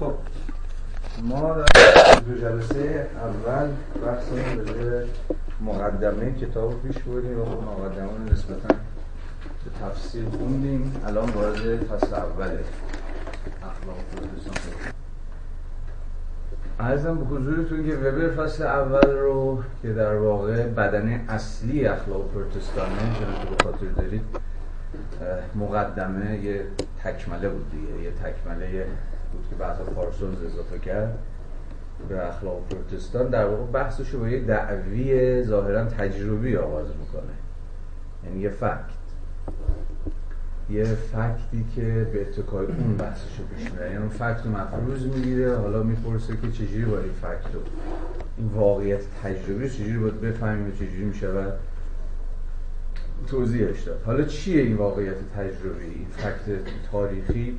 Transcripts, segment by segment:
خب ما دو جلسه اول بحثمون به مقدمه کتاب پیش بودیم و خب مقدمه نسبتا به تفسیر خوندیم. الان وارد فصل اوله اخلاق پروتستان ارزم به حضورتون که وبر فصل اول رو که در واقع بدنه اصلی اخلاق پروتستانه که به خاطر دارید مقدمه یه تکمله بود دیگه یه تکمله بود که بعد پارسونز اضافه کرد به اخلاق پروتستان. در واقع بحثش رو با یه دعوی ظاهرا تجربی آغاز می‌کنه. یعنی یه فکت. یه فکتی که به اتکای اون بحثش رو پیش میره یعنی فکت رو مفروض می‌گیره. حالا می‌پرسه که چجوری باید این فکت رو این واقعیت تجربی چجوری باید بفهمیم و چجوری می‌شود توضیحش داد. حالا چیه این واقعیت تجربی؟ این فکت تاریخی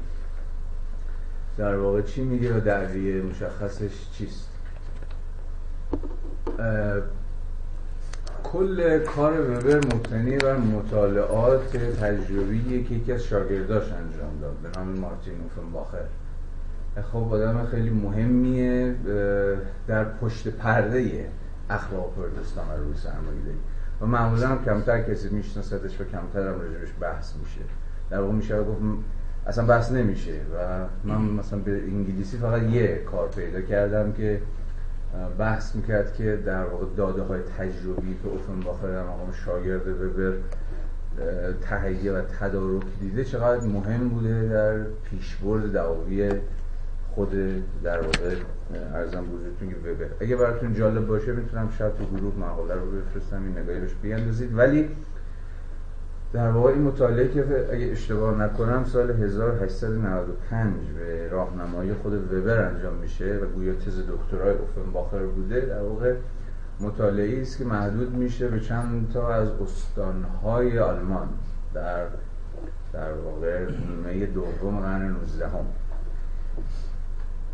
در واقع چی میگه و دعوی مشخصش چیست؟ کل کار وبر مبتنی بر مطالعات تجربی که یکی از شاگرداش انجام داد به نام مارتین اوفنباخر خب آدم خیلی مهمیه در پشت پرده اخلاق پردستان و روی سرمایه و معمولا هم کمتر کسی میشناستش و کمتر هم راجبش بحث میشه. در واقع میشه گفت اصلا بحث نمیشه و من مثلا به انگلیسی فقط یه کار پیدا کردم که بحث می‌کرد که در واقع داده های تجربی که اوفنباخر در مقام شاگرد وبر تهیه و تدارک دیده چقدر مهم بوده در پیشبرد دعاوی خود در واقع ارزم بزرگتون که وبر. اگه براتون جالب باشه می‌تونم شاید تو گروه مقاله رو بفرستم این نگاهی بهش بیاندازید. ولی در واقع این مطالعه که اگه اشتباه نکنم سال 1895 به راهنمایی خود وبر انجام میشه و گویا تز دکترای اوفنباخر بوده در واقع مطالعه است که محدود میشه به چند تا از استانهای آلمان در در واقع نیمه دوم قرن 19 هم.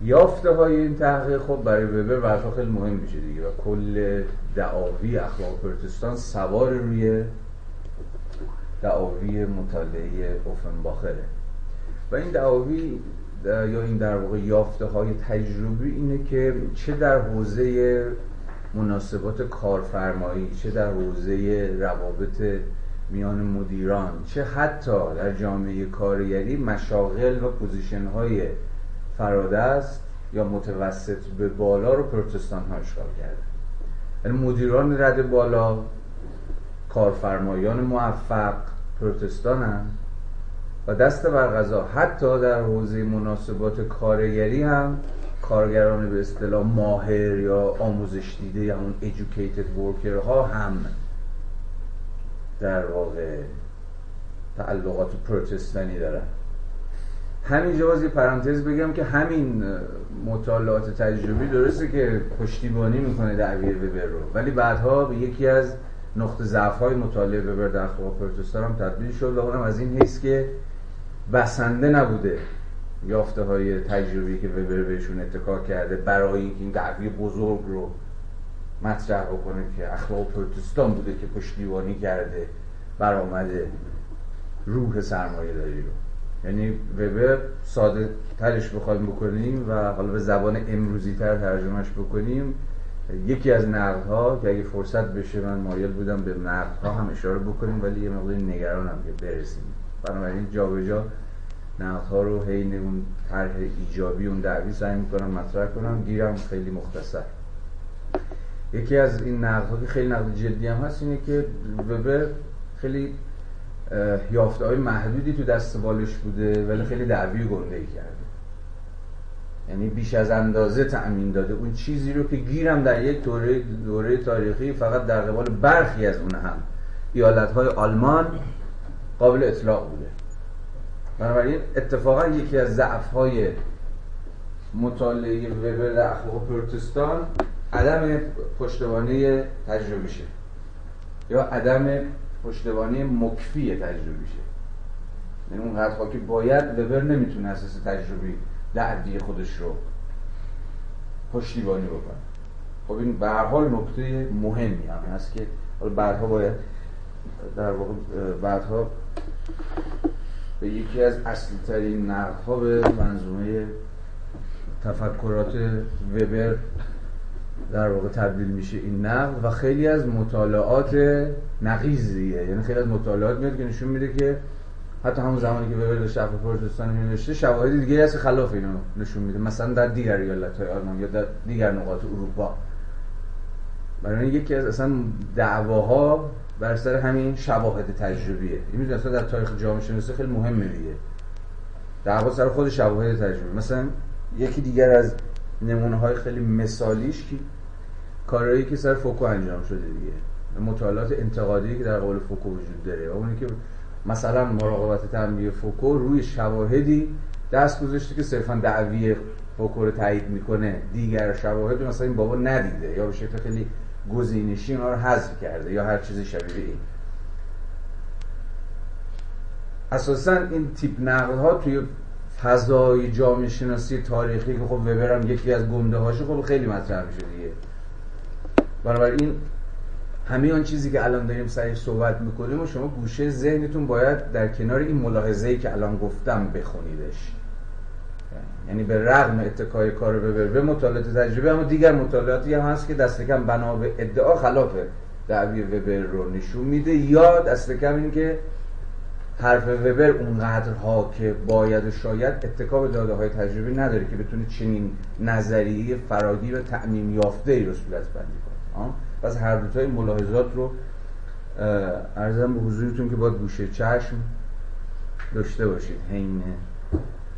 یافته های این تحقیق خب برای وبر برای خیلی مهم میشه دیگه و کل دعاوی اخلاق پرتستان سوار روی دعاوی مطالعه اوفنباخره. و این دعاوی یا این در واقع یافته های تجربی اینه که چه در حوزه مناسبات کارفرمایی چه در حوزه روابط میان مدیران چه حتی در جامعه کارگری مشاغل و پوزیشن های فراده است یا متوسط به بالا رو پروتستان ها اشغال کرده یعنی مدیران رد بالا کارفرمایان موفق پروتستان هم و دست بر غذا حتی در حوزه مناسبات کارگری هم کارگران به اصطلاح ماهر یا آموزش دیده یا اون educated worker ها هم در واقع تعلقات پروتستانی دارن. همین جواز یه پرانتز بگم که همین مطالعات تجربی درسته که پشتیبانی می‌کنه دعوی وبر رو. ولی بعدها به یکی از نقطه ضعف های مطالعه وبر در اخلاق پروتستان هم تبدیل شد و اونم از این حیث که بسنده نبوده یافته های تجربی که وبر بهشون اتکا کرده برای اینکه این دعوی بزرگ رو مطرح بکنه که اخلاق پروتستان بوده که پشتیبانی کرده برآمده روح سرمایه داری رو. یعنی وبر ساده ترش بخوایم بکنیم و حالا به زبان امروزی تر ترجمهش بکنیم یکی از نقدها که اگه فرصت بشه من مایل بودم به نقدها هم اشاره بکنیم ولی یه مقداری نگرانم که برسیم. بنابراین جابجا نقدها رو حین اون طرح ایجابی اون دعوی سعی می‌کنم مطرح کنم. گیرم خیلی مختصر. یکی از این نقدها که خیلی نقد جدی هم هست اینه که وبر خیلی یافته های محدودی تو دست بالش بوده ولی خیلی دعوی گنده ای کرده یعنی بیش از اندازه تأمین داده. اون چیزی رو که گیرم در یک دوره, دوره تاریخی فقط در قبال برخی از اون هم. ایالت های آلمان قابل اطلاق بوده. بنابراین اتفاقا یکی از ضعف های مطالعه وبر اخلاق پروتستان عدم پشتوانه تجربیشه یا عدم پشتوانه مکفی تجربیشه یعنی اون حرفا که باید وبر نمی‌تونه اساس تجربی دعوی خودش رو پشتیبانی بکنه. خب این به هر حال نکته مهمی هم هست که حالا بعدها باید در واقع بعدها به یکی از اصلی ترین نقد ها به منظومه تفکرات وبر در واقع تبدیل میشه این نقد و خیلی از مطالعات نقیزیه یعنی خیلی از مطالعات میاد که نشون میده که حتی همون زمانی که وبر داشته اف پروتستانی نوشته شواهد دیگه هست خلاف اینو نشون میده. مثلا در دیگر ایالت های آلمان یا در دیگر نقاط اروپا. برای یکی از اصلا دعواها بر سر همین شواهد تجربیه. این می‌دونی اصلا در تاریخ جامعه شناسی خیلی مهمه دیگه. دعوا سر خود شواهد تجربی مثلا یکی دیگر از نمونه های خیلی مثالیش که کارهایی که سر فوکو انجام شده دیگه. مطالعات انتقادی که در قول فوکو وجود داره. اونی که مثلا مراقبت تنبیه فوکو روی شواهدی دست گذاشته که صرفا دعوی فوکو رو تایید می‌کنه. دیگر شواهد مثلا این بابا ندیده یا به شکل خیلی گزینشی اونا رو حذف کرده یا هر چیز شبیه این. اساسا این تیپ نقل ها توی فضای جامعه شناسی تاریخی که خب وبر هم یکی از گنده هاشه خب خیلی مطرح میشه دیگه. بنابراین همه آن چیزی که الان داریم سرش صحبت می‌کنیم و شما گوشه ذهنتون باید در کنار این ملاحظه‌ای که الان گفتم بخونیدش. یعنی به رغم اتکای کار ببر به مطالعات تجربه اما دیگر مطالعاتی هم هست که دست کم بنا به ادعا خلاف دعوی وبر رو نشون میده یا دست کم این که حرف وبر اونقدرها که باید و شاید اتکا به داده های تجربی نداره که بتونه چنین نظریه فراگیر و تعمیم یافته ای رو صورت بندی کنه پس هر دوتای ملاحظات رو ارزم به حضورتون که باید گوشه چشم داشته باشید حین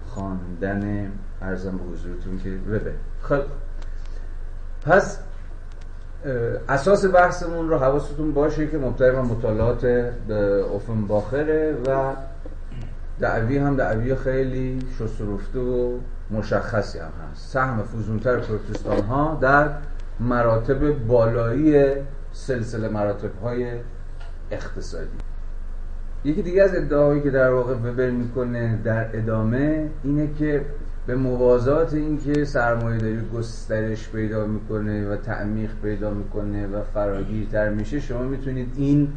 خواندن ارزم به حضورتون که وبر خب. پس اساس بحثمون رو حواستون باشه که مبتنی بر مطالعات باخره و دعوی هم دعوی خیلی شسترفته و مشخصی هم هست. سهم فوزونتر پروتستان ها در مراتب بالایی سلسله مراتب های اقتصادی. یکی دیگه از ادعاهایی که در واقع وبر می‌کنه در ادامه اینه که به موازات اینکه سرمایه داری گسترش پیدا می‌کنه و تعمیق پیدا می‌کنه و فراگیرتر میشه شما می‌تونید این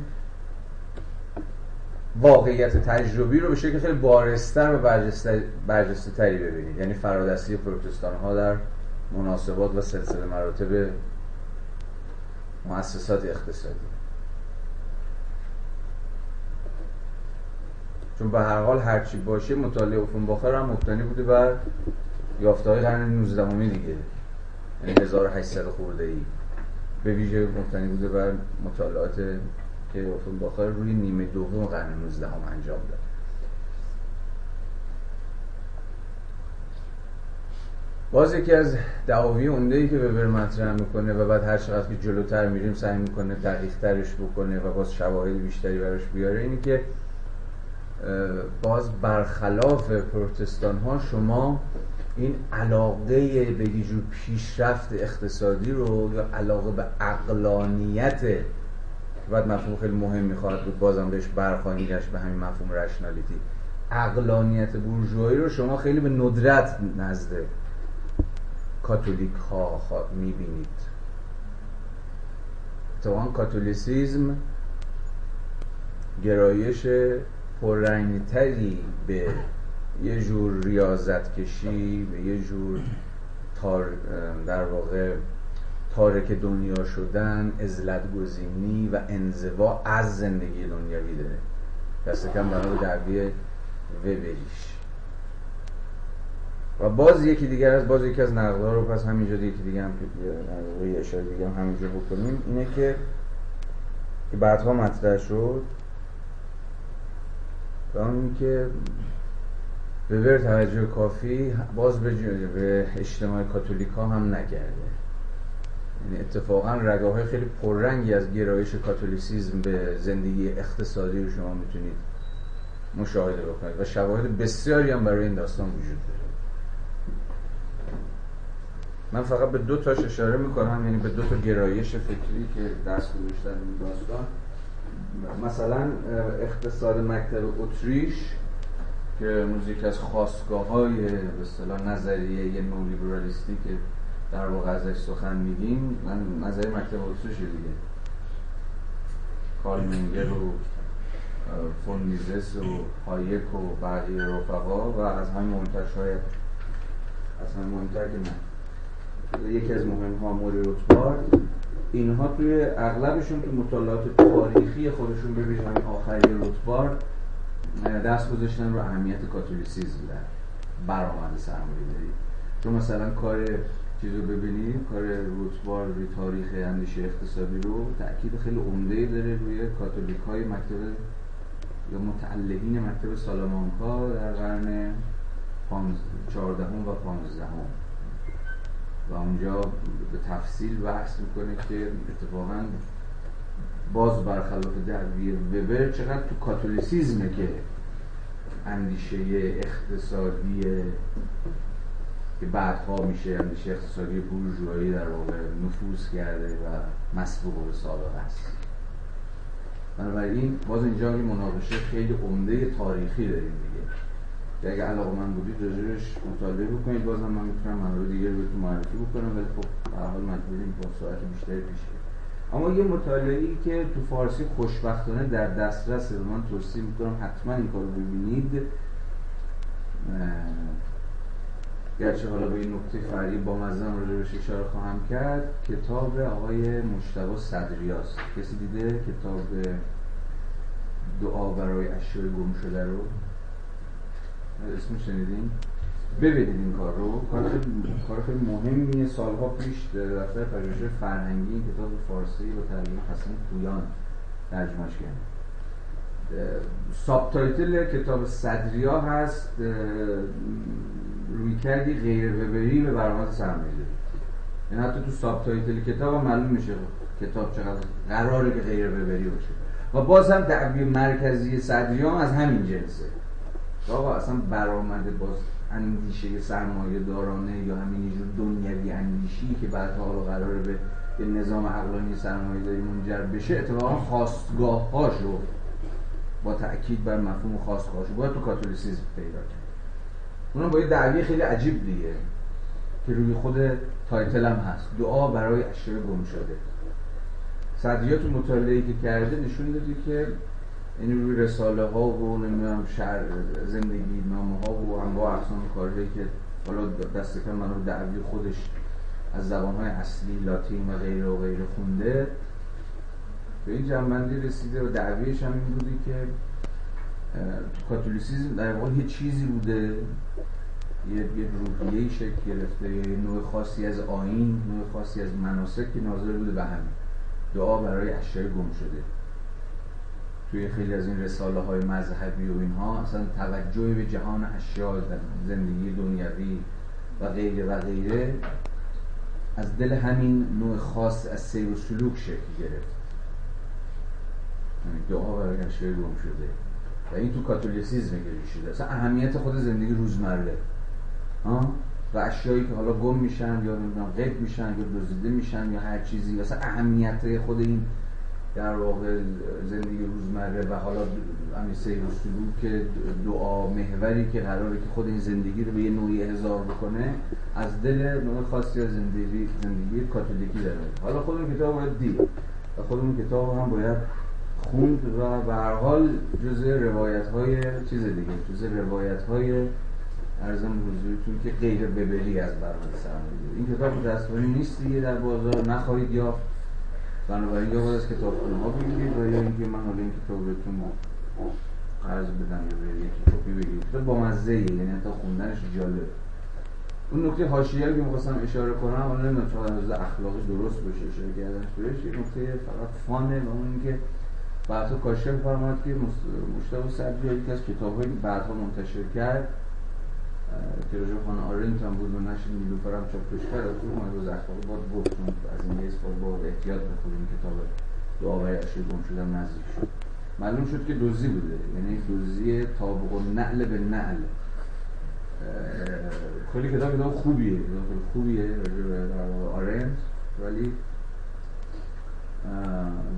واقعیت تجربی رو به شکل خیلی بارستر و برجسته تری ببینید. یعنی فرادستی پروتستان ها در مناسبات و سلسله مراتب مؤسسات اقتصادی. چون به هر حال هرچی باشه مطالعه باخر هم مبتنی بوده بر یافته های قرن 19 دیگه. یعنی 1800 خورده ای به ویژه مبتنی بوده بر مطالعات که باخر روی نیمه دوم قرن 19 هم انجام داد. باز یکی از دعاوی اونده ای که وبر مطرح می‌کنه و بعد هر چقدر که جلوتر میریم سعی می‌کنه دقیق ترش بکنه و باز شواهد بیشتری براش بیاره اینی که باز برخلاف پروتستان ها شما این علاقه به یه جور پیشرفت اقتصادی رو یا علاقه به اقلانیت که بعد مفهوم خیلی مهم می‌خواهد بود بازم بهش برخواهیم گشت به همین مفهوم رشنالیتی اقلانیت بورژوایی رو شما خیلی به ندرت نزد کاتولیک ها می‌بینید. اتفاقا کاتولیسیزم گرایش پررنگتری به یه جور ریاضت کشی به یه جور تار در واقع تارک دنیا شدن ازلت گزینی و انزوا از زندگی دنیاوی داره. دست کم بنا به و باز یکی دیگر از باز یکی از نقدها رو پس همینجا یکی دیگه هم که اشاره دیگه هم همینجا بکنیم اینه که که بعدها مطرح شد و اون که به بر توجه کافی باز به, به اجتماع کاتولیک ها هم نکرده یعنی اتفاقا رگاه های خیلی پررنگی از گرایش کاتولیسیزم به زندگی اقتصادی رو شما می‌تونید مشاهده بکنید و شواهد بسیاری هم برای این داستان وجود داره. من فقط به دو تاش اشاره می‌کنم یعنی به دو تا گرایش فکری که دست گذاشتن این داستان. مثلا اقتصاد مکتب اتریش که موزیک از خواستگاه های به اصطلاح نظریه نولیبرالیستی که در واقع ازش سخن میگیم من نظریه مکتب اتریش دیگه. کارل منگر و فون میزس و هایک و بقیه رفقا و از همین منتش های از مهمتر که نه یکی از مهم ها موری روتبارد اینها توی اغلبشون تو مطالعات تاریخی خودشون همین آخری روتبارد دست گذاشتن رو اهمیت کاتولیسیزم در برآمد سرمایه داری تو مثلا کار چیزو ببینید کار روتبار روی تاریخ اندیشه اقتصادی رو تاکید خیلی عمده داره روی کاتولیک های مکتب یا متعلقین مکتب سالامانکا در قرن 14 و 15 و اونجا به تفصیل بحث می‌کنه که اتفاقا باز برخلاف دعوی وبر چقدر تو کاتولیسیزمه که اندیشه اقتصادی که بعدها میشه اندیشه اقتصادی بورژوایی در واقع نفوذ کرده و مسبوق به سابقه است. بنابراین باز اینجا یه مناقشه خیلی عمده تاریخی داریم دیگه. که اگه علاقه من بودید راجبش مطالعه بکنید بازم من می‌تونم منابع دیگه رو بهتون معرفی بکنم ولی خب به حال مجبوریم با ساعت بیشتری پیش اما یه مطالعه ای که تو فارسی خوشبختانه در دسترس و من توصیه می‌کنم حتما این کارو ببینید. گرچه حالا به این نکته فرعی با مزم راجبش اشاره خواهم کرد کتاب آقای مجتبی صدریاست کسی دیده کتاب دعا برای اشیاء گم شده رو؟ اسمش شنیدین؟ ببینید این کار رو. کار خیلی, مهمیه. سالها پیش دفتر پژوهش فرهنگی این کتاب فارسی با ترجمه حسن پویان ترجمهش کرد. subtitle کتاب صدریا هست. رویکردی غیر وبری به برآمد سرمایه این یعنی حتی تو subtitle کتاب معلوم میشه کتاب چقدر قراره که غیر وبری باشه. و باز هم دعوی مرکزی صدریا از همین جنسه. آقا اصلا برآمده باز اندیشه سرمایه دارانه یا همین جور دنیوی اندیشی که بعدها حالا قراره به یه نظام عقلانی سرمایه داری منجر بشه اتفاقا خاستگاه رو با تاکید بر مفهوم خواستگاهاش باید تو کاتولیسیزم پیدا کرد. اونم با یه دعوی خیلی عجیب دیگه که روی خود تایتل هم هست. دعا برای اشیاء گم شده صدریات مطالعه که کرده نشون داده که یعنی روی رساله ها و نمی‌دونم شهر زندگی نامه ها و انواع اقسام کارهایی که حالا دست کم من دعوی خودش از زبان های اصلی لاتین و غیره و غیره خونده به این جنبندی رسیده و دعویش هم این بودی که کاتولیسیزم در واقع یه چیزی بوده یه, یه روحیه شکل گرفته یه نوع خاصی از آین نوع خاصی از مناسک که ناظر بوده به همین. دعا برای اشیاء گم شده. توی خیلی از این رساله های مذهبی و اینها اصلا توجه به جهان اشیا زندگی دنیوی و غیره و غیره از دل همین نوع خاص از سیر و سلوک شکل گرفت. یعنی دعا برای اشیاء گم شده. و این تو کاتولیسیزم گریش شده. اصلا اهمیت خود زندگی روزمره. و اشیایی که حالا گم میشن یا نمی‌دونم غیب میشن یا دزدیده میشن یا هر چیزی مثلا اهمیت خود این در واقع زندگی روزمره و حالا همین سیر و سلوک دعا محوری که قراره که خود این زندگی رو به یه نوعی هزار بکنه از دل نوع خاصی از زندگی زندگی کاتولیکی داره. حالا خود این کتاب باید دید و خود این کتاب هم باید خوند و به هر حال جزء روایت های چیز دیگه جزء روایت های ارزم حضورتون که غیر ببری از برنامه سرمایه این کتاب دستوری نیست دیگه در بازار نخواهید یافت. بنابراین یا باید از کتاب ها بگیرید و یا اینکه من حالا این کتاب بهتون قرض بدم یا به یکی کپی بگیرید. کتاب با مزه یعنی حتی خوندنش جالب. اون نکته حاشیه‌ای که می‌خواستم اشاره کنم حالا نمی‌دونم چقدر از اخلاقی درست باشه اشاره کردنش بهش یه نکته فقط فانه و اون اینکه بعدها کاشف فرماد که مشتاق صدری یکی از کتاب‌هایی که بعدها منتشر کرد. راجع خانه آرنت هم بود و نشر نیلوفر هم چاپش کرد. از اون روز اخلاقی باید گفت از این حیث با احتیاط بخود این کتاب دعاوی اشیر گم شدم نزدیک شد. معلوم شد که دوزی بوده. یعنی دوزی تابق و نعل به نعل. خیلی کتاب کتاب خوبیه. کتاب خوبیه. آرنت ولی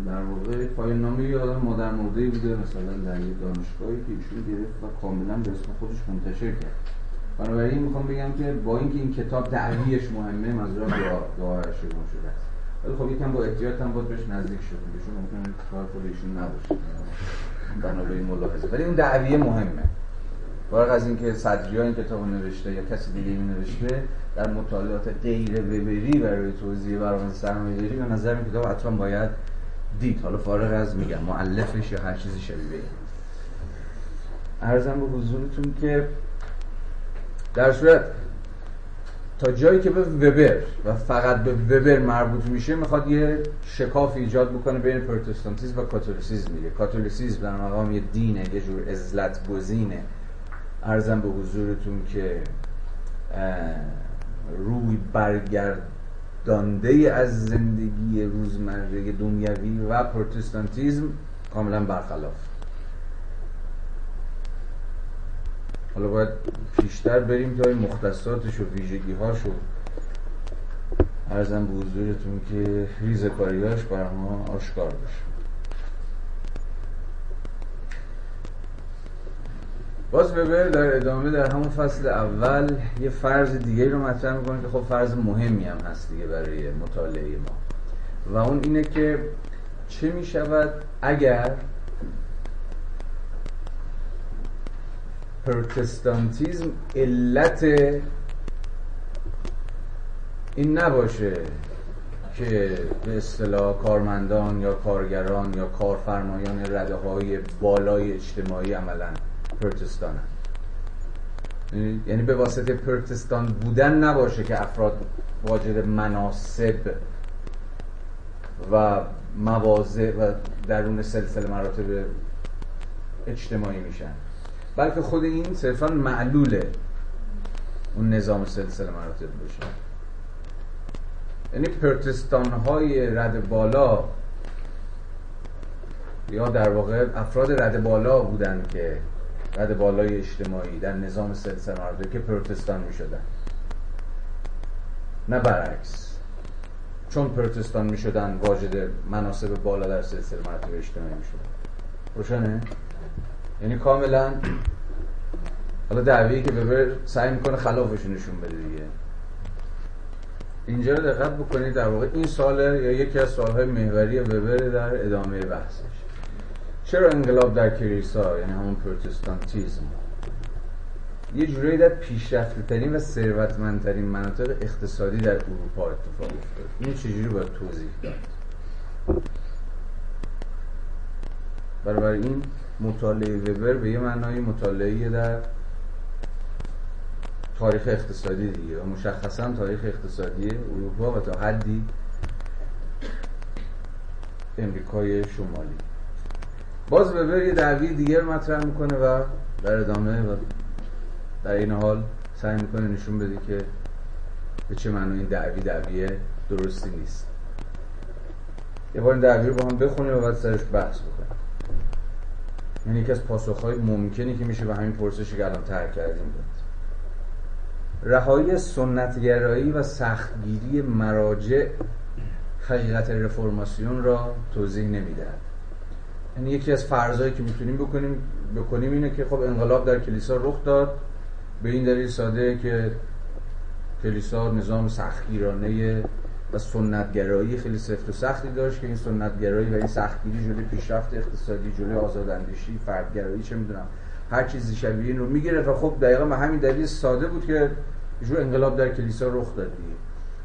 در واقع پایان نامه یه آدم مادر مرده بوده. مثلا در یه دانشگاهی که ایشون گرفت و کاملا به اسم خودش منتشر کرد. بنابراین می‌خوام بگم که با اینکه این کتاب دعویش مهمه منظورم دعا دعا شما شده. است ولی خب یکم با احتیاط هم باید بهش نزدیک شد ایشون ممکنه کار خود ایشون نباشه. بنابراین ملاحظه. ولی اون دعویه مهمه. فارغ از اینکه صدری این کتاب نوشته یا کسی دیگه می نوشته در مطالعات غیر وبری برای توضیح برنامه سرمایه داری به نظر می کتاب حتما باید دید. حالا فارغ از میگم معلفش یا هر چیزی شبیه ارزم به حضورتون که در صورت تا جایی که به وبر و فقط به وبر مربوط میشه می‌خواد یه شکاف ایجاد بکنه بین پروتستانتیسم و کاتولیسیسم میگه کاتولیسیسم در مقام یه دینه یه جور ازلت گزینه ارزم به حضورتون که روی برگردانده از زندگی روزمره دنیوی و پروتستانتیزم کاملا برخلاف. حالا باید پیشتر بریم تا این مختصاتش و ویژگی هاشو ارزم به حضورتون که ریزکاریاش بر ما آشکار بشه باز ببر در ادامه در همون فصل اول یه فرض دیگه رو مطرح می‌کنه که خب فرض مهمی هم هست دیگه برای مطالعه ما. و اون اینه که چه می‌شود اگر پروتستانتیزم علت این نباشه که به اصطلاح کارمندان یا کارگران یا کارفرمایان رده های بالای اجتماعی عملا پروتستان یعنی به واسطه پروتستان بودن نباشه که افراد واجد مناسب و مواضع و درون سلسله مراتب اجتماعی میشن. بلکه خود این صرفا معلوله. اون نظام سلسله مراتب باشه. یعنی پرتستان های رد بالا یا در واقع افراد رد بالا بودن که رد بالای اجتماعی در نظام سلسله مراتب که پروتستان می شدن نه برعکس. چون پروتستان می شدن واجد مناسب بالا در سلسله مراتب اجتماعی می شدن روشنه؟ یعنی کاملا حالا دعویی که ببر سعی می‌کنه خلافش نشون بده دیگه. اینجا رو دقت بکنید در واقع این سال یا یکی از سالهای محوری وبر در ادامه بحثش. چرا انقلاب در کلیسا یعنی همون پروتستانتیزم یه جورایی در پیشرفته ترین و ثروتمندترین مناطق اقتصادی در اروپا اتفاق افتاد؟ این چجوری باید توضیح داد؟ برای این مطالعه وبر به یه معنای مطالعه در تاریخ اقتصادی دیگه و مشخصا تاریخ اقتصادی اروپا و تا حدی امریکای شمالی. باز وبر یه دعوی دیگر مطرح می‌کنه و در ادامه و در این حال سعی می‌کنه نشون بده که به چه معنی این دعوی دعوی درستی نیست. یه بار این دعوی رو با هم بخونیم و بعد سرش بحث بکنیم. یعنی یکی از پاسخهای ممکنی که میشه به همین پرسشی که الان ترک کردیم بود رهایی سنتگرایی و سختگیری مراجع حقیقت رفرماسیون را توضیح نمی‌دهد. یعنی یکی از فرضایی که می‌تونیم بکنیم بکنیم اینه که خب انقلاب در کلیسا رخ داد. به این دلیل ساده که کلیسا نظام سختگیرانه و سنتگرایی خیلی سفت و سختی داشت که این سنتگرایی و این سختگیری جلوی پیشرفت اقتصادی جلوی آزاداندیشی فردگرایی چه می‌دونم هر چیزی شبیه این رو می‌گیره و خب دقیقا به همین دلیل ساده بود که جو انقلاب در کلیسا رخ داد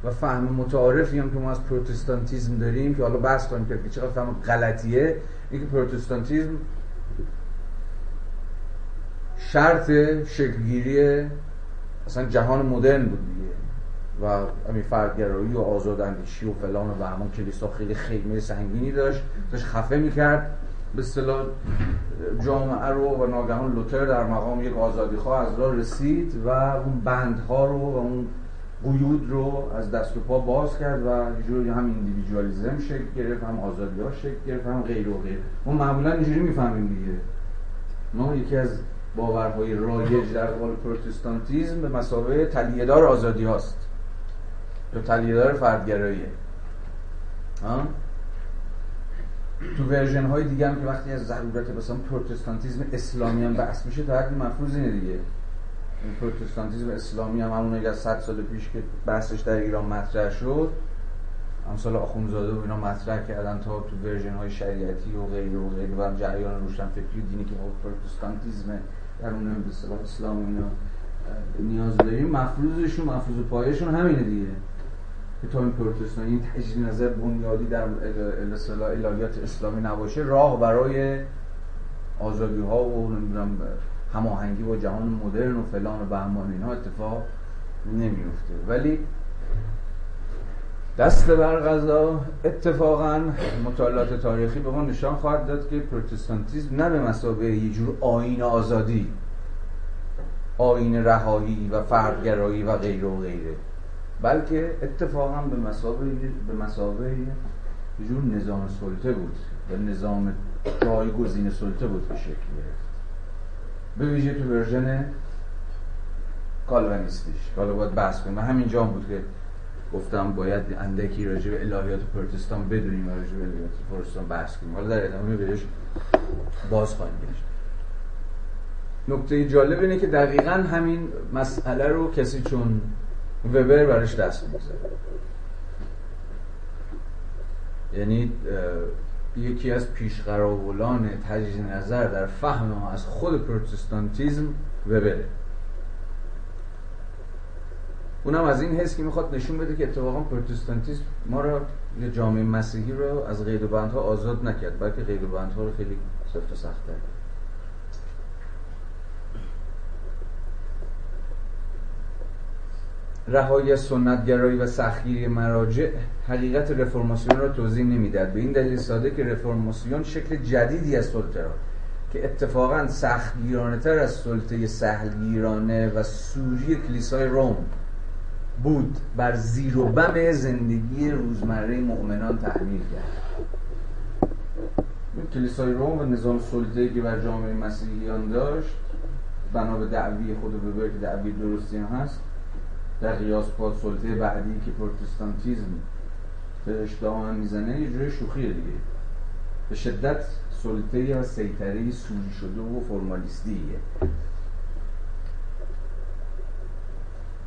و فهم متعارفی هم که ما از پروتستانتیزم داریم که حالا بحث کنیم که چقدر فهم غلطیه اینکه پروتستانتیزم شرط شکلگیری اصلا جهان مدرن بود دیگه. و همین فردگرایی و آزاداندیشی و فلان و همون کلیسا خیلی خیمه سنگینی داشت. داشت خفه می‌کرد. به اصطلاح جامعه رو و ناگهان لوتر در مقام یک آزادی خواه از راه رسید و اون بندها رو و اون قیود رو از دست و پا باز کرد و جوری هم individualism شکل گرفت هم آزادی ها شکل گرفت هم غیره و غیره. ما معمولا اینجوری می‌فهمیم دیگه. ما یکی از باورهای رایج در قبال پروتستانتیزم به مثابه طلیعه‌دار آزادی هاست. طلیعه‌دار فردگراییه. تو version های دیگه هم که وقتی از ضرورت مثلا پروتستانتیزم اسلامی هم بحث میشه تا حد مفروض اینه دیگه. پروتستانتیزم اسلامی هم همون از 100 سال پیش که بحثش در ایران مطرح شد امثال آخونزاده و اینا مطرح کردن تا تو ورژن های شریعتی و غیر و غیر و جریان روشن فکری دینی که پروتستانتیزم درون به اسلام اینا نیاز داریم مفروضشون مفروض پایشون همینه دیگه. که تا این تجدید نظر بنیادی در الهیات اسلامی نباشه راه برای آزادی ها و نمی‌دونم هماهنگی با جهان مدرن و فلان و بهمان اینها اتفاق نمیفته ولی دست بر غذا اتفاقا مطالعات تاریخی به ما نشان خواهد داد که پروتستانتیزم نه به مسابقه یه جور آین آزادی آین رهایی و فردگرایی و غیره و غیره. بلکه اتفاقا به مسابقه به مسابقه جور نظام سلطه بود و نظام جایگزین سلطه بود به شکل گرفت. به ویژه تو ورژن کالوانیستیش حالا باید بحث کنیم. و همینجا بود که گفتم باید اندکی راجع به الهیات پروتستان بدونیم و راجع به الهیات پروتستان بحث کنیم. حالا در ادامه بهش باز خواهیم گشت. نکته جالب اینه که دقیقا همین مسئله رو کسی چون وبر برش دست می‌گذاره یعنی یکی از پیشقراولان تجدید نظر در فهم از خود پروتستانتیزم وبره. اونم از این حس که می‌خواد نشون بده که اتفاقا پروتستانتیسم ما را یه جامعه مسیحی رو از قید و بندها آزاد نکرد بلکه قید و بندها رو خیلی سفت و سخت کرد. رهایی سنتگرایی و سختگیری مراجع حقیقت رفرماسیون را توضیح نمی‌داد به این دلیل ساده که رفرماسیون شکل جدیدی از سلطه را که اتفاقا سختگیرانه تر از سلطه سهلگیرانه و سوری کلیسای روم بود بر زیر و بم زندگی روزمره مؤمنان تحمیل کرد. کلیسای روم و نظام سلطه‌ای که بر جامعه مسیحیان داشت بنا به دعوی خود به که دعوی درستی هم هست در قیاس با سلطه بعدی که پروتستانتیزم بهش دامن می‌زنه یه جوری شوخیه دیگه. به شدت سلطه و سیطره سوری شده و فرمالیستیه.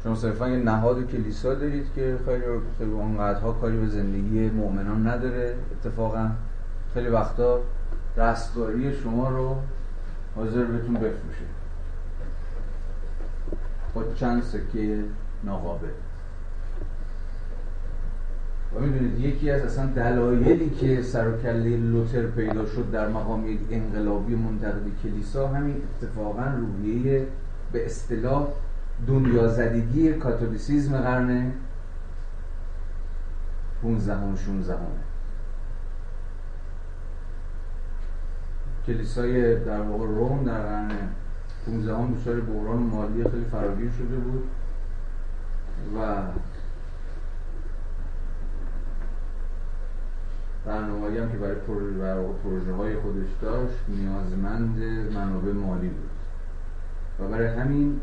شما صرفا یه نهاد کلیسا دارید که خیلی خیلی اونقدرها کاری به زندگی مؤمنان نداره. اتفاقا خیلی وقتا رستگاری شما رو حاضر بهتون بفروشه. با چند سکه ناقابل. و می‌دونید یکی از اصلا دلایلی که سر و کله لوتر پیدا شد در مقام یک انقلابی منتقد کلیسا همین اتفاقا روحیه به اصطلاح دنیا زدگی کاتولیسیزم قرن 15 و 16 کلیسای در واقع روم در قرن 15 هم دچار بحران مالی خیلی فراگیر شده بود. و برنامه‌ای هم که برای پروژه های خودش داشت نیازمند منابع مالی بود. و برای همین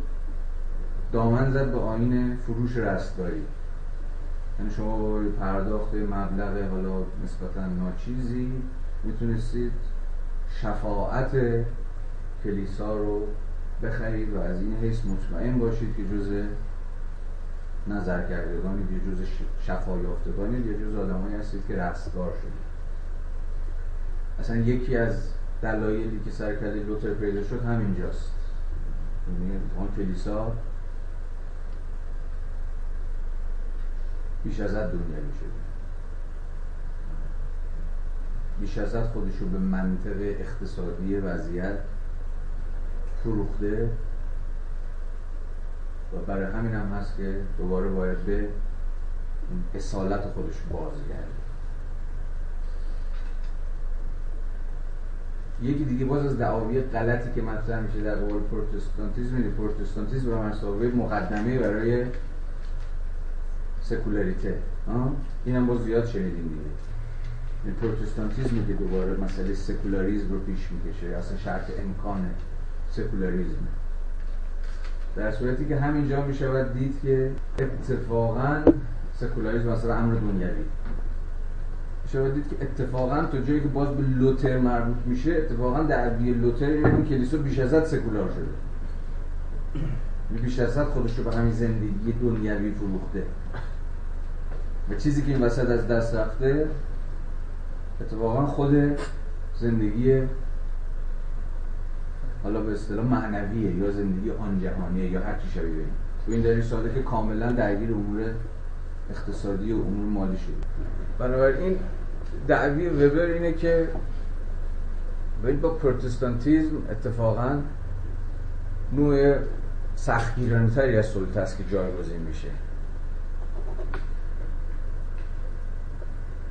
دامن زد به آین فروش رستگاری. یعنی شما با پرداخت مبلغ حالا نسبتا ناچیزی می‌تونستید شفاعت کلیسا رو بخرید و از این حیث مطمئن باشید که جز نظر کردگانید یه جز شفا یافتگانید یه جز آدمایی هستید که رستگار شدید. اصلا یکی از دلایلی که سرکرده لوتر پیدا شد همینجاست. یعنی آن کلیسا بیش ازت دنیوی شده. بیش ازت خودشو به منطق اقتصادی وضعیت فروخته و برای همین هم هست که دوباره باید به اصالت خودش بازگرده. یکی دیگه باز از دعاوی غلطی که مطرح میشه در قبال پروتستانتیزم اینه پروتستانتیزم به مثابه مقدمه برای سکولاریته. این هم باز زیاد شنیدیم دیگه. این پروتستانتیزم که دوباره مسئله سکولاریزم رو پیش می‌کشه اصلا شرط امکان سکولاریزم در صورتی که همینجا می‌شود دید که اتفاقا سکولاریزم مثلا امر دنیوی. می‌شود دید که اتفاقا تو جایی که باز به لوتر مربوط میشه اتفاقا دعوی لوتر این کلیسا بیش ازت سکولار شده. بیش ازت خودش رو به همین زندگی دنیوی فروخته. و چیزی که این وسط از دست رفته اتفاقا خود زندگی حالا به اصطلاح معنویه یا زندگی آن جهانیه یا هر چی شبیه تو این دلیل ساده که کاملا درگیر امور اقتصادی و امور مالی شده. بنابراین دعوی وبر اینه که با پروتستانتیزم اتفاقا نوع سختگیرانتری از سلطه است که جایگزین میشه.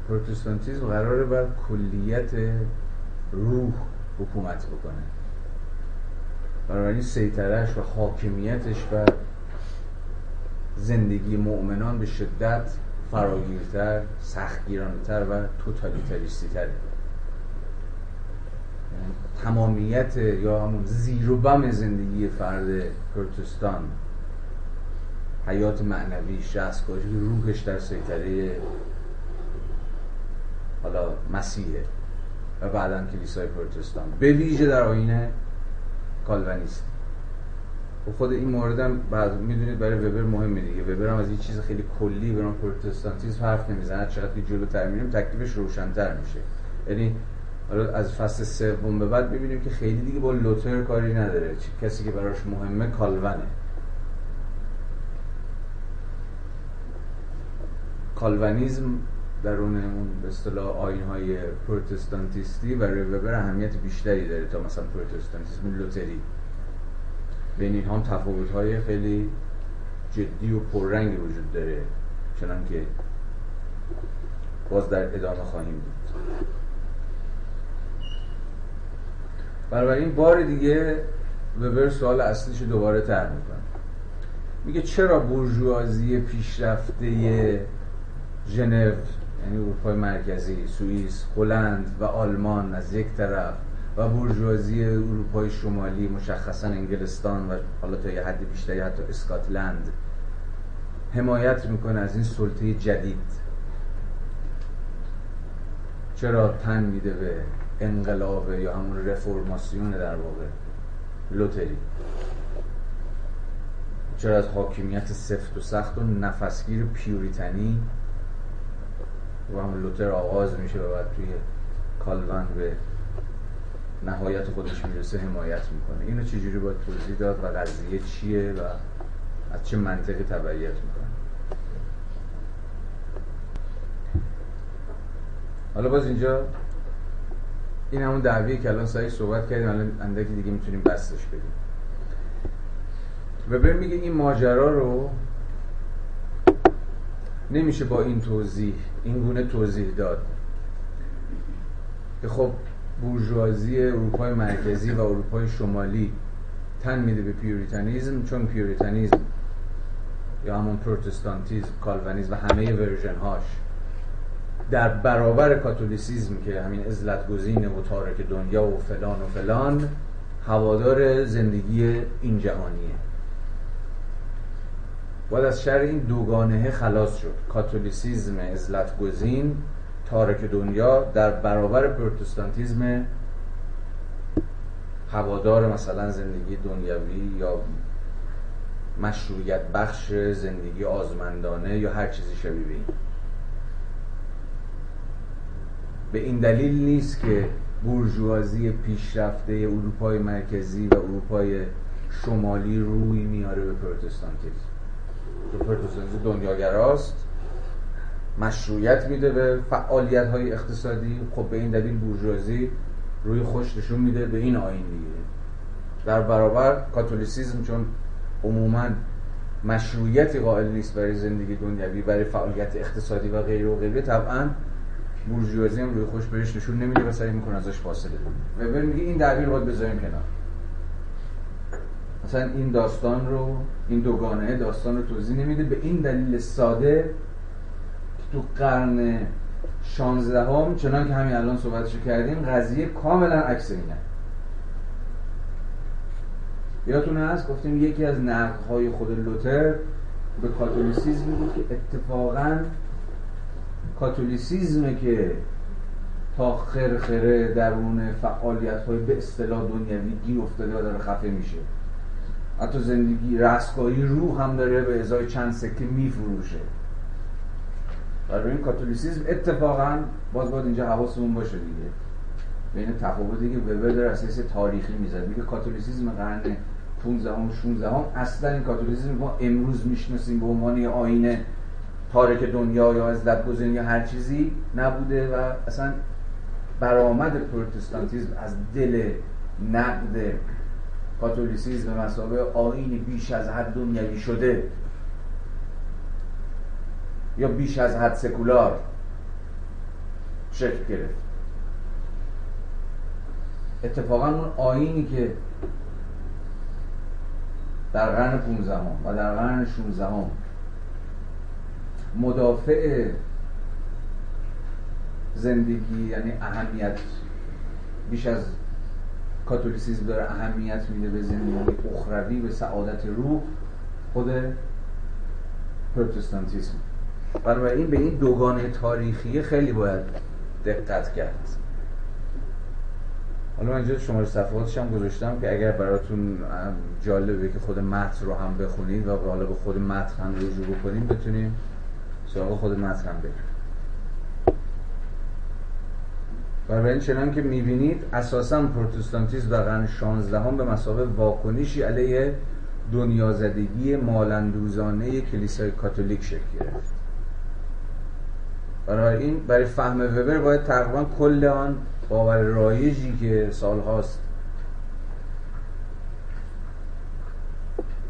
پروتستانتیزم قراره بر کلیت روح حکومت بکنه. بنابراین سیطرش و حاکمیتش بر زندگی مؤمنان به شدت فراگیرتر سختگیرانتر و توتالیتریستی تره یعنی تمامیت یا همون زیر و بم زندگی فرد پروتستان حیات معنوی شخصگاهی روحش در سیطره حالا مسیحه و بعدا کلیسای پروتستان به ویژه در آینه کالوانیست و خود این مورد هم بعد می‌دونید برای وبر مهمه دیگه. وبر هم از این چیز خیلی کلی به نام پروتستانتیسم حرف نمی‌زنه. چقدر که جلوتر میریم تکلیفش روشنتر میشه. یعنی حالا از فصل سوم به بعد می‌بینیم که خیلی دیگه با لوتر کاری نداره. کسی که براش مهمه کالونه. کالوانیزم درون اون به اصطلاح آین های پروتستانتیستی و وبر اهمیت بیشتری داره تا مثلا پروتستانتیسم لوتری. بین این هم تفاوت های خیلی جدی و پررنگی وجود داره چنان که باز در ادامه خواهیم دید این بار دیگه وبر سوال اصلیش دوباره تر می‌کنه. میگه چرا برجوازی پیشرفته ژنو یعنی اروپای مرکزی سوئیس هلند و آلمان از یک طرف و برجوازی اروپای شمالی مشخصا انگلستان و حالا تا یه حدی بیشتری حتی اسکاتلند حمایت می‌کنه از این سلطه جدید. چرا تن میده به انقلاب یا همون رفرماسیون در واقع؟ لوتری. چرا از حاکمیت سفت و سخت و نفسگیر پیوریتنی و همون لوتر آغاز میشه و بعد توی کالوان به نهایت خودش می‌رسه حمایت می‌کنه. اینو چجوری باید توضیح داد و قضیه چیه و از چه منطقی تبعیت می‌کنه؟ حالا باز اینجا این همون دعویه که الان سایی صحبت کردیم الان اندکی دیگه می‌تونیم بستش بدیم. وبر میگه این ماجرا رو نمیشه با این توضیح این گونه توضیح داد. که خب بورژوازی اروپای مرکزی و اروپای شمالی تن میده به پیوریتانیزم چون پیوریتانیزم یا همون پروتستانتیزم کالوانیزم و همه ورژن هاش در برابر کاتولیسیزم که همین عزلت گزینه و تارک دنیا و فلان و فلان هوادار زندگی این جهانیه. باید از شر این دوگانه خلاص شد. کاتولیسیزم ازلت گزین تارک دنیا در برابر پروتستانتیزم هوادار مثلا زندگی دنیوی یا مشروعیت بخش زندگی آزمندانه یا هر چیزی شبیه این. به این دلیل نیست که بورژوازی پیشرفته اروپای مرکزی و اروپای شمالی روی میاره به پروتستانتیزم. پروتستانتیزم دنیاگراست. مشروعیت میده به فعالیت های اقتصادی. خب به این دلیل بورژوازی روی خوش نشون میده به این آین دیگه. در برابر کاتولیسیزم چون عموما مشروعیتی قائل نیست برای زندگی دنیوی برای فعالیت اقتصادی و غیر و غیره طبعا بورژوازی هم روی خوش بهش نشون نمیده و سعی می‌کنه ازش فاصله و میگه این دعوی رو باید بذاریم کنار. مثلا این داستان رو این دوگانه داستان رو توضیح نمیده. به این دلیل ساده تو قرن 16 هم چنان که همین الان صحبتشو کردیم قضیه کاملا عکس اینه. یادتون هست؟ گفتیم یکی از های خود لوتر به کاتولیسیزم بود که اتفاقا کاتولیسیزمه که تا خرخره درون فعالیت های به اصطلاح دنیوی گیر افتاده و داره خفه میشه. حتی زندگی رستگاهی روح هم داره به ازای چند سکه میفروشه. برای این کاتولیسیزم اتفاقا باز باید اینجا حواسمون باشه دیگه. بین تفاوتی که وبر داره اساس تاریخی می‌زد. میگه کاتولیسیسم قرن 15 هم 16 هم اصلا این کاتولیسیسم ما امروز می‌شناسیم به عنوان یه آینه تارک دنیا یا از گذاری یا هر چیزی نبوده و اصلا برآمد پروتستانتیزم از دل نقد کاتولیسیزم به مسابقه آینی بیش از حد دنیوی شده. یا بیش از حد سکولار شکل گرفت. اتفاقا اون آینی که در قرن 15 و در قرن 16 مدافع زندگی یعنی اهمیت بیش از کاتولیسیزم داره اهمیت میده به زندگی اخروی به سعادت روح خود پروتستانتیسم. بنابراین به این دوگانه تاریخی خیلی باید دقت کرد. حالا من اینجا شماره صفحاتش هم گذاشتم که اگر براتون جالبه که خود متن رو هم بخونید و حالا به خود متن هم رجوع بکنیم بتونیم سراغ خود متن هم بریم. این چنان که می‌بینید اساسا پروتستانتیسم در قرن 16 هم به مسابقه واکنشی علیه دنیازدگی مالندوزانه کلیسای کاتولیک شکل گرفت. این برای فهم وبر باید تقریبا کل آن باور رایجی که سالهاست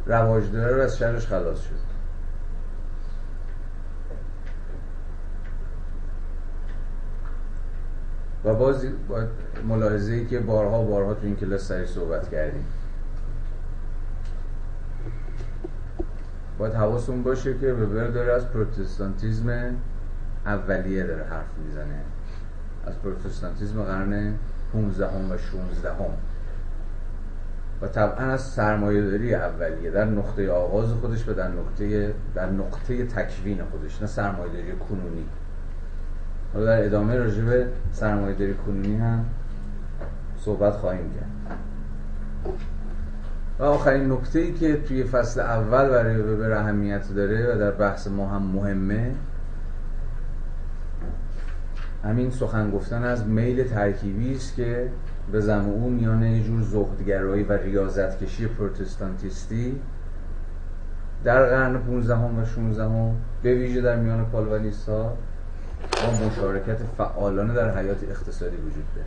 رواج داره رو از شرش خلاص شد. و باز ملاحظه ای که بارها بارها تو این کلاس سری صحبت کردیم. باید حواسون باشه که وبر داره از پروتستانتیزم اولیه داره حرف می‌زنه. از پروتستانتیزم قرن 15 و 16 هم. و طبعا از سرمایه داری اولیه. در نقطه آغاز خودش و در نقطه در نقطه تکوین خودش. نه سرمایه داری کنونی. حالا در ادامه راجع به سرمایه داری کنونی هم صحبت خواهیم کرد. و آخرین نکته ای که توی فصل اول برای وبر اهمیت داره و در بحث ما هم مهمه همین سخن گفتن از میل ترکیبی است که به زم او میانه یه جور زهدگرایی و ریاضتکشی پروتستانتیستی در قرن 15 و 16 به ویژه در میان پالوالیستا با مشارکت فعالانه در حیات اقتصادی وجود داره.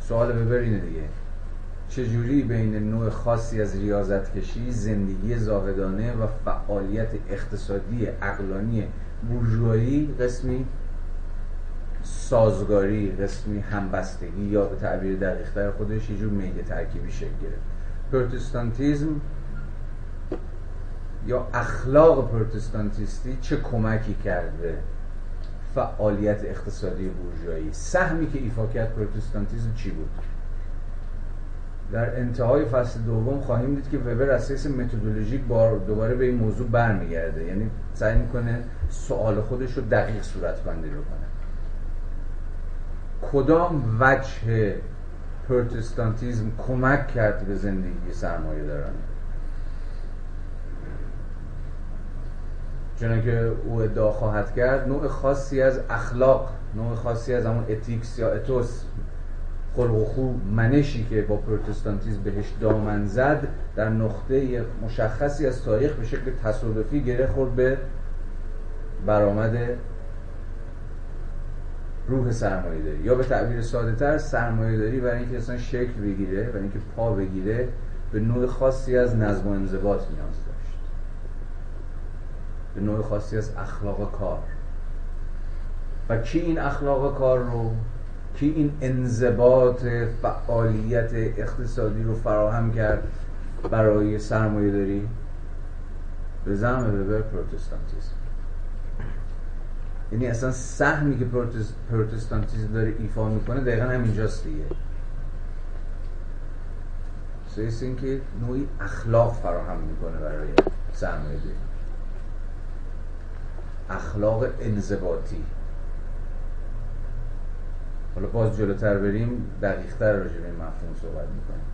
سوال ببر اینه دیگه. چجوری بین نوع خاصی از ریاضت کشی زندگی زاهدانه و فعالیت اقتصادی اقلانی بورژوایی قسمی سازگاری قسمی همبستگی یا به تعبیر دقیقتر خودش یه جور میگه ترکیبی شکل گرفت؟ پروتستانتیزم یا اخلاق پروتستانتیستی چه کمکی کرده؟ فعالیت اقتصادی بورژوایی. سهمی که ایفا کرد پروتستانتیزم چی بود؟ در انتهای فصل دوم خواهیم دید که وبر اساس متدولوژیک بار دوباره به این موضوع برمیگرده. یعنی سعی می‌کنه سوال خودش رو دقیق صورت بندی رو کنه کدام وجه پروتستانتیزم کمک کرد به زندگی سرمایه دارانه چون که او ادعا خواهد کرد نوع خاصی از اخلاق نوع خاصی از همون اتیکس یا اتوس خلق و خوب منشی که با پروتستانتیزم بهش دامن زد در نقطه مشخصی از تاریخ به شکل تصادفی گره خورد به برآمد روح سرمایه داری یا به تعبیر ساده تر سرمایه داری برای اینکه اصلا شکل بگیره برای اینکه پا بگیره به نوع خاصی از نظم و انضباط نیاز داشت به نوع خاصی از اخلاق کار. و کی این اخلاق کار رو؟ کی این انضباط فعالیت اقتصادی رو فراهم کرد برای سرمایه داری؟ به زمه به پروتستانتیزم یعنی اصلا سهمی که پروتستانتیزم داره ایفا می‌کنه دقیقا همینجاست دیگه این که نوعی اخلاق فراهم می‌کنه برای سرمایه اخلاق انضباطی. حالا باز جلوتر بریم دقیقتر راجع به این مفهوم صحبت می‌کنیم.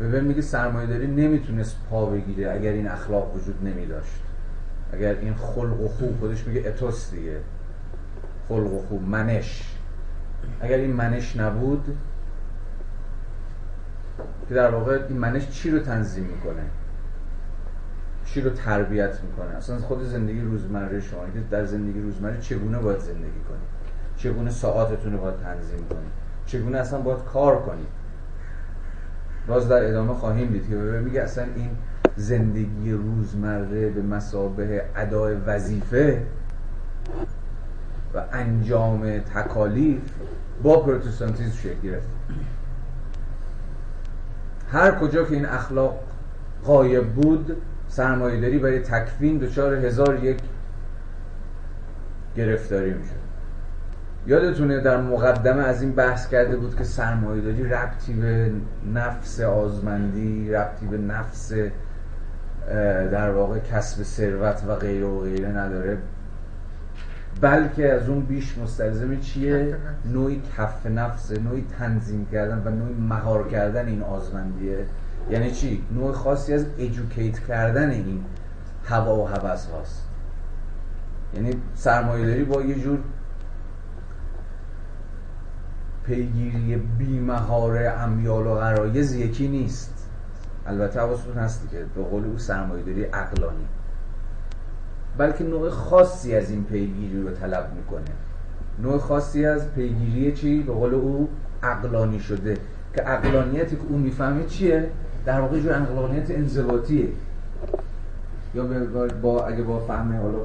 ببین میگه سرمایه داری نمی‌تونست پا بگیره اگر این اخلاق وجود نمی داشت اگر این خلق و خوب خودش میگه اتوس دیگه. خلق و خوب منش. اگر این منش نبود که در واقع این منش چی رو تنظیم می‌کنه؟ چی رو تربیت می‌کنه؟ اصلا خود زندگی روزمره شما که در زندگی روزمره چگونه باید زندگی کنید چگونه ساعاتتون رو باید تنظیم کنید چگونه اصلا باید کار کنید باز در ادامه خواهیم دید که میگه اصلا این زندگی روزمره به مسابه ادای وظیفه و انجام تکالیف با پروتستانتیزم شکل گرفت. هر کجا که این اخلاق غایب بود سرمایهداری برای تکفین دچار هزار یک گرفتاری میشه یادتونه در مقدمه از این بحث کرده بود که سرمایهداری ربطی به نفس آزمندی ربطی به نفس در واقع کسب ثروت و غیره و غیره نداره. بلکه از اون بیش مستلزم چیه؟ نوعی کف نفس نوعی تنظیم کردن و نوعی مهار کردن این آزمندیه. یعنی چی؟ نوع خاصی از ایژوکیت کردن این هوا و هوس هاست. یعنی سرمایه داری با یه جور پیگیری بیمهار امیال و غرایز یکی نیست. البته حواستون هستی که به قول او سرمایه داری اقلانی بلکه نوع خاصی از این پیگیری رو طلب می‌کنه. نوع خاصی از پیگیری چی؟ به قول او اقلانی شده. که اقلانیتی که او می‌فهمه چیه؟ در واقع جور اقلانیت انضباطیه یا با اگه با فهم حالا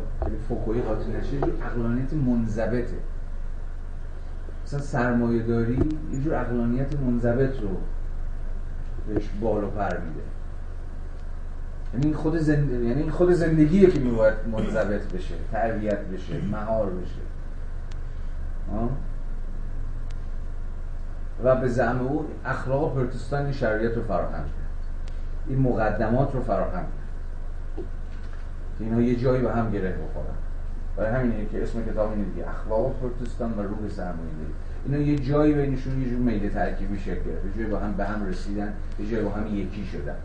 فوکوی قاطی نشه جور اقلانیت منضبطه. مثلا سرمایه داری یه جور اقلانیت منضبط رو بهش بال و پر میده. یعنی خود زندگی یعنی خود زندگیه که میباید منضبط بشه تربیت بشه مهار بشه. و به زعم او اخلاق پروتستان این شرایط رو فراهم کرد. این مقدمات رو فراهم اینا یه جایی به هم گره بخورن. برای همینه که اسم کتاب اینه دیگه اخلاق پروتستان و روح سرمایه اینا یه جایی بینشون یه جور میل ترکیبی شکل گرفت. یه جایی با هم به هم رسیدن یه جایی با هم یکی شدن.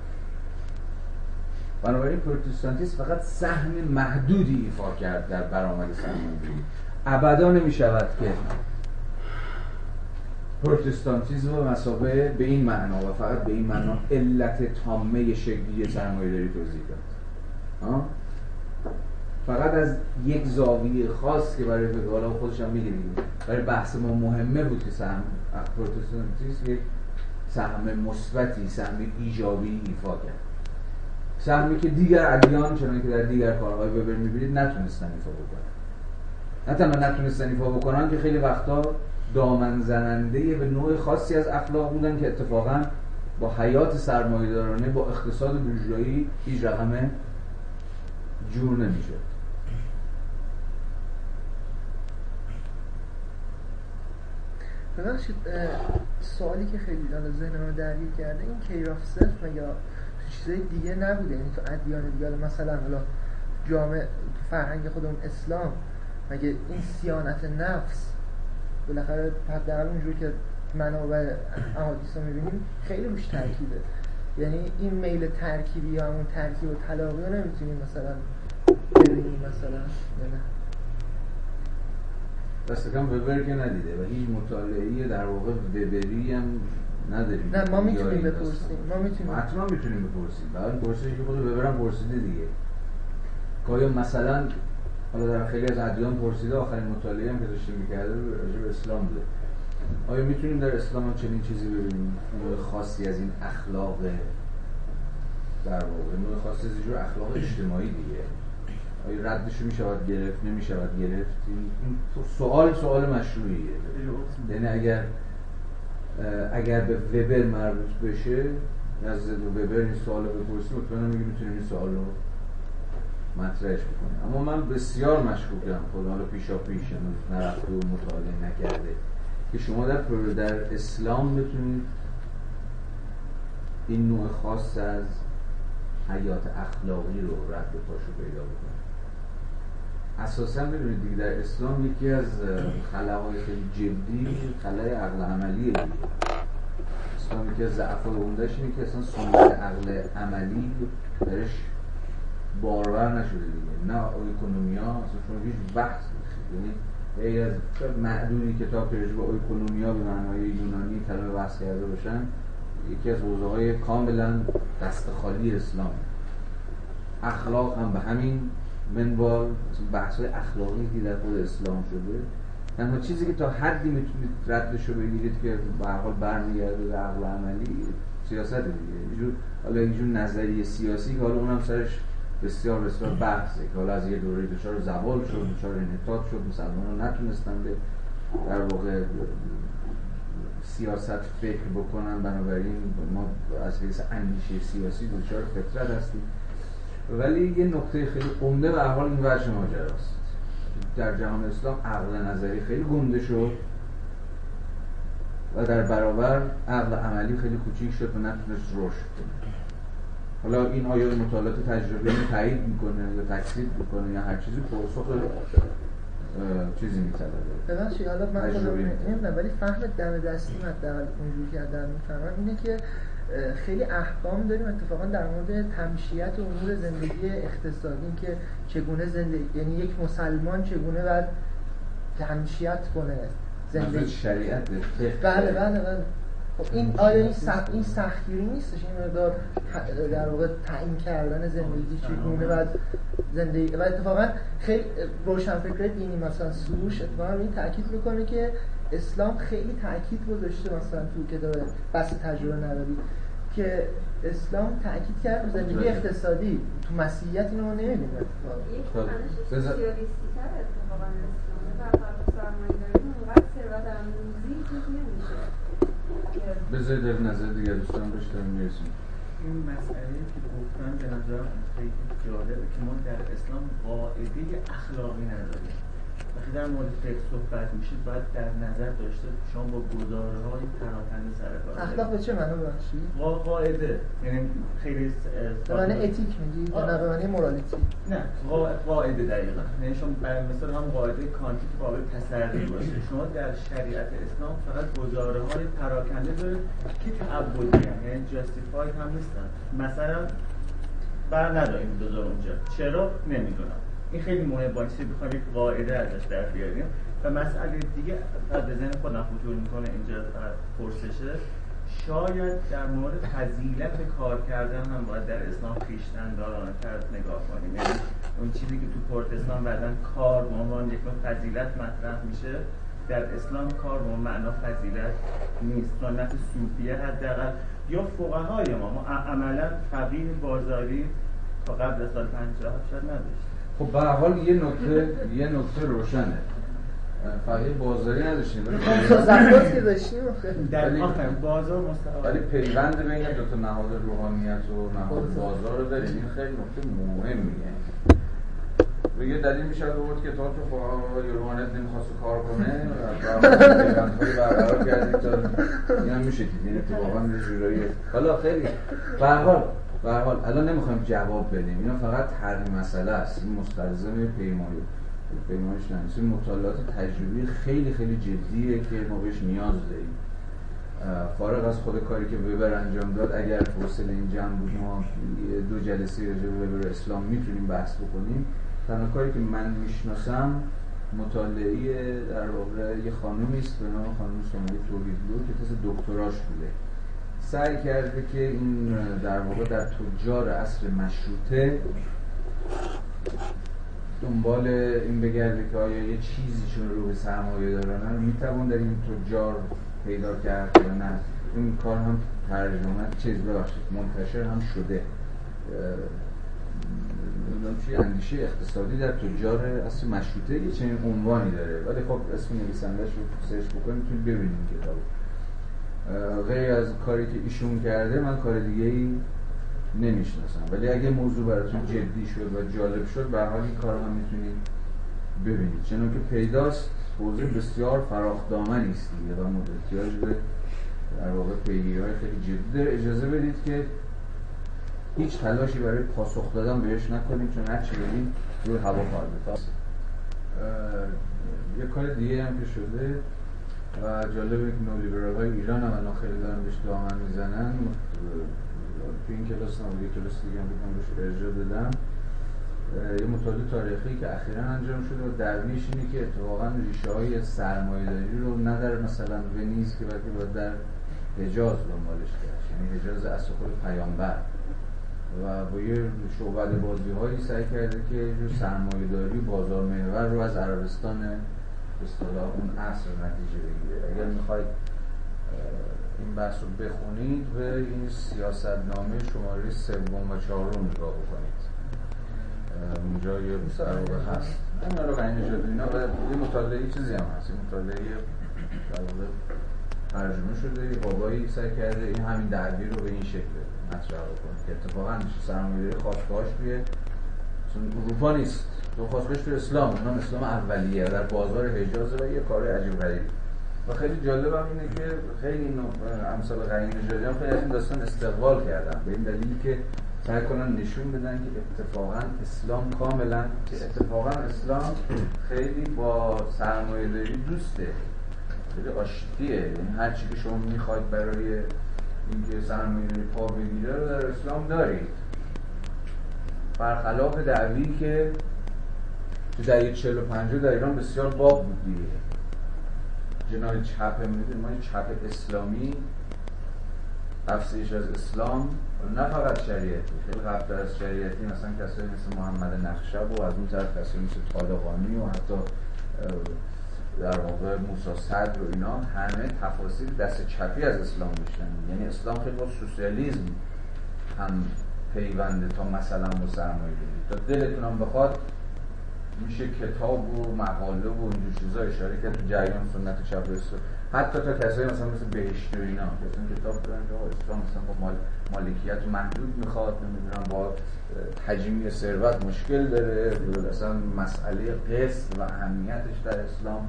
بنابراین پروتستانتیسم فقط سهم محدودی ایفا کرد در برآمد سرمایه‌داری ابدا نمی شود که پروتستانتیزم و مسابه به این معنا و فقط به این معنا علت تامه شکلی سرمایه داری توضیح داد. فقط از یک زاویه خاص که برای حالا خودش هم میگیم برای بحث ما مهمه بود که سهم پروتستانتیسم یک سهم مثبتی سهم ایجابی ایفا کرد. سهمی که دیگر ادیان چنان که در دیگر کارهای ببر می‌بینید نتونستن ایفا بکنن. نه تنها نتونستن ایفا بکنن که خیلی وقتا دامن زننده به نوع خاصی از اخلاق بودن که اتفاقا با حیات سرمایه‌دارانه با اقتصاد بورژوایی هیچ رقم جور نمی‌شد. ببخشید سوالی که خیلی داره ذهن من درگیر کرده این کیراف سلف یا چیزای دیگه نبوده؟ یعنی تو ادیان دیگه مثلا حالا جامعه تو فرهنگ خودمون اسلام مگه این سیانت نفس بالاخره حداقل اونجور که منابع احادیث رو می‌بینیم خیلی روش ترکیبه. یعنی این میل ترکیبی یا همون ترکیب و تلاقی رو نمی‌تونیم مثلا ببینیم مثلا نه؟ دست کم وبر که ندیده و هیچ مطالعه در واقع وبری هم نداریم. نه ما می‌تونیم بپرسیم. ما می‌تونیم. حتما می‌تونیم بپرسیم. بعد پرسش که خود ببرم پرسیده دیگه. که مثلا حالا در خیلی از ادیان پرسیده آخرین مطالعه هم که داشته می‌کرده راجع به اسلام بوده آیا می‌تونیم در اسلام هم چنین چیزی ببینیم؟ نوع خاصی از این اخلاق در واقع. نوع خاصی از این اخلاق اجتماعی دیگه. آیا ردش می‌شود گرفت نمی‌شود گرفت؟ این سوال سوال مشروعیه. یعنی اگر اگر به وبر مربوط بشه از وبر این سوال رو بپرسیم مطمئنم میگه می‌تونیم این سوال رو مطرحش بکنیم اما من بسیار مشکوکم. خود حالا پیشا پیش نرفته و مطالعه نکرده. که شما در در اسلام بتونید این نوع خاص از حیات اخلاقی رو رد پاشو پیدا بکنید. اساسا ببینید دیگه در اسلام یکی از خلاهای خیلی جدی خلای عقل عملی اسلام یکی از ضعف عمدهش اینه که اصلا سنت عقل عملی درش بارور نشده دیگه. نه اکونومیا اصلا شما هیچ بحث یعنی ای از معدودی کتاب که به به معنای یونانی طلب بحث کرده باشن یکی از حوزه های کاملا دست خالی اسلام. اخلاق هم به همین منوال بحث های اخلاقی که در خود اسلام شده. تنها چیزی که تا حدی می‌تونید ردش رو بگیرید که به حال برمیگرده به عقل عملی سیاست دیگه. اینجور حالا اینجور نظریه سیاسی که حالا اونم سرش بسیار بسیار بحثه که حالا از یه دوره دچار زوال شد دچار انحطاط شد مسلمان ها نتونستن به در واقع سیاست فکر بکنن. بنابراین ما از حیث اندیشه سیاسی دچار فطرت هستیم. ولی یه نقطه خیلی عمده به حال این وجه ماجراست. در جهان اسلام عقل نظری خیلی گنده شد و در برابر عقل عملی خیلی کوچیک شد و نتونست رشد کنه. حالا این آیا مطالعات تجربی تایید می‌کنه یا تکذیب می‌کنه یا هر چیزی پاسخ چیزی میطلبه ببخشید حالا من نمی‌دونم ولی فهم دم دستی حداقل اونجوری که در می‌فهمم اینه که خیلی احکام داریم اتفاقا در مورد تمشیت و امور زندگی اقتصادی که چگونه زندگی یعنی یک مسلمان چگونه باید تمشیت کنه زندگی. شریعت بله بله بله. خب این آیا این سخت این سختگیری نیستش این مقدار در واقع تعیین کردن زندگی چگونه بعد زندگی و اتفاقا خیلی روشن فکر دینی مثلا سروش اتفاقا این تاکید می‌کنه که اسلام خیلی تاکید گذاشته مثلا تو کتاب بس تجربه نداری که اسلام تاکید کرد زندگی. اقتصادی. تو مسیحیت اینو ما نمی‌بینیم اتفاقا بذارید در نظر دیگر دوستان بشترم می‌رسیم. این مسئله که گفتن به نظر خیلی جالبه که ما در اسلام قاعده اخلاقی نداریم. وقتی در مورد فقه صحبت میشه باید در نظر داشته شما با گزاره های پراکنده سر کار اخلاق به چه معنی بخشی؟ قاعده. یعنی خیلی به معنی اتیک میگی؟ یا نه به معنی مورالیتی نه قاعده دقیقا. یعنی شما مثل هم قاعده کانتی که قابل تسری باشه. شما در شریعت اسلام فقط گزاره های پراکنده دارید که تعبدی یعنی جاستیفای هم نیستن. مثلا بر نداریم دو اونجا. چرا؟ نمی‌دونم. این خیلی مهمه با چیزی بخوایم یک قاعده ازش در بیاریم. و مسئله دیگه از ذهن خودم خطور می‌کنه اینجا پرسشه. شاید در مورد فضیلت کار کردن هم باید در اسلام خیشتن دارانه کرد نگاه کنیم. یعنی اون چیزی که تو پروتستان بعدا کار به عنوان یک فضیلت مطرح میشه در اسلام کار به معنا فضیلت نیست. سنت صوفیه حداقل. یا فقهای ما. ما عملا فقیه بازاری تا قبل سال 50 شاید نداشت خب به حال یه نکته یه نکته روشنه. فقیه بازاری نداشتیم. ولی زکات که داشتیم در بازار ولی پیوند بین دو تا نهاد روحانیت و نهاد خب. بازار رو داریم. این خیلی نکته مهمیه. یه دلیل میشه بود که تا تو فقهای روحانیت نمی‌خواست کار کنه و پیوندهای برقرار کردید تا این هم میشه دید این اتفاقا یه جورایی حالا خیلی به به حال الان نمی‌خوایم جواب بدیم. اینا فقط حل مسئله است. این مستلزم پیمایی. پیمایش این مطالعات تجربی خیلی خیلی جدیه که ما بهش نیاز داریم. فارغ از خود کاری که وبر انجام داد اگر حوصله این جمع بود ما دو جلسه به وبر اسلام می‌تونیم بحث بکنیم. تنها کاری که من می‌شناسم مطالعه در واقع یه خانومی است به نام خانم سومری توحیدلو که تز دکتراش بوده. سعی کرده که این در واقع در تجار عصر مشروطه دنبال این بگرده که آیا یه چیزی چون رو به سرمایه دارن می‌توان در این تجار پیدا کرد یا نه. این کار هم ترجمه چیز ببخشید منتشر هم شده. چی اندیشه اقتصادی در تجار اصل مشروطه یه چنین عنوانی داره. ولی خب اسم نویسندهش رو سرچ بکنید می‌تونید ببینید کتابو. غیر از کاری که ایشون کرده من کار دیگه ای نمی‌شناسم. ولی اگه موضوع براتون جدی شد و جالب شد به حال این کار هم می‌تونید ببینید. چون که پیداست حوزه بسیار فراخ دامنی است دیگه و احتیاج به در واقع پیگیری های خیلی جدی داره. اجازه بدید که هیچ تلاشی برای پاسخ دادن بهش نکنیم چون هر چی بگیم روی هوا خواهد یه کار دیگه هم که شده و جالبه که نولیبرال های ایران هم الان خیلی دارن بهش دامن می‌زنن. تو این کلاس هم یه کلاس دیگه هم بکنم بهش ارجاع بدم. یه مطالعه تاریخی که اخیرا انجام شده و درویش اینه که اتفاقا ریشه های سرمایه داری رو نه در مثلا ونیز که بلکه باید در حجاز دنبالش کرد. یعنی حجاز اصل خود پیامبر. و با یه شعبد بازی هایی سعی کرده که سرمایه داری بازار محور رو از عربستان به اون عصر نتیجه بگیره. اگر می‌خواید این بحث رو بخونید و این سیاست نامه شماره سوم و چهارم نگاه بکنید. اونجا یه در هست. این رو غنی نژاد اینا یه مطالعه چیزی هم هست. مطالعه در ترجمه شده. یه بابایی سعی کرده این همین درگیر رو به این شکل مطرح بکنه که اتفاقا سرمایه‌داری خواستگاهش توی اروپا نیست. تو خواستگاهش توی اسلام اونم اسلام اولیه در بازار حجاز و یه کار عجیب غریب. و خیلی جالب هم اینه که خیلی امثال غنی نژادی هم خیلی این داستان استقبال کردن. به این دلیل که سعی کنن نشون بدن که اتفاقا اسلام کاملا که اتفاقا اسلام خیلی با سرمایه داری دوسته. خیلی آشتیه. یعنی هر چی که شما می‌خواید برای اینکه سرمایه داری پا بگیره رو در اسلام دارید. برخلاف دعوی که دهه 45 در ایران بسیار باب بود دیگه. جنای چپ می‌دونید ما چپ اسلامی تفسیرش از اسلام نه فقط شریعتی خیلی قبل از شریعتی مثلا کسایی مثل محمد نخشب و از اون طرف کسایی مثل طالقانی و حتی در واقع موسا صدر و اینا همه تفاصیل دست چپی از اسلام داشتن. یعنی اسلام خیلی با سوسیالیزم هم پیونده تا مثلا با سرمایه تا دلتون بخواد میشه کتاب و مقاله و اینجور چیزا اشاره کرد تو جریان سنت چپ حتی تا کسایی مثلا مثل بهشتی و اینا مثلا کتاب دارن که اسلام مثلا با مال مالکیت محدود می‌خواد نمی‌دونم با تجمیع ثروت مشکل داره اصلا مسئله قسط و اهمیتش در اسلام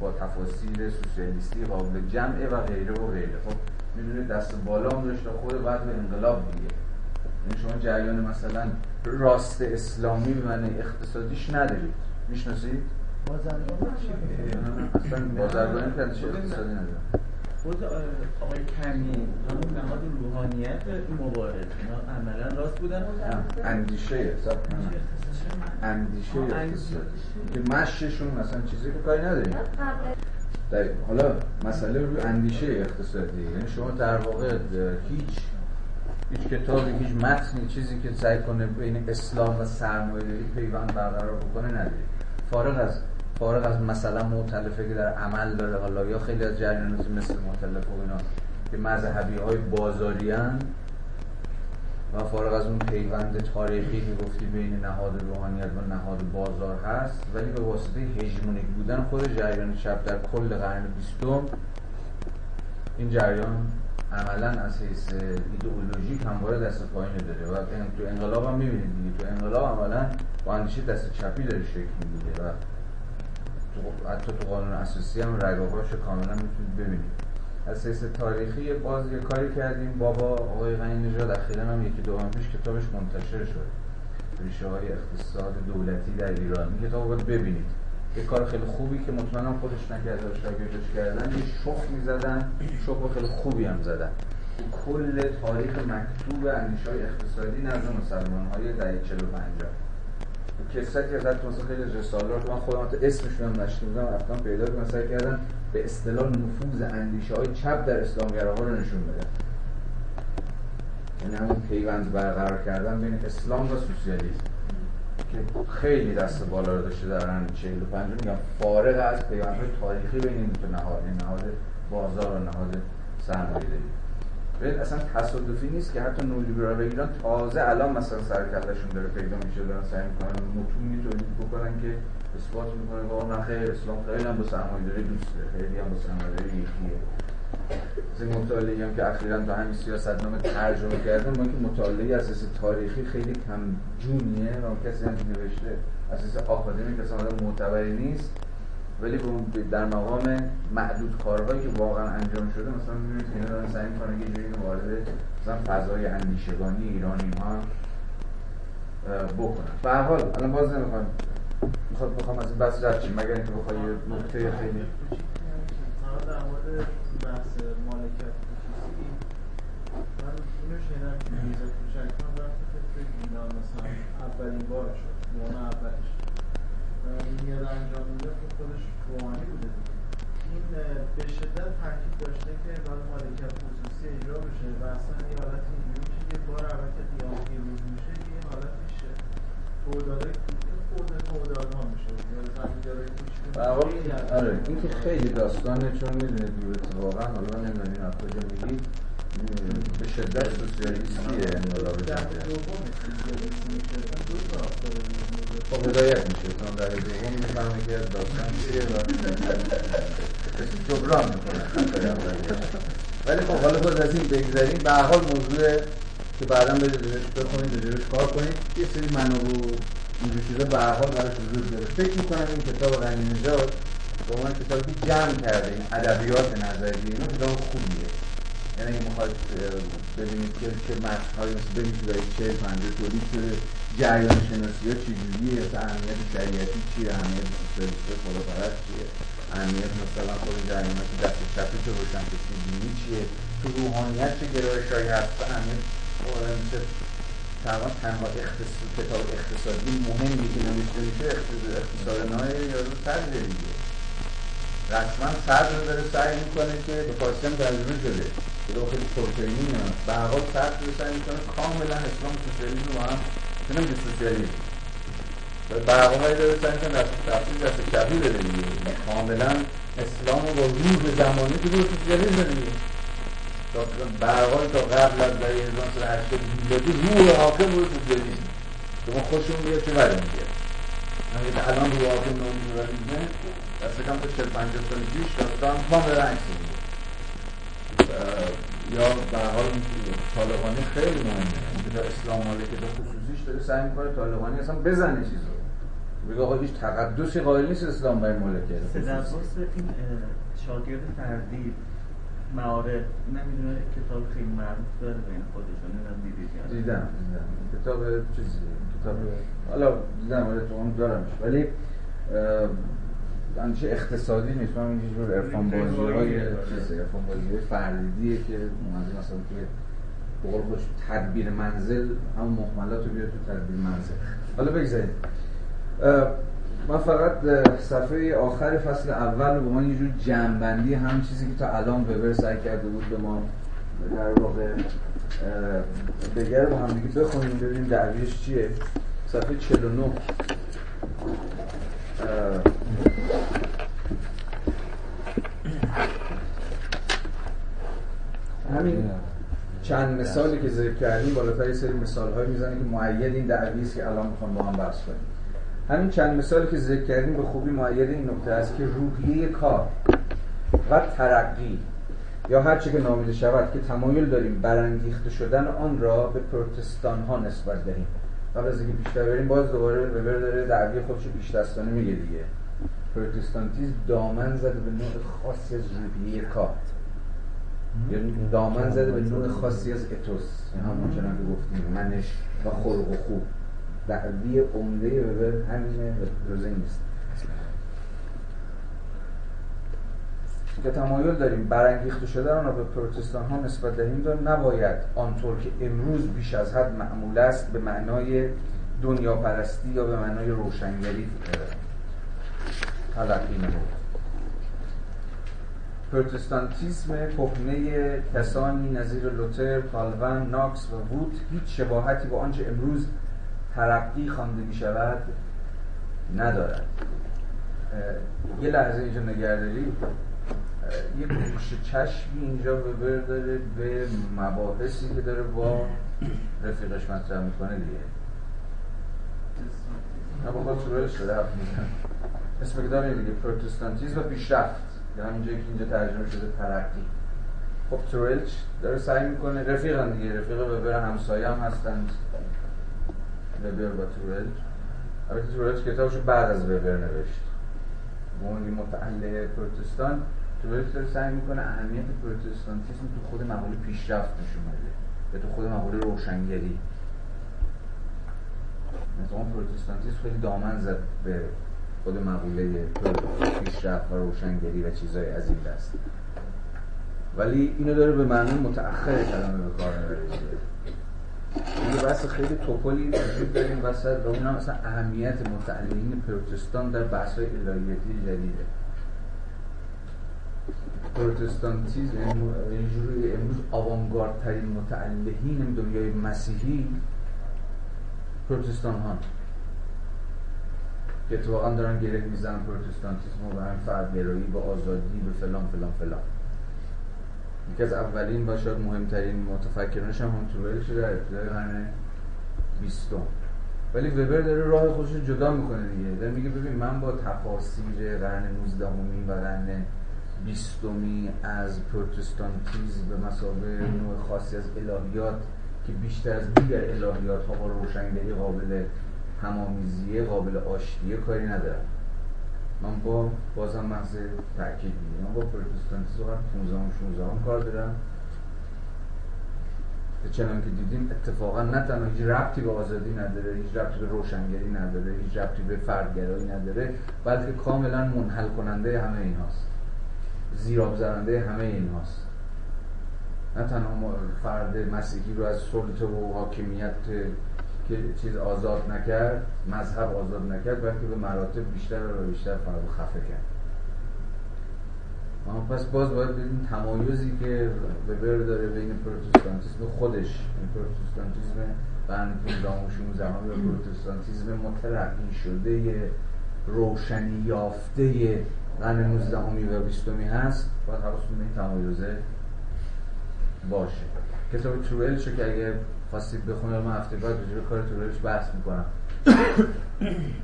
با تفاصیل سوسیالیستی قابل جمعه و غیره و غیره. خب می‌دونید دست بالا هم داشت خود بعد به انقلاب دیگه. یعنی شما جریان مثلا راست اسلامی به معنی اقتصادیش ندارید. می‌شناسید؟ بازرگان اصلا بازرگانی که اقتصادی ندارم خود آقای کمی همون نهاد روحانیت مبارز اینا عملا راست بودن. اندیشه اندیشه اقتصادی. که مششون مثلا چیزی که کاری نداریم. حالا مسئله روی اندیشه اقتصادی. یعنی شما در واقع هیچ هیچ کتابی هیچ متنی چیزی که سعی کنه بین اسلام و سرمایه پیوند برقرار بکنه نداری. فارغ از فارغ از مثلا معتلفه که در عمل داره حالا یا خیلی از جریانات مثل معتلفه و اینا که مذهبی های بازاری و فارغ از اون پیوند تاریخی که گفتی بین نهاد روحانیت و نهاد بازار هست ولی به واسطه هژمونیک بودن خود جریان چپ در کل قرن بیستم این جریان عملا از حیث ایدئولوژیک همواره دست پایین داره و تو انقلاب هم می‌بینید دیگه. تو انقلاب عملا با اندیشه دست چپی داره شکل می‌گیره و تو حتی تو قانون اساسی هم رگاهاش کاملا می‌تونید ببینید. از حیث تاریخی باز یه کاری کردیم. بابا آقای غنی نژاد اخیرا هم یکی دو پیش کتابش منتشر شد. ریشه های اقتصاد دولتی در ایران. این کتاب باید ببینید. یه کار خیلی خوبی که مطمئنم خودش نکرده و شاگردش کردن یه شخ می‌زدن. شخ خیلی خوبی هم زدن. کل تاریخ مکتوب اندیشه های اقتصادی نزد مسلمان های دهه 45 کسایی از حتی مثلا خیلی رساله رو من خودم اسمشون هم نشنیدم رفتم پیدا کردم سعی کردم به اصطلاح نفوذ اندیشه های چپ در اسلامگراها رو نشون بده یعنی همون پیوند برقرار کردن بین اسلام و سوسیالیسم. که خیلی دست بالا رو داشته در قرن 45 میگم فارغ از پیوندهای تاریخی بین این دو نهاد یعنی نهاد بازار و نهاد سرمایه‌داری ببین اصلا تصادفی نیست که حتی نولیبرال ایران تازه الان مثلا سر داره پیدا میشه دارن سعی می‌کنن متونی تولید بکنن که اثبات می‌کنه نه خیر اسلام خیلی هم با سرمایه‌داری دوسته خیلی هم با سرمایه‌داری یکیه. از این مطالعه هم که اخیرا تو همین سیاست نامه ترجمه کردن ما که مطالعه اساس تاریخی خیلی کم جونیه و کسی هم نوشته اساس آکادمیک اصلا آدم معتبری نیست ولی در مقام محدود کارهایی که واقعا انجام شده مثلا می‌بینید که دارن سعی می‌کنن یه جوری وارد مثلا فضای اندیشگانی ایرانی ها بکنن. به حال الان باز نمی‌خوام می‌خواد بخوام از این بحث رد مگر اینکه بخوای نکته خیلی اولین بار شد اولش میاد انجام میده که خودش روحانی بوده این به شدت تاکید داشته که مالکیت خصوصی اجرا بشه و اصلا یه حالت که بار اول که قیام پیروز میشه یه حالت میشه. آره این که خیلی داستانه چون می‌دونید اتفاقا حالا نمی‌دونم از کجا میگید به شدت سوسیالیستیه انقلاب جمعیت خب هدایت میشه تا در دوم می‌فهمه که داستان چیه و جبران می‌کنه ولی خب حالا باز از این بگذاریم به حال موضوع که بعدا برید بخونید روش کار کنید یه سری منابع اینجور چیزا به هر حال براش وجود داره. فکر می‌کنم این کتاب غنی نژاد به عنوان کتابی که جمع کرده این ادبیات نظری اینو کتاب خوبیه. یعنی اگه می‌خواید ببینید که چه متنهایی مثل برای چه پنجه تولید شده جریان شناسی ها چجوریه مثلا اهمیت شریعتی چیه اهمیت سوسیالیست خداپرست چیه اهمیت مثلا خود جریانات دست چپی که روشن کسی دینی چیه تو روحانیت چه گرایشهایی هست اهمیت چه تقریبا تنها اختصاص کتاب اقتصادی مهمی که نوشته میشه اقتصاد نای یارو صدر دیگه. رسما صدر رو داره سعی می‌کنه که به فارسی هم ترجمه شده. به خیلی پروتئینی میاد. به هر حال صدر رو سعی می‌کنه کاملا اسلام سوسیالیسم رو هم چنان که سوسیالیسم به هر حال داره سعی می‌کنه تفصیل دست کبی بده دیگه کاملا اسلام رو با روح زمانی که رو سوسیالیسم دیگه به حال تا قبل از برای 1980 میلادی روح حاکم رو سوسیالیسم که ما خوشمون بیاد چه بدمون بیاد همین که الان روح حاکم نولیبرالیسمه دست کم تا 40 50 سال پیش داستان کاملا عکس یا به حال طالبانی خیلی مهمه. اینکه در اسلام که خصوصیش داره سعی می‌کنه طالبانی اصلا بزنه چیزو. بگه آقا هیچ تقدسی قائل نیست اسلام برای مالکیت تدبس این شاگرد فردی معارف نمی‌دونه کتاب خیلی معروف داره بین خودشون نمی‌دونم دیدید دیدم دیدم. کتاب چیزی کتاب حالا دیدم ولی تو اون دارمش. ولی اندیشه اقتصادی نیست. من اینجور جور ارفان بازی های ارفان بازی های فردیه که منظور مثلا که بقول خوش تدبیر منزل هم محملات رو بیاد تو تدبیر منزل. حالا بگذاریم. من فقط صفحه آخر فصل اول رو به من یه جنبندی هم چیزی که تا الان وبر سعی کرده بود به ما در واقع بگر با هم دیگه بخونیم ببینیم دعویش چیه. صفحه 49 همین چند مثالی که ذکر کردیم بالاتر یه سری مثال های می‌زنه که معید این است که الان می‌خوام با هم بحث کنیم. همین چند مثالی که ذکر کردیم به خوبی معید این نکته است که روحیه کار و ترقی یا هر چه که نامیده شود که تمایل داریم برانگیخته شدن آن را به پروتستان ها نسبت دهیم. قبل از اینکه بیشتر بریم باز دوباره وبر داره دعوی خودش رو پیش دستانه میگه دیگه. پروتستانتیزم دامن زده به نوع خاصی از روحیه کار. یعنی دامن زده به نوع خاصی از اتوس. یعنی همون که گفتیم منش و خلق و خوب. دعوی عمده وبر همینه روزه نیست. که تمایل داریم برانگیخته شدن آن را به پروتستان ها نسبت دهیم دار نباید آنطور که امروز بیش از حد معمول است به معنای دنیا پرستی یا به معنای روشنگری تلقی نمود. پروتستانتیسم کهنه کسانی نظیر لوتر، کالون، ناکس و ووت هیچ شباهتی با آنچه امروز ترقی خوانده می شود ندارد یه لحظه اینجا نگرداری یه گوش چشمی اینجا ببر داره به مباحثی که داره با رفیقش مطرح می‌کنه دیگه. نه با خود سروش شده؟ حرف میزن اسم کتاب دیگه پروتستانتیزم و پیشرفت. که همینجایی که اینجا ترجمه شده ترقی. خب تورلچ داره سعی می‌کنه رفیق هم دیگه رفیق وبر همسایه هم هستند. وبر با تورلچ البته تورلچ کتابشو بعد از وبر نوشت. مهندی متعلق پروتستان تورلچ داره سعی می‌کنه اهمیت پروتستانتیسم تو خود مقوله پیشرفت نشون بده یا تو خود مقوله روشنگری. مثلا پروتستانتیسم خیلی دامن زد به خود مقوله پیشرفت و روشنگری و چیزهای از این دست. ولی اینو داره به معنی متأخر کلمه به کار یه بحث خیلی توپلی وجود داریم وسط و اونم مثلا اهمیت متعلقین پروتستان در بحث های الهیاتی جدیده. پروتستانتیزم اینجوری امروز آوانگارد ترین متعلقین دنیای مسیحی پروتستان ها که اتفاقا دارن گره می‌زنن پروتستانتیسم و هم فردگرایی به آزادی به فلان فلان فلان. یکی از اولین و مهمترین متفکرانش هم هم شده در ابتدای قرن بیستم. ولی وبر داره راه خودش جدا می‌کنه دیگه. داره میگه ببین من با تفاسیر قرن 19 و قرن بیستمی از پروتستانتیزم به مسابقه نوع خاصی از الهیات که بیشتر از دیگر الهیات ها با روشنگری قابل همامیزیه قابل آشتیه کاری ندارم من با بازم محض تاکید میگم با پروتستانتیسم 15 و 16 هم کار دارم. چنان که دیدیم اتفاقا نه تنها هیچ ربطی به آزادی نداره هیچ ربطی به روشنگری نداره هیچ ربطی به فردگرایی نداره بلکه کاملا منحل کننده همه این هاست زیراب زننده همه این هاست نه تنها فرد مسیحی رو از سلطه و حاکمیت که چیز آزاد نکرد مذهب آزاد نکرد بلکه به مراتب بیشتر و بیشتر فرد خفه کرد. پس باز باید بدیم تمایزی که وبر داره بین پروتستانتیسم خودش. پروتستانتیسم قرن 15 و 16 و پروتستانتیسم مترقی شده روشنی یافته قرن 19 و 20 هست. باید حواستون به این تمایزه باشه. کتاب تروئل که اگه خواستید بخونه من هفته بعد به کار تروئلش بحث می‌کنم.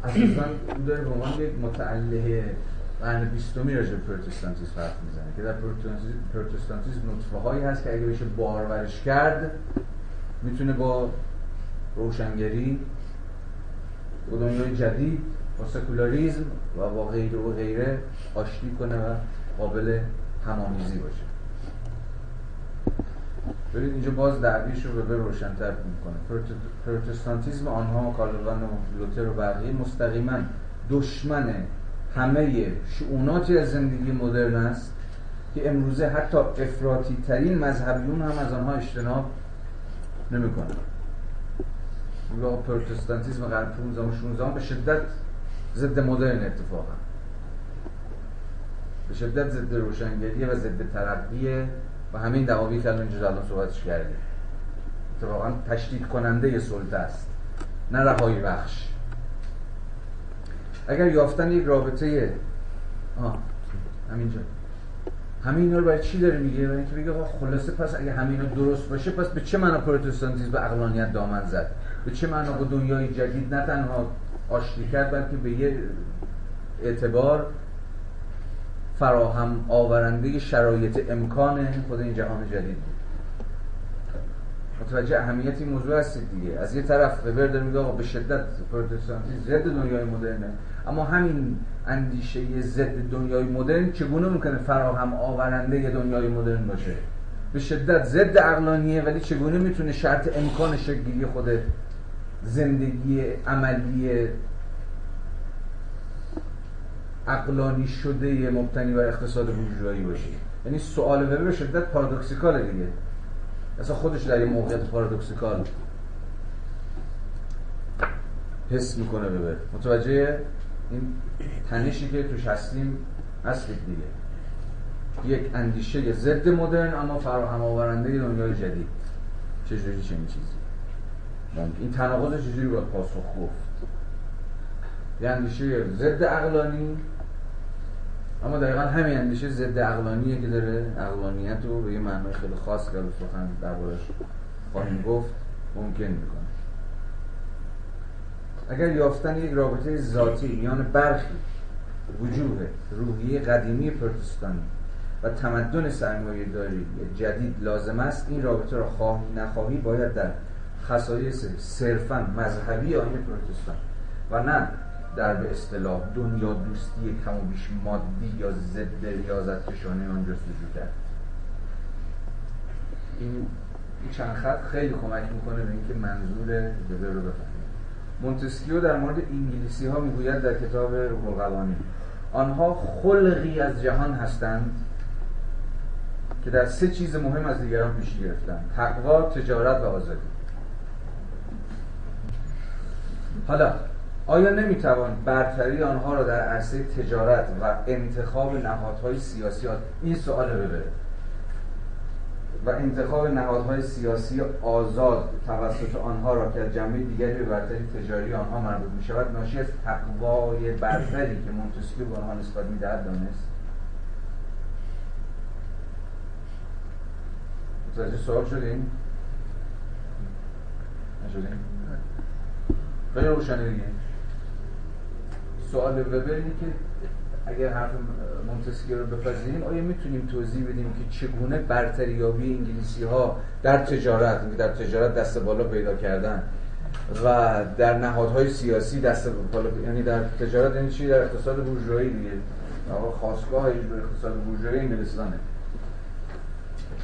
اساسا اون داره به عنوان یک متعله قرن بیستمی راجع به پروتستانتیسم حرف می‌زنه که در پروتستانتیسم نطفه هایی هست که اگه بشه بارورش کرد می‌تونه با روشنگری با دنیای جدید با سکولاریزم و با غیره و غیره آشتی کنه و قابل همامیزی باشه. ببینید اینجا باز دعویش رو به روشنتر می‌کنه. پروتستانتیزم آنها کالوان و لوتر و بقیه مستقیما دشمن همه شعوناتی از زندگی مدرن است که امروزه حتی افراطی ترین مذهبیون هم از آنها اجتناب نمی‌کنن و پروتستانتیزم قرن 15 و 16 به شدت ضد مدرن اتفاقا. به شدت ضد روشنگریه و ضد ترقیه و همین دعاوی که الان اینجا الان صحبتش کردیم. اتفاقا تشدید کننده سلطه است نه رهایی بخش. اگر یافتن یک رابطه آه همینجا. همین رو برای چی داره میگه؟ برای اینکه بگه خلاصه پس اگه همین درست باشه پس به چه معنا پروتستانتیسم به اقلانیت دامن زد؟ به چه معنا با دنیای جدید نه تنها آشتی کرد بلکه به یه اعتبار فراهم آورنده شرایط امکان خود این جهان جدید بود. متوجه اهمیت این موضوع هستید دیگه. از یه طرف وبر داره میگه به شدت پروتستانتی ضد دنیای مدرنه. اما همین اندیشه ضد دنیای مدرن چگونه ممکنه فراهم آورنده دنیای مدرن باشه؟ به شدت ضد عقلانیه ولی چگونه می‌تونه شرط امکان شکلی خود زندگی عملی عقلانی شده مبتنی بر اقتصاد بورژوایی باشه. یعنی سوال وبر به شدت پارادوکسیکاله دیگه. اصلا خودش در یه موقعیت پارادوکسیکال حس می‌کنه ببر متوجه این تنشی که توش هستیم هستید دیگه. یک اندیشه ضد مدرن اما فراهم آورنده دنیای جدید. چجوری چنین چیزی؟ این تناقض چجوری باید پاسخ گفت؟ یه اندیشه ضد عقلانی اما دقیقا همین اندیشه ضد عقلانیه که داره. عقلانیت رو به یه معنای خیلی خاص که سخن دربارش خواهیم گفت ممکن می‌کنه. اگر یافتن یک رابطه ذاتی میان برخی وجوه روحی قدیمی پروتستانی و تمدن سرمایه داری جدید لازم است این رابطه را خواهی نخواهی باید در خصایص صرفا مذهبی آین پروتستان و نه در به اصطلاح دنیا دوستی کم و بیش مادی یا ضد ریاضت کشانه آن جستجو کرد. این چند خط خیلی کمک می‌کنه به اینکه منظور وبر رو بفهمیم. مونتسکیو در مورد انگلیسی ها می‌گوید در کتاب روح آنها خلقی از جهان هستند که در سه چیز مهم از دیگران پیش گرفتن تقوا تجارت و آزادی. حالا آیا نمی‌توان برتری آنها را در عرصه تجارت و انتخاب نهادهای سیاسی این سوال ببره و انتخاب نهادهای سیاسی آزاد توسط آنها را که از جنبه دیگری به برتری تجاری آنها مربوط می شود ناشی از تقوای برتری که مونتسکیو به آنها نسبت می‌دهد دانست متوجه سوال شدیم؟ نشدیم؟ خیلی روشنه دیگه سوال وبر اینه که اگر حرف مونتسکیو رو بپذیریم آیا می‌تونیم توضیح بدیم که چگونه برتری یابی انگلیسی ها در تجارت در تجارت دست بالا پیدا کردن و در نهادهای سیاسی دست بالا یعنی در تجارت یعنی چی؟ در اقتصاد بورژوایی دیگه. آقا خاصگاه اقتصاد بورژوایی انگلستانه.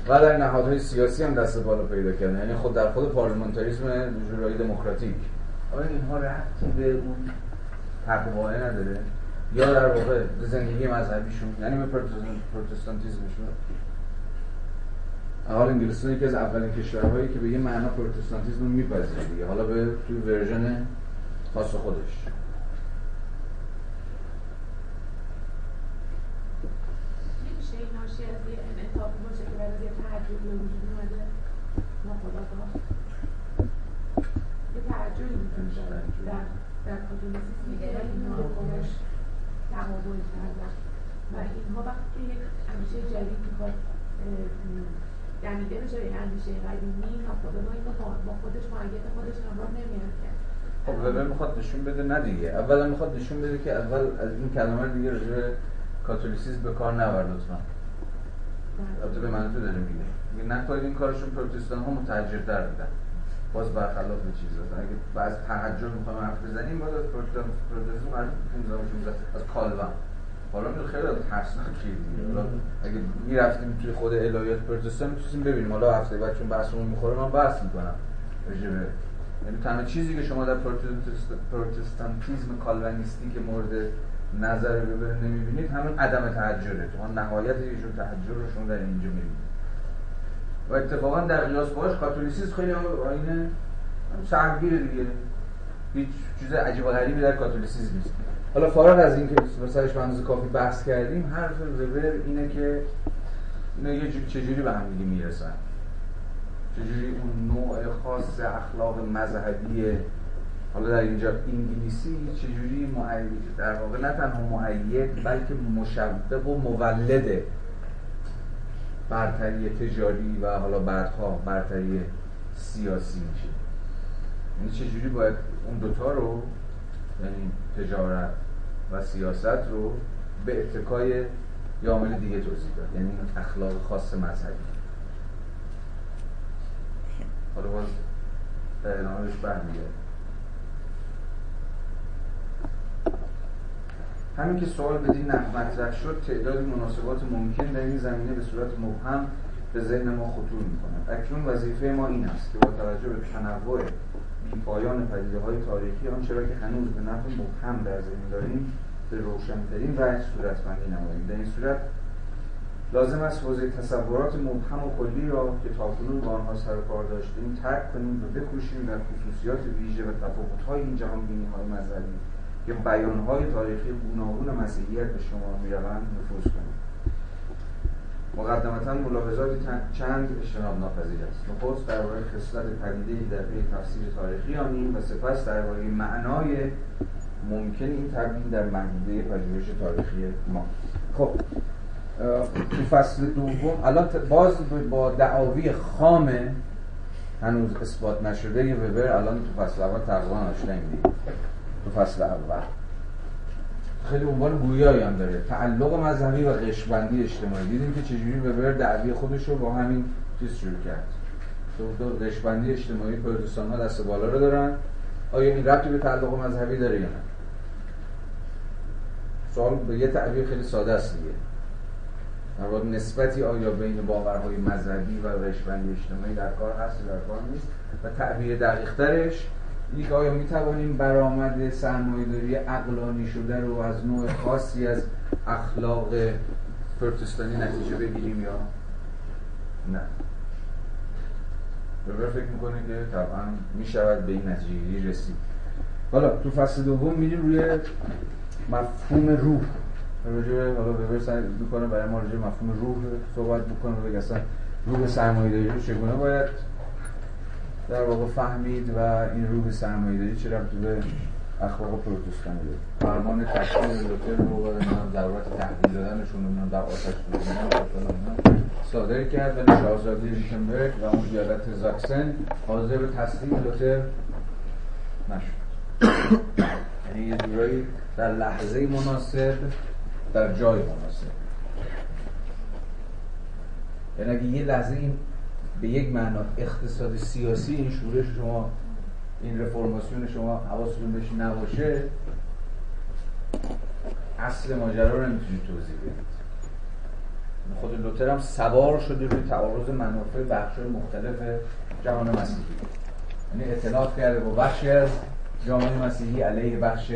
و در نهادهای سیاسی هم دست بالا پیدا کردن. یعنی خود در خود پارلمانتاریسم جورایی دموکراتیک. آیا اینها ربطی به اون تقواه نداره. یا در واقع به زندگی مذهبیشون یعنی به پروتستانتیزمشون. حال انگلستان یکی از اولین کشورهایی که به یه معنا پروتستانتیزم رو میپذیره دیگه. حالا به توی ورژن خاص خودش. نمیشه این ناشی از یه انعطافی باشه که برای یه تعجب به وجود اومده ناخداگاه یه تعجبی وجود داره در کاتولیسیسم که اینها خودش تقابل کردن و اینها وقتی یک اندیشه جدید می‌خواد دمیده بشه به اندیشه قدیمی ناخداگاه اینو با خودش معید خودش همراه نمیاد کرد خب وبر می‌خواد نشون بده نه دیگه. اولا می‌خواد نشون بده که اول از این کلمه دیگه راجع کاتولیسیسم به کار نبر لطفا. البته به من تو داره میگه میگه نکنید این کارشون پروتستان ها متحجرتر بودن. باز برخلاف چیز هست اگه بعض تحجر می‌خوام حرف بزنیم باز از پروتستان مربوط 15 از کالوان حالا می خیلی ترسناکه دیگه حالا اگه می‌رفتیم توی خود الهیات پروتستان می‌تونیم ببینیم. حالا هفته بعد چون بحثمون می‌خوره من بحث می‌کنم راجبه یعنی تنها چیزی که شما در پروتستانتیزم کالوانیستی که مورد نظر ببره نمی‌بینید همین عدم تحجره تو نهایت ایشون تحجر رو شما در اینجا می‌بینید. و اتفاقا در قیاس باش کاتولیسیسم خیلی آینه سهمگیر دیگه. هیچ چیز عجیب و غریبی در کاتولیسیسم نیست. حالا فارغ از اینکه سرش به کافی بحث کردیم حرف وبر اینه که اینا یه چجوری به هم دیگه می‌رسن؟ چجوری اون نوع خاص اخلاق مذهبی حالا در اینجا انگلیسی چجوری معید در واقع نه تنها معید بلکه مشبه و مولد برتری تجاری و حالا بعدها برتری سیاسی میشه. یعنی چجوری باید اون دوتا رو یعنی تجارت و سیاست رو به اتکای یا عامل دیگه توضیح داد. یعنی اخلاق خاص مذهبی. حالا باز در ادامه بهش برمیگرد همین که سوال بدین مطرح شد تعداد مناسبات ممکن در این زمینه به صورت مبهم به ذهن ما خطور می‌کنند اکنون وظیفه ما این است که با توجه به تنوع پایان پدیده های تاریخی آنچه را که هنوز به نحو مبهم در ذهن داریم به روشنترین وجه صورتبندی نماییم. در این صورت لازم است حوزه تصورات مبهم و کلی را که تاکنون با آنها سر کار داشتیم ترک کنیم و بکوشیم در خصوصیات ویژه و تفاوت‌های این جهان بینی های مذهبی. که بیانهای تاریخی گوناگون مسیحیت به شما می‌روند نفوذ کنیم مقدمتا ملاحظاتی چند اجتناب ناپذیر است. نخست درباره خصلت پدیده در پی تفسیر تاریخی آنیم و سپس درباره معنای ممکن این تبیین در محدوده پژوهش تاریخی ما. خب تو فصل دوم الان باز با دعاوی خام هنوز اثبات نشده وبر الان تو فصل اول تقریبا دیگه تو فصل اول. خیلی عنوان گویایی هم داره. تعلق مذهبی و قشبندی اجتماعی. دیدیم که چجوری وبر دعوی خودش رو با همین چیز شروع کرد. تو قشبندی اجتماعی پروتستان ها دست بالا رو دارن. آیا این ربطی به تعلق مذهبی داره یا نه؟ سوال به یه تعبیر خیلی ساده است دیگه. در نسبتی آیا بین باورهای مذهبی و قشبندی اجتماعی در کار هست در کار نیست؟ و تعبیر دقیقترش یک آیا می توانیم برآمد سرمایه‌داری عقلانی شده رو از نوع خاصی از اخلاق پروتستانی نتیجه بگیریم یا؟ نه. وبر فکر می‌کنه که طبعا می‌شود به این نتیجه رسید. حالا تو فصل دوم میریم روی مفهوم روح. راجع حالا وبر سعی می‌کنه برای ما راجع مفهوم روح صحبت بکنه و اصلا روح سرمایه‌داری چگونه باید در واقع فهمید و این روح سرمایه‌داری چه ربطی به اخلاق پروتستانی داره؟ فرمان تشکیل لوتر رو و ضرورت تحویل دادنشون در آتش صادر کرد ولی شاهزاده ریشنبرگ و اون ایالت زاکسن حاضر به تسلیم لوتر نشد. یعنی یه جورایی در لحظه مناسب در جای مناسب. یعنی اگه یه لحظه این به یک معنا اقتصاد سیاسی این شورش شما این رفرماسیون شما حواستون بهش نباشه اصل ماجرا رو نمی‌تونید توضیح بدید. خود لوتر هم سوار شده روی تعارض منافع بخش مختلف جهان مسیحی. یعنی اعتناق کرده با بخشی از جامعه مسیحی علیه بخش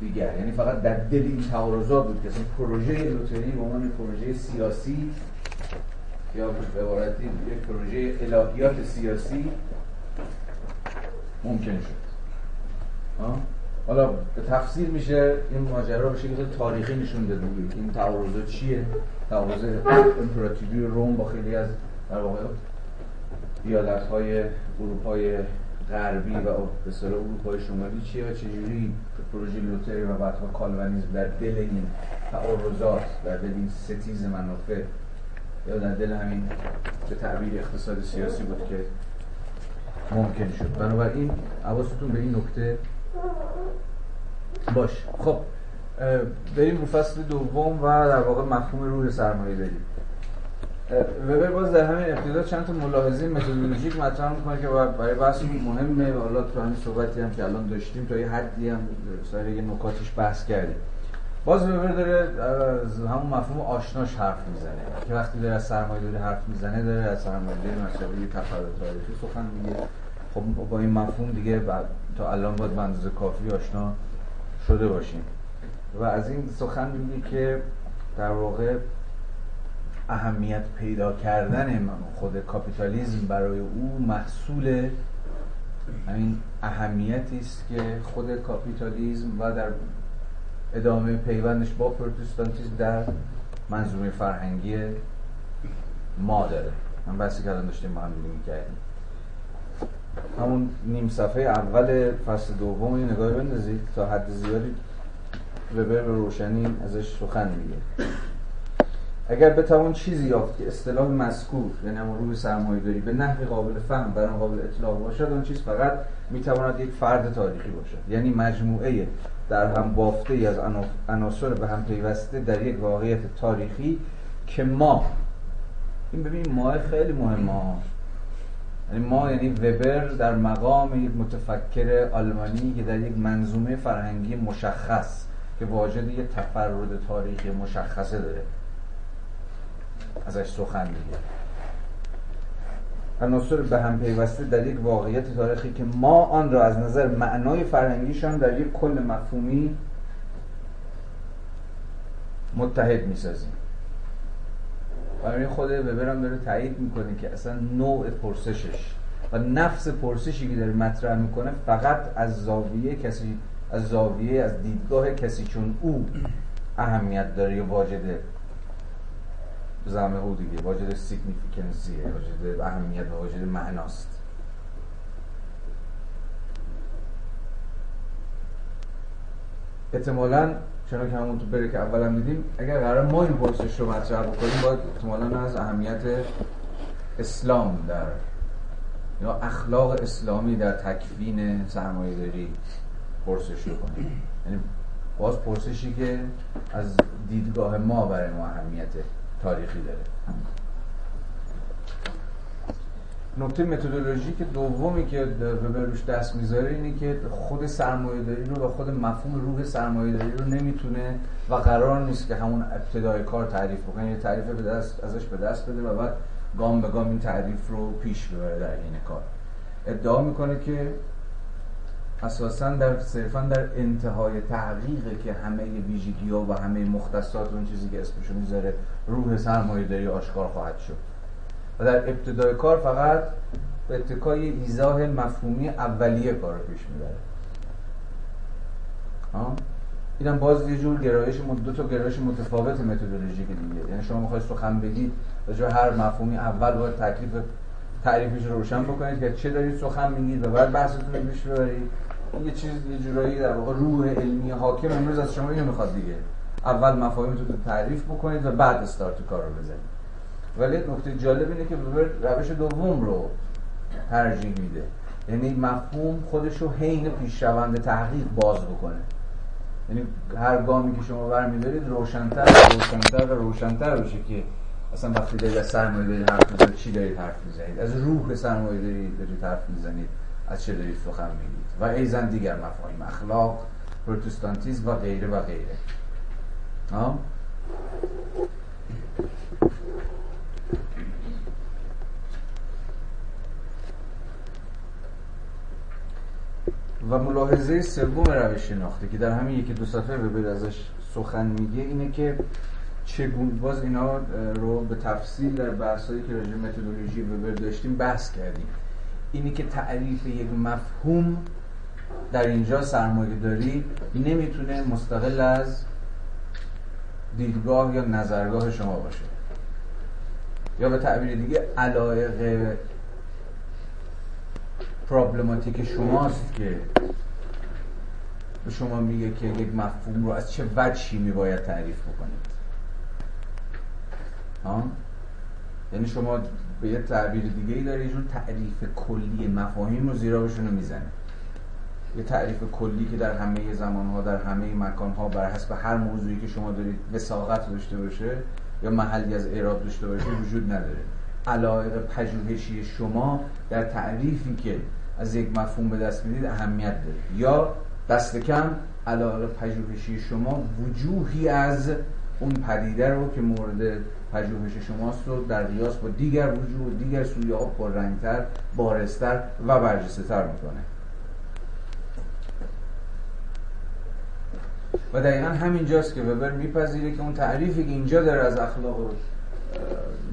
دیگر. یعنی فقط در دل این تعارضات بود که پروژه لوتری به عنوان پروژه سیاسی یا به عبارتی یک پروژه الهیات سیاسی ممکن شد. حالا به تفسیر میشه این ماجرا به شکل تاریخی نشون داده بود. این تعارض چیه؟ تعارض امپراتوری روم با خیلی از در واقع ایالت های اروپای غربی و به اصطلاح اروپای شمالی چیه و چجوری پروژه لوتری و بعدها کالوانیزم در دل این تعارضات در دل این ستیز منافع یا در دل همین به تعبیر اقتصاد سیاسی بود که ممکن شد. بنابراین حواستون به این نکته باش خب بریم رو فصل دوم و در واقع مفهوم روح سرمایه داریم. وبر باز در همین ابتدا چند تا ملاحظه متدولوژیک مطرح می‌کنه که برای بحث مهمه و حالا تو همین صحبتی هم که الان داشتیم تا یه حدی هم سر یه نکاتش بحث کردیم. باز وبر داره از همون مفهوم آشناش حرف می‌زنه. که وقتی داره از سرمایه داری حرف می‌زنه داره از سرمایه داری مسئله تفاوت تاریخی سخن میگه خب با این مفهوم دیگه تا الان باید به اندازه کافی آشنا شده باشیم. و از این سخن میگه که در واقع اهمیت پیدا کردن خود کاپیتالیزم برای او محصول همین اهمیتی است که خود کاپیتالیزم و در ادامه پیوندش با پروتستانتیزم در منظومه فرهنگی ما داره. من بحثی الان داشتیم با هم می‌کردیم. همون نیم صفحه اول فصل دوم این نگاه بندازید تا حد زیادی وبر به روشنی ازش سخن میگه. اگر بتوان چیزی یافت که اصطلاح مذکور یعنی همون روی سرمایه داری به نحو قابل فهم بر قابل اطلاق باشد اون چیز فقط می‌تواند یک فرد تاریخی باشد. یعنی مجموعه در هم بافته ای از عناصر به هم پیوسته در یک واقعیت تاریخی که ما این ببین ما خیلی مهمه. یعنی ما یعنی وبر در مقام یک متفکر آلمانی که در یک منظومه فرهنگی مشخص که واجد یک تفرد تاریخی مشخصه داره. ازش سخن میگه. عناصر به هم پیوسته در یک واقعیت تاریخی که ما آن را از نظر معنای فرهنگیشان در یک کل مفهومی متحد می‌سازیم. برای خود ببرم داره تایید می‌کنه که اصلا نوع پرسشش و نفس پرسشی که داره مطرح می‌کنه فقط از زاویه کسی از زاویه از دیدگاه کسی چون او اهمیت داره یا واجده. زمه او دیگه. واجد سیگنیفیکنسیه واجد اهمیت و واجد معناست. احتمالا چون که همون تو بره که اولا دیدیم اگر قرار ما این پرسش رو مطرح بکنیم باید احتمالا از اهمیت اسلام در یا اخلاق اسلامی در تکوین سرمایه داری پرسش رو کنیم. یعنی باز پرسشی که از دیدگاه ما برای ما اهمیت تاریخی داره. نکته متدولوژیک دومی که به روش دست می‌ذاره اینه که خود سرمایه داری رو و خود مفهوم روح سرمایه داری رو نمی‌تونه و قرار نیست که همون ابتدای کار تعریف بکنه. یه تعریف به دست ازش به دست بده و بعد گام به گام این تعریف رو پیش ببره در این کار. ادعا می‌کنه که اساسا در صرفا در انتهای تحقیقه که همه ویژگی ها و همه مختصات اون چیزی که اسمشو می‌ذاره روح سرمایه داری آشکار خواهد شد. و در ابتدای کار فقط به اتکای ایزاه مفهومی اولیه کار رو پیش می‌بره. اینم باز یه جور گرایش دو تا گرایش متفاوت متدولوژیک دیگه. یعنی شما می‌خواید سخن بگید راجع هر مفهومی اول باید تکلیف تعریفش رو روشن بکنید که چه دارید سخن میگید و بعد بحثتون رو پیش ببرید. یه چیز یه جورایی در واقع روح علمی حاکم امروز از شما اینو می‌خواد دیگه. اول مفاهیمتون رو تعریف بکنید و بعد استارت کار رو بزنید. ولی نکته جالب اینه که روش دوم رو ترجیح میده. یعنی مفهوم خودش رو حین پیشروند تحقیق باز بکنه. یعنی هر گامی که شما برمیدارید روشنتر و روشنتر و روشنتر بشه که اصلا وقتی دارید از سرمایه دارید حرف می‌زنید چی دارید حرف می‌زنید؟ از روح سرمایه دارید دارید حرف می‌زنید از چه دارید سخن میگید؟ و ایزن دیگر مفاهیم اخلاق پروتستانتیزم و غیره و غیره. و ملاحظه سوم روش شناخته که در همین یکی دو صفحه به ازش سخن میگه اینه که چگونه باز اینا رو به تفصیل در بحثایی که راجع متدولوژی وبر داشتیم بحث کردیم. اینی که تعریف یک مفهوم در اینجا سرمایه داری نمی‌تونه مستقل از دیدگاه یا نظرگاه شما باشه. یا به تعبیر دیگه علایق پرابلماتیک شماست که به شما میگه که یک مفهوم رو از چه وجهی میباید تعریف بکنید. ها؟ یعنی شما به یه تعبیر دیگه ای داره یه تعریف کلی مفاهیم رو زیرا بهشون رو می‌زنه یه تعریف کلی که در همه زمان ها در همه مکان ها بر حسب هر موضوعی که شما دارید وساقت داشته باشه یا محلی از اعراب داشته باشه وجود نداره. علایق پژوهشی شما در تعریفی که از یک مفهوم به دست می‌دید اهمیت داره. یا دست کم علایق پژوهشی شما وجوهی از اون پدیده رو که مورد پژوهش شماست رو در قیاس با دیگر وجوه دیگر سویه ها پررنگتر بارستر و برجسته تر می‌کنه. و دقیقا همینجاست که وبر میپذیره که اون تعریفی که اینجا داره از اخلاق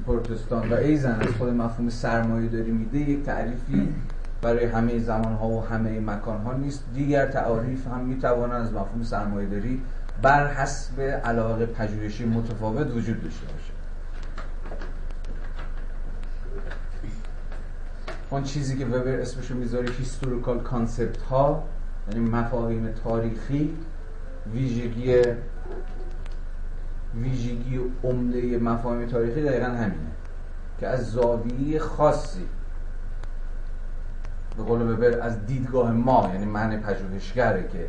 پروتستان و ایزن از خود مفهوم سرمایه داری میده یک تعریفی برای همه زمان ها و همه مکان ها نیست. دیگر تعاریف هم می‌توانند از مفهوم سرمایه داری بر حسب علاقه پژوهشی متفاوت وجود داشته باشه. اون چیزی که وبر اسمشو می‌ذاره historical concept ها یعنی مفاهیم تاریخی. ویژگی ویژگی عمده مفاهیم تاریخی دقیقا همینه که از زاویه خاصی به قول ببر از دیدگاه ما یعنی معنی پژوهشگره که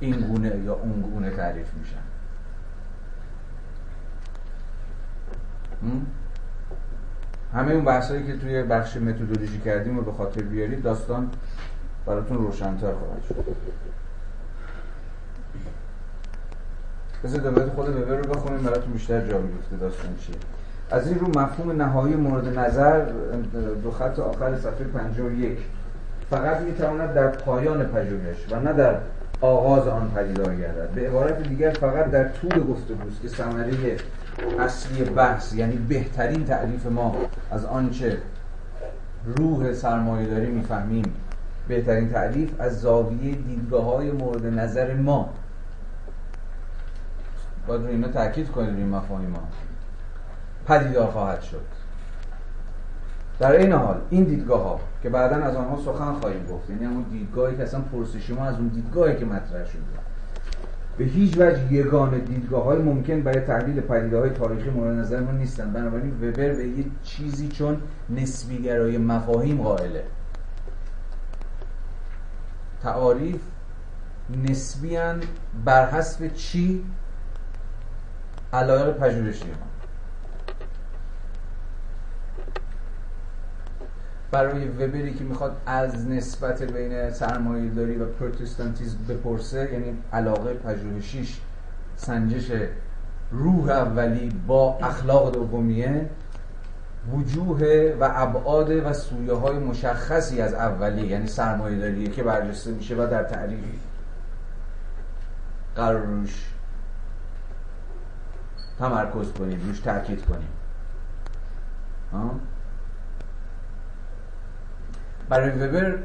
این گونه یا اون گونه تعریف میشن. همه اون بحثایی که توی بخش متدولوژی کردیم رو به خاطر بیارید داستان براتون روشنتر خواهد شد. بذار دوباره خود وبر رو بخونیم براتون بیشتر جا بیفته داستان چیه. از این رو مفهوم نهایی مورد نظر دو خط آخر صفحه 51 فقط می‌تواند در پایان پژوهش و نه در آغاز آن پدیدار گردد به عبارت دیگر فقط در طول گفتگوست که ثمره اصلی بحث یعنی بهترین تعریف ما از آنچه روح سرمایه داری می‌فهمیم بهترین تعریف از زاویه دیدگاه های مورد نظر ما. باید رو اینا تاکید کنید این مفاهیم ها. پدیدار خواهد شد. در این حال این دیدگاه ها که بعدا از آنها سخن خواهیم گفت یعنی همون دیدگاهی که اصلا پرسش ما از اون دیدگاهی که مطرح شده. به هیچ وجه یگان دیدگاه های ممکن برای تحلیل پدیده های تاریخی مورد نظر ما نیستن بنابراین وبر به یه چیزی چون نسبیگرای مفاهیم قائله. تعاریف نسبیان بر حسب چی علایق پژوهشی. برای وبری که می‌خواد از نسبت بین سرمایه داری و پروتستانتیزم بپرسه یعنی علاقه پژوهشیش سنجش روح اولی با اخلاق دومیه وجوه و ابعاد و سویه های مشخصی از اولی یعنی سرمایه داریه که برجسته میشه و در تعریف قرار روش تمرکز کنیم روش تاکید کنیم. برای وبر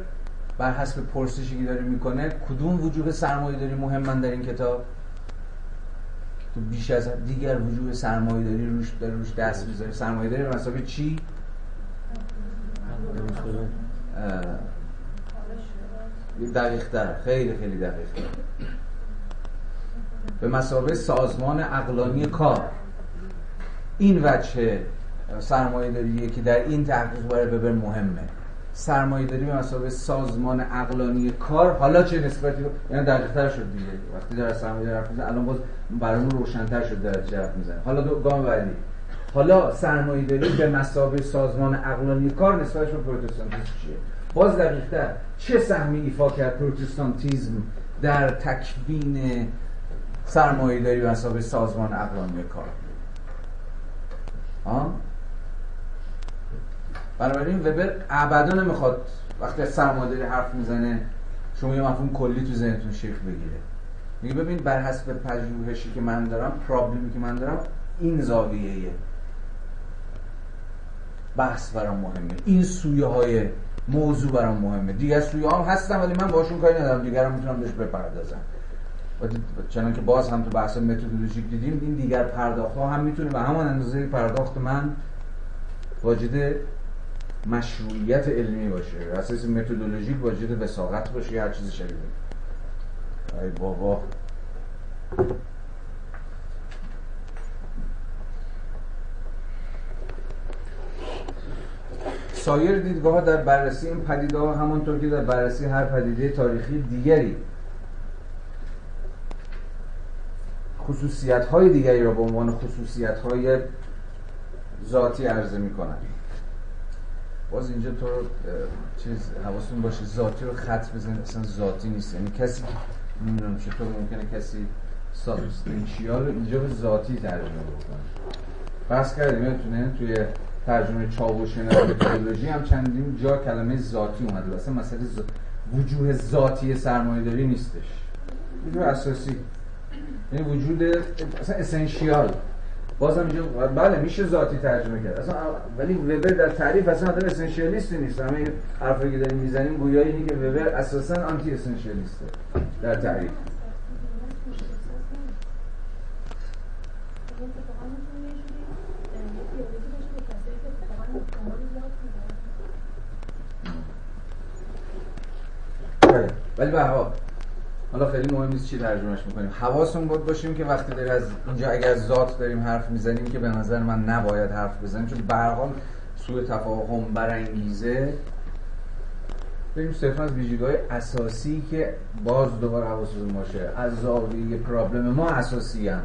بر حسب پرسشی که داره می‌کنه کدوم وجوه سرمایه داری مهمن در این کتاب؟ تو بیش از دیگر وجوه سرمایه داری روش داره روش دست می‌ذاره. سرمایه داری به چی؟ دقیق خیلی خیلی دقیق به مسابقه سازمان اقلانی کار. این وجه سرمایه داریه که در این تحقیق برای ببر مهمه. سرمایه داری به مسابقه سازمان اقلانی کار حالا چه نسبتی یعنی دقیق تر شد دیگه. وقتی در سرمایه داری حرف الان باز برامون روشنتر شد در چه می‌زنه حالا دو گام بعدی. حالا سرمایه داری به مسابقه سازمان اقلانی کار نسبتش به پروتستانتیسم چیه؟ باز دقیقتر. چه سهمی ایفا کرد پروتستانتیزم در تکوین سرمایه داری مسابقه سازمان اقلانی کار. آه؟ بنابراین وبر ابدا نمی‌خواد وقتی از سرمایه‌داری حرف می‌زنه شما یه مفهوم کلی تو ذهنتون شکل بگیره. میگه ببین بر حسب پژوهشی که من دارم پرابلمی که من دارم این زاویه بحث برام مهمه. این سویه های موضوع برام مهمه. دیگه سویه هم هستم ولی من باشون کاری ندارم. دیگرم می‌تونم بهش بپردازم. چنان که باز هم تو بحث متدولوژیک دیدیم این دیگر پرداخت ها هم می‌تونه به همان اندازه پرداخت من واجد مشروعیت علمی باشه. اساس متدولوژیک واجد وساقت باشه هر چیز شبیه. ای بابا. سایر دیدگاه در بررسی این پدیده ها همانطور که در بررسی هر پدیده تاریخی دیگری خصوصیت های دیگری را به عنوان خصوصیت های ذاتی عرضه می کنند باز اینجا تو چیز حواستون باشه ذاتی رو خط بزنید اصلا ذاتی نیست. یعنی کسی نمی‌دونم چطور ممکنه کسی سابستنشیال اینجا به ذاتی ترجمه بکنه. بحث کردیم یادتونه توی ترجمه چاوش تئولوژی هم چندین جا کلمه ذاتی اومده. اصلا مسئله وجوه ذاتی سرمایه داری نیستش وجوه اساسی یعنی وجود اصلا اسنشیال بازم اینجا بله میشه ذاتی ترجمه کرد. اصلا ولی وبر در تعریف اصلا آدم اسنشیالیستی نیست همه حرفی که داریم می‌زنیم گویا اینه که وبر اساسا آنتی اسنشیالیسته در تعریف. بله. ولی به حالا خیلی مهم نیست چی ترجمهش می‌کنیم. حواسمون بود باشیم که وقتی داری از اینجا اگر ذات داریم حرف می‌زنیم که به نظر من نباید حرف بزنیم. چون به حال سوء تفاهم برانگیزه. بریم صرفا از ویژگی‌های اساسی که باز دوباره حواستون باشه. از زاویه پرابلم ما اساسی هم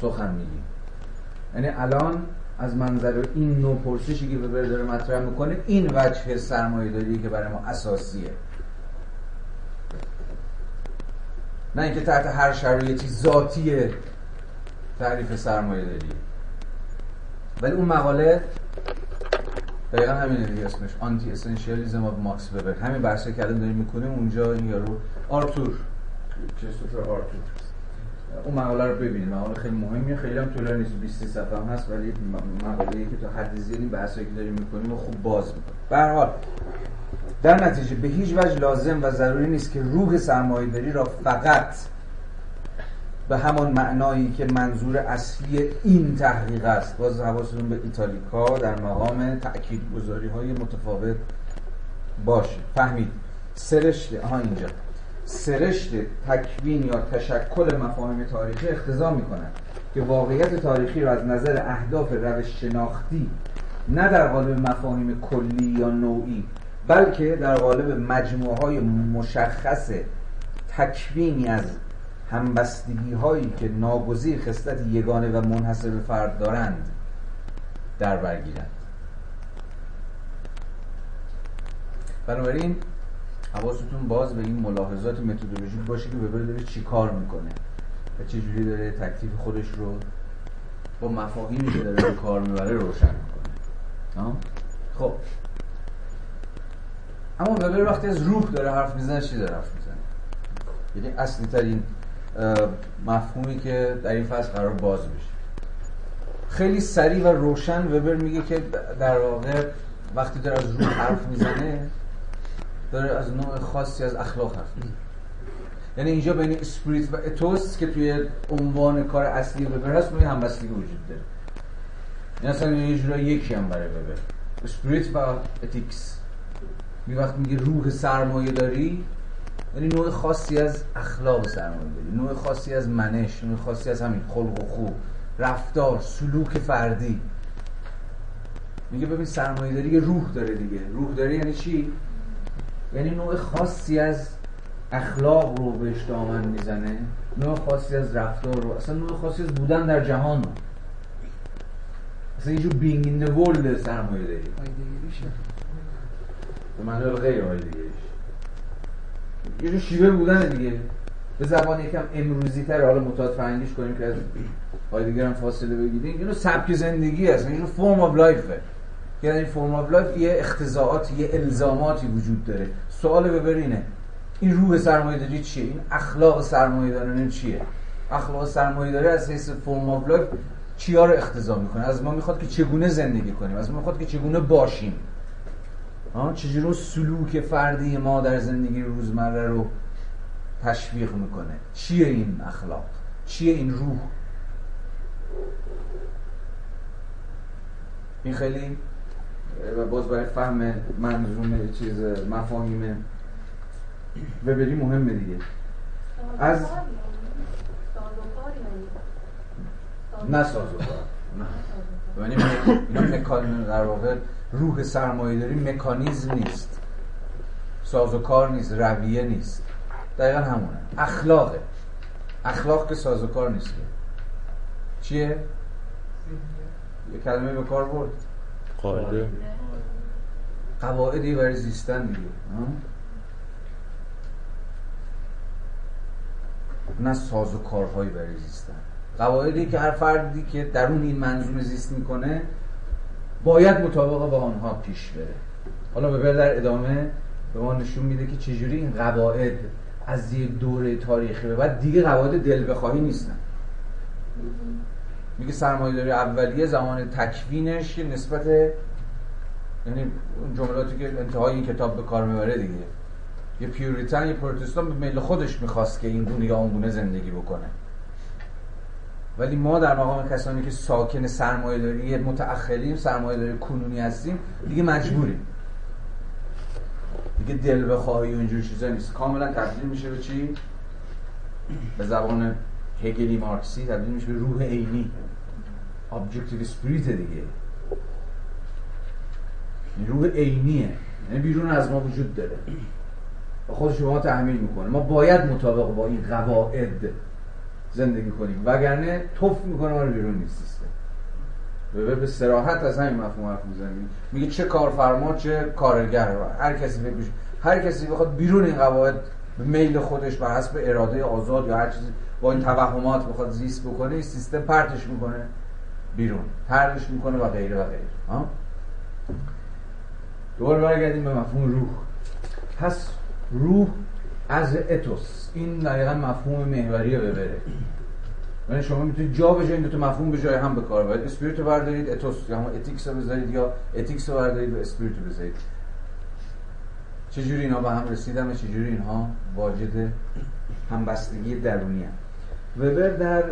سخن میگیم. یعنی الان از منظر این نوع پرسشی که به داره مطرح می‌کنه این وجه سرمایه داری که برای ما اساسیه. نه اینکه تحت هر شرایطی ذاتی تعریف سرمایه داری. ولی اون مقاله دقیقا همینه دیگه اسمش anti-essentialism of Max Weber همین بحثی که الان داریم می‌کنیم اونجا این یارو آرتور. کریستوفر آرتور. اون مقاله رو ببینید. مقاله خیلی مهمیه خیلی هم طولانی نیست 20 صفحه هم هست ولی مقاله که تا حد زیادی بحثی که داریم می‌کنیم و خوب باز می‌کنه به هر حال در نتیجه به هیچ وجه لازم و ضروری نیست که روح سرمایه‌داری را فقط به همان معنایی که منظور اصلی این تحقیق است. باز حواستون به ایتالیکا در مقام تأکید گذاری های متفاوت باشه. فهمید. سرشت آها اینجا. سرشت تکوین یا تشکل مفاهیم تاریخی اختضا می کند که واقعیت تاریخی را از نظر اهداف روش شناختی نه در قالب مفاهیم کلی یا نوعی بلکه در قالب مجموعه های مشخص تکوینی از همبستگی هایی که ناگزیر خصلت یگانه و منحصر به فرد دارند در برگیرند بنابراین حواستون باز به این ملاحظات متدولوژیک باشه که ببره داره چی کار می‌کنه و چه جوری داره تکلیف خودش رو با مفاهیمی که داره کار می‌بره روشن می‌کنه. خب. اما وبر وقتی از روح داره حرف می‌زنه چی داره حرف می‌زنه؟ یعنی اصلی ترین مفهومی که در این فصل قرار باز بشه. خیلی سریع و روشن وبر میگه که در واقع وقتی داره از روح حرف می‌زنه داره از نوع خاصی از اخلاق حرف می‌زنه. یعنی اینجا بین اسپریت و اتوس که توی عنوان کار اصلی وبر هست هم همبستگی وجود داره. یعنی اصلا یه جورا یکی هم برای وبر. spirit و ethics. می وقت میگه روح سرمایه داری یعنی نوع خاصی از اخلاق سرمایه داری نوع خاصی از منش نوع خاصی از همین خلق و خو و رفتار سلوک فردی. میگه ببین سرمایه داری یه روح داره دیگه. روح داره یعنی چی؟ یعنی نوع خاصی از اخلاق رو بهش دامن می‌زنه نوع خاصی از رفتار رو. اصلا نوع خاصی از بودن در جهان. رو اصلا یه being in the world سرمایه داری. به معنی غیر هایدگریش یه جور شیوه بودن دیگه. به زبان یکم امروزی تر حالا متعاد فرنگیش کنیم که از هایدگر هم فاصله بگیریم. اینو سبک زندگی هست اینو form of life ه یعنی این form of life یه اقتضائاتی یه الزاماتی وجود داره. سوال وبر اینه این روح سرمایه داری چیه؟ این اخلاق سرمایه دارانه چیه؟ اخلاق سرمایه داری از حیث form of life چیا رو اقتضا می‌کنه؟ از ما می‌خواد که چگونه زندگی کنیم؟ از ما می‌خواد که چگونه باشیم؟ چجوری سلوک فردی ما در زندگی روزمره رو تشویق می‌کنه؟ چیه این اخلاق؟ چیه این روح؟ این خیلی و باز برای فهم منظومه چیز مفاهیم وبری مهمه دیگه. از نه سازوکار. نه یعنی اینا مکانیزم در واقع روح سرمایه داری مکانیزم نیست. سازوکار نیست رویه نیست. دقیقا همونه. اخلاقه. اخلاق که سازوکار نیست چیه؟ یه کلمه به کار برد. قاعده. قواعدی برای زیستن دیگه. نه ساز و کارهایی برای زیستن. قواعدی که هر فردی که درون این منظومه زیست می‌کنه باید مطابق با آنها پیش بره. حالا به در ادامه به ما نشون میده که چجوری این قواعد از یه دوره تاریخی به بعد دیگه قواعد دل بخواهی نیستن. میگه سرمایه داری اولیه زمان تکوینش که نسبت یعنی اون جملاتی که انتهای این کتاب به کار می‌بره دیگه. یه پیوریتن یه پروتستان به میل خودش می‌خواست که این گونه یا اون گونه زندگی بکنه. ولی ما در مقام کسانی که ساکن سرمایه داری متأخریم سرمایه داری کنونی هستیم دیگه مجبوریم. دیگه دل بخواهی و اینجور چیزا نیست. کاملا تبدیل میشه به چی؟ به زبان هگلی مارکسی تبدیل میشه به روح عینی. objective spirit دیگه. روح عینیه. یعنی بیرون از ما وجود داره. و خودش به ما تحمیل می‌کنه. ما باید مطابق با این قواعد زندگی کنیم. وگرنه تف می‌کنه ما رو بیرون این سیستم. به به صراحت از همین مفهوم حرف می‌زنیم میگه چه کارفرما چه کارگر. هر کسی بگوش هر کسی بخواد بیرون این قواعد به میل خودش بر حسب اراده آزاد یا هر چیزی با این توهمات بخواد زیست بکنه این سیستم پرتش می‌کنه بیرون. طردش می‌کنه و غیره و غیره. دوباره برگردیم به مفهوم روح. پس روح as ethos. این دقیقا مفهوم محوریه وبره یعنی شما می‌تونید جا به جای این دو تا مفهوم به جای هم بکار باید spirit رو بردارید ethos یا هم ethics رو بذارید یا ethics رو بردارید و spirit رو بذارید. چجوری اینا به هم رسیدن و چجوری اینها واجد همبستگی درونی هم. وبر در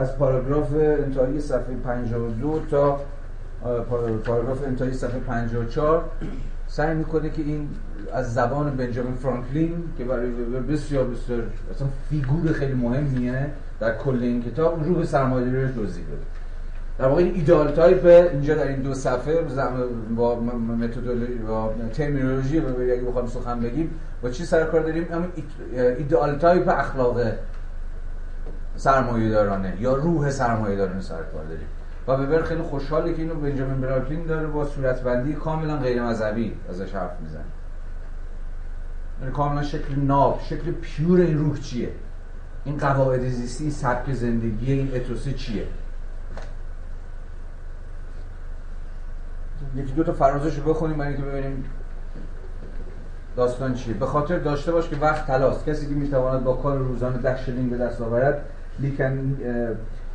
از پاراگراف انتهایی صفحه 52 تا پاراگراف انتهایی صفحه 54 سعی می‌کنه که این از زبان بنجامین فرانکلین که برای بسیار بسیار اصلا فیگور خیلی مهمیه در کل این کتاب روح سرمایه‌داری رو توضیح بده. در واقع این ideal type اینجا در این دو صفحه با متدولوژی با ترمینولوژی و اگه بخوام سخن بگیم با چی سر کار داریم؟ همین ideal type اخلاق سرمایه دارانه یا روح سرمایه دارانه سر کار داریم. و وبر خیلی خوشحاله که اینو بنجامین فرانکلین داره با صورتبندی کاملا غیر مذهبی ازش حرف می‌زنه. یعنی کاملا شکل ناب شکل pure این روح چیه؟ این قواعد زیستی این سبک زندگی این ethos ه چیه؟ یکی دو تا فرازش رو بخونیم برای اینکه ببینیم داستان چیه. به خاطر داشته باش که وقت تلاست. کسی که می‌تواند با کار روزانه ده شلینگ به دست آورد لیکن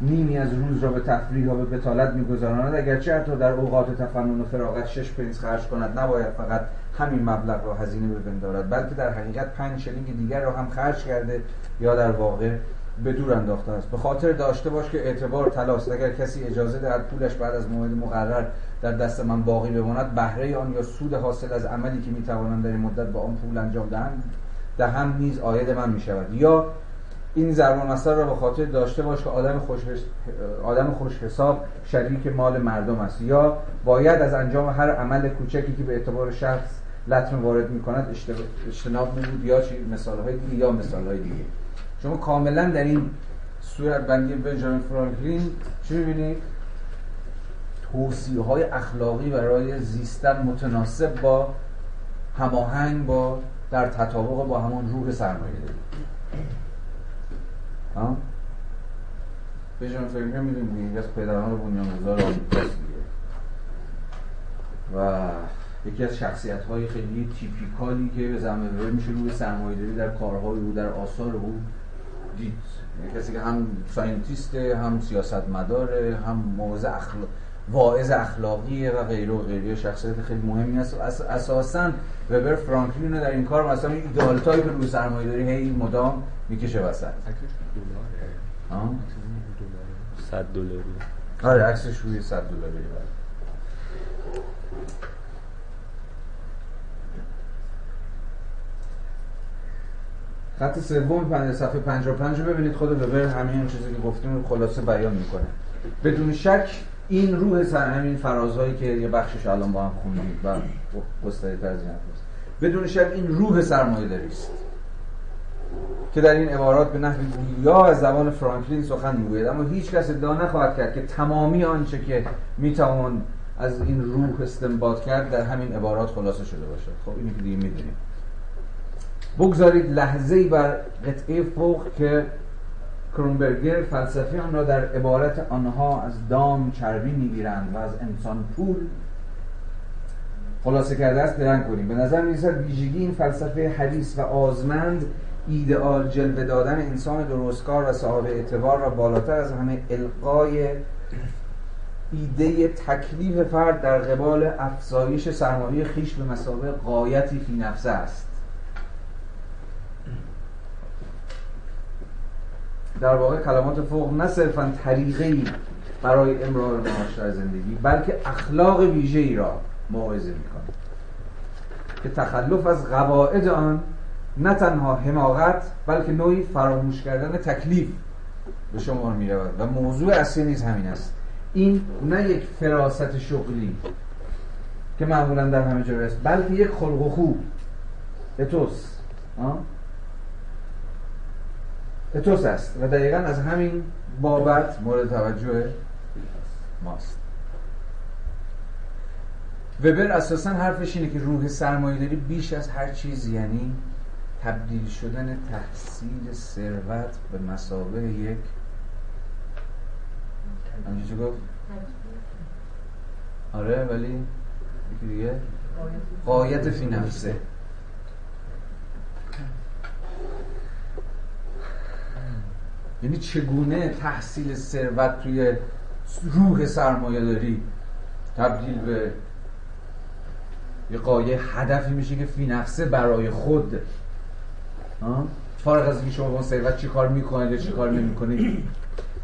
نیمی از روز را به تفریح و به بتالت میگذراند. اگرچه حتی در اوقات تفنن و فراغت شش پنس خرج کند نباید فقط همین مبلغ را هزینه بپندارد بلکه در حقیقت پنج شلینگ دیگر را هم خرج کرده یا در واقع به دور انداخته است. به خاطر داشته باش که اعتبار تلاست. اگر کسی اجازه دهد پولش بعد از موعد مقرر در دست من باقی بماند بهره آن یا سود حاصل از عملی که می‌توانند در این مدت با آن پول انجام دهند دهم نیز آید من می شود یا این ضرب مثل را به خاطر داشته باش که آدم خوش آدم خوش حساب شریک مال مردم است. یا باید از انجام هر عمل کوچکی که به اعتبار شخص لطم وارد می کند اجتناب نمود یا چی مثال های دیگه یا مثال های دیگه. شما کاملا در این صورت بندی بنجامین فرانکلین چی می‌بینید؟ توصیه های اخلاقی برای زیستن متناسب با هماهنگ با در تطابق با همون روح سرمایه داری ها؟ بنجامین فرانکلین می‌دونید یکی از پدران بنیانگذار آمریکاست دیگه. و یکی از شخصیت های خیلی تیپیکالی که به زمین میشه روی سرمایه‌داری در کارهای او در آثار او دید. کسی که هم scientist ه هم سیاستمداره هم موضع اخلاق واعظ اخلاقیه و غیره و غیره. شخصیت خیلی مهمی است اساسا وبر فرانکلین در این کار مثلا ideal type روی سرمایه داری هی مدام می‌کشه وسط. دلاره. 100 دلاری. آره عکسش روی 100 دلاری. خط سوم پنج صفحه 55 رو ببینید. خود وبر همین چیزی که گفتیم رو خلاصه بیان می‌کنه. بدون شک این روح سر همین فرازهایی که یه بخشش الان با هم خوندید و گستری تر بدون شک این روح سرمایه است که در این عبارات به نحو یا از زبان فرانکلین سخن می‌گوید. اما هیچ کس ادعا نخواهد کرد که تمامی آنچه که می‌توان از این روح استنباط کرد در همین عبارات خلاصه شده باشد. خب اینی که دیگه می‌دونیم. بگذارید لحظه بر قطعه فوق که کرونبرگر فلسفی آن را در عبارت آنها از دام چربی می‌گیرند و از انسان پول خلاصه کرده است درنگ کنیم. به نظر می‌رسد ویژگی این فلسفه حدیث و آزمند ایدئال جلوه دادن انسان درستکار و صاحب اعتبار را بالاتر از همه القای ایده تکلیف فرد در قبال افزایش سرمایه خیش به مسابقه قایتی فی نفسه است. در واقع کلمات فوق نه صرفا طریقی برای امرار معاش در زندگی بلکه اخلاق ویژه ای را موعظه می‌کنه که تخلف از قواعد آن نه تنها حماقت بلکه نوعی فراموش کردن تکلیف به شما می رود و موضوع اصلی نیز همین است. این نه یک فراست شغلی که معمولا در همه جا است بلکه یک خلق و خوب اتوس. اتوس است. و دقیقا از همین بابت مورد توجه ماست. وبر اساسا حرفش اینه که روح سرمایه داری بیش از هر چیز یعنی تبدیل شدن تحصیل ثروت به مسابه یک. همچه چی گفت؟ آره ولی یکی دیگه؟ قایت فی نفسه یعنی چگونه تحصیل ثروت توی روح سرمایه داری تبدیل به یه قایه هدفی میشه که فی نفسه برای خود فارغ از اینکه شما با اون ثروت چی کار می‌کنید یا چی کار نمی‌کنید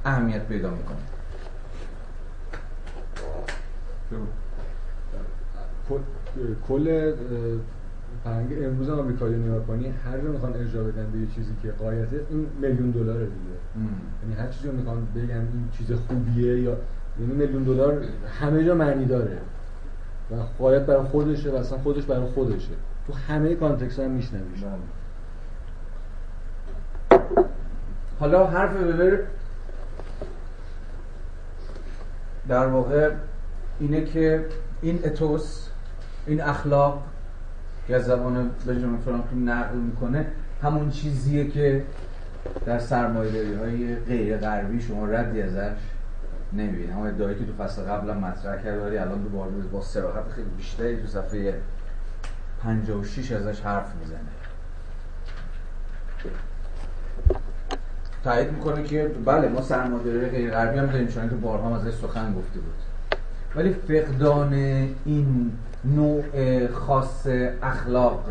اهمیت پیدا می‌کنه. کل فرهنگ امروز آمریکایی نگاه کنی هر جا می‌خوان اجرا بدن به یه چیزی که قایته این میلیون دلاره دیگه. یعنی هر چیزی می‌خوان بگن این چیز خوبیه یا یعنی میلیون دلار همه جا معنی داره. و قایت برای خودشه و اصلا خودش برای خودشه. تو همه کانتکست هم میشنویش بله. حالا حرف وبر در واقع اینه که این اتوس این اخلاق که از زبان بنجامین فرانکلین نقل می‌کنه همون چیزیه که در سرمایه‌داری های غیر غربی شما ردی ازش نمی‌بینید همون ادعایی که تو فصل قبلا مطرح کرد ولی الان تو بار با صراحت خیلی بیشتری تو صفحه 56 ازش حرف می‌زنه. تایید می‌کنه که بله ما سرمایه‌داری غیر غربی هم داریم چون که بارها ازش سخن گفته بود. ولی فقدان این نوع خاص اخلاق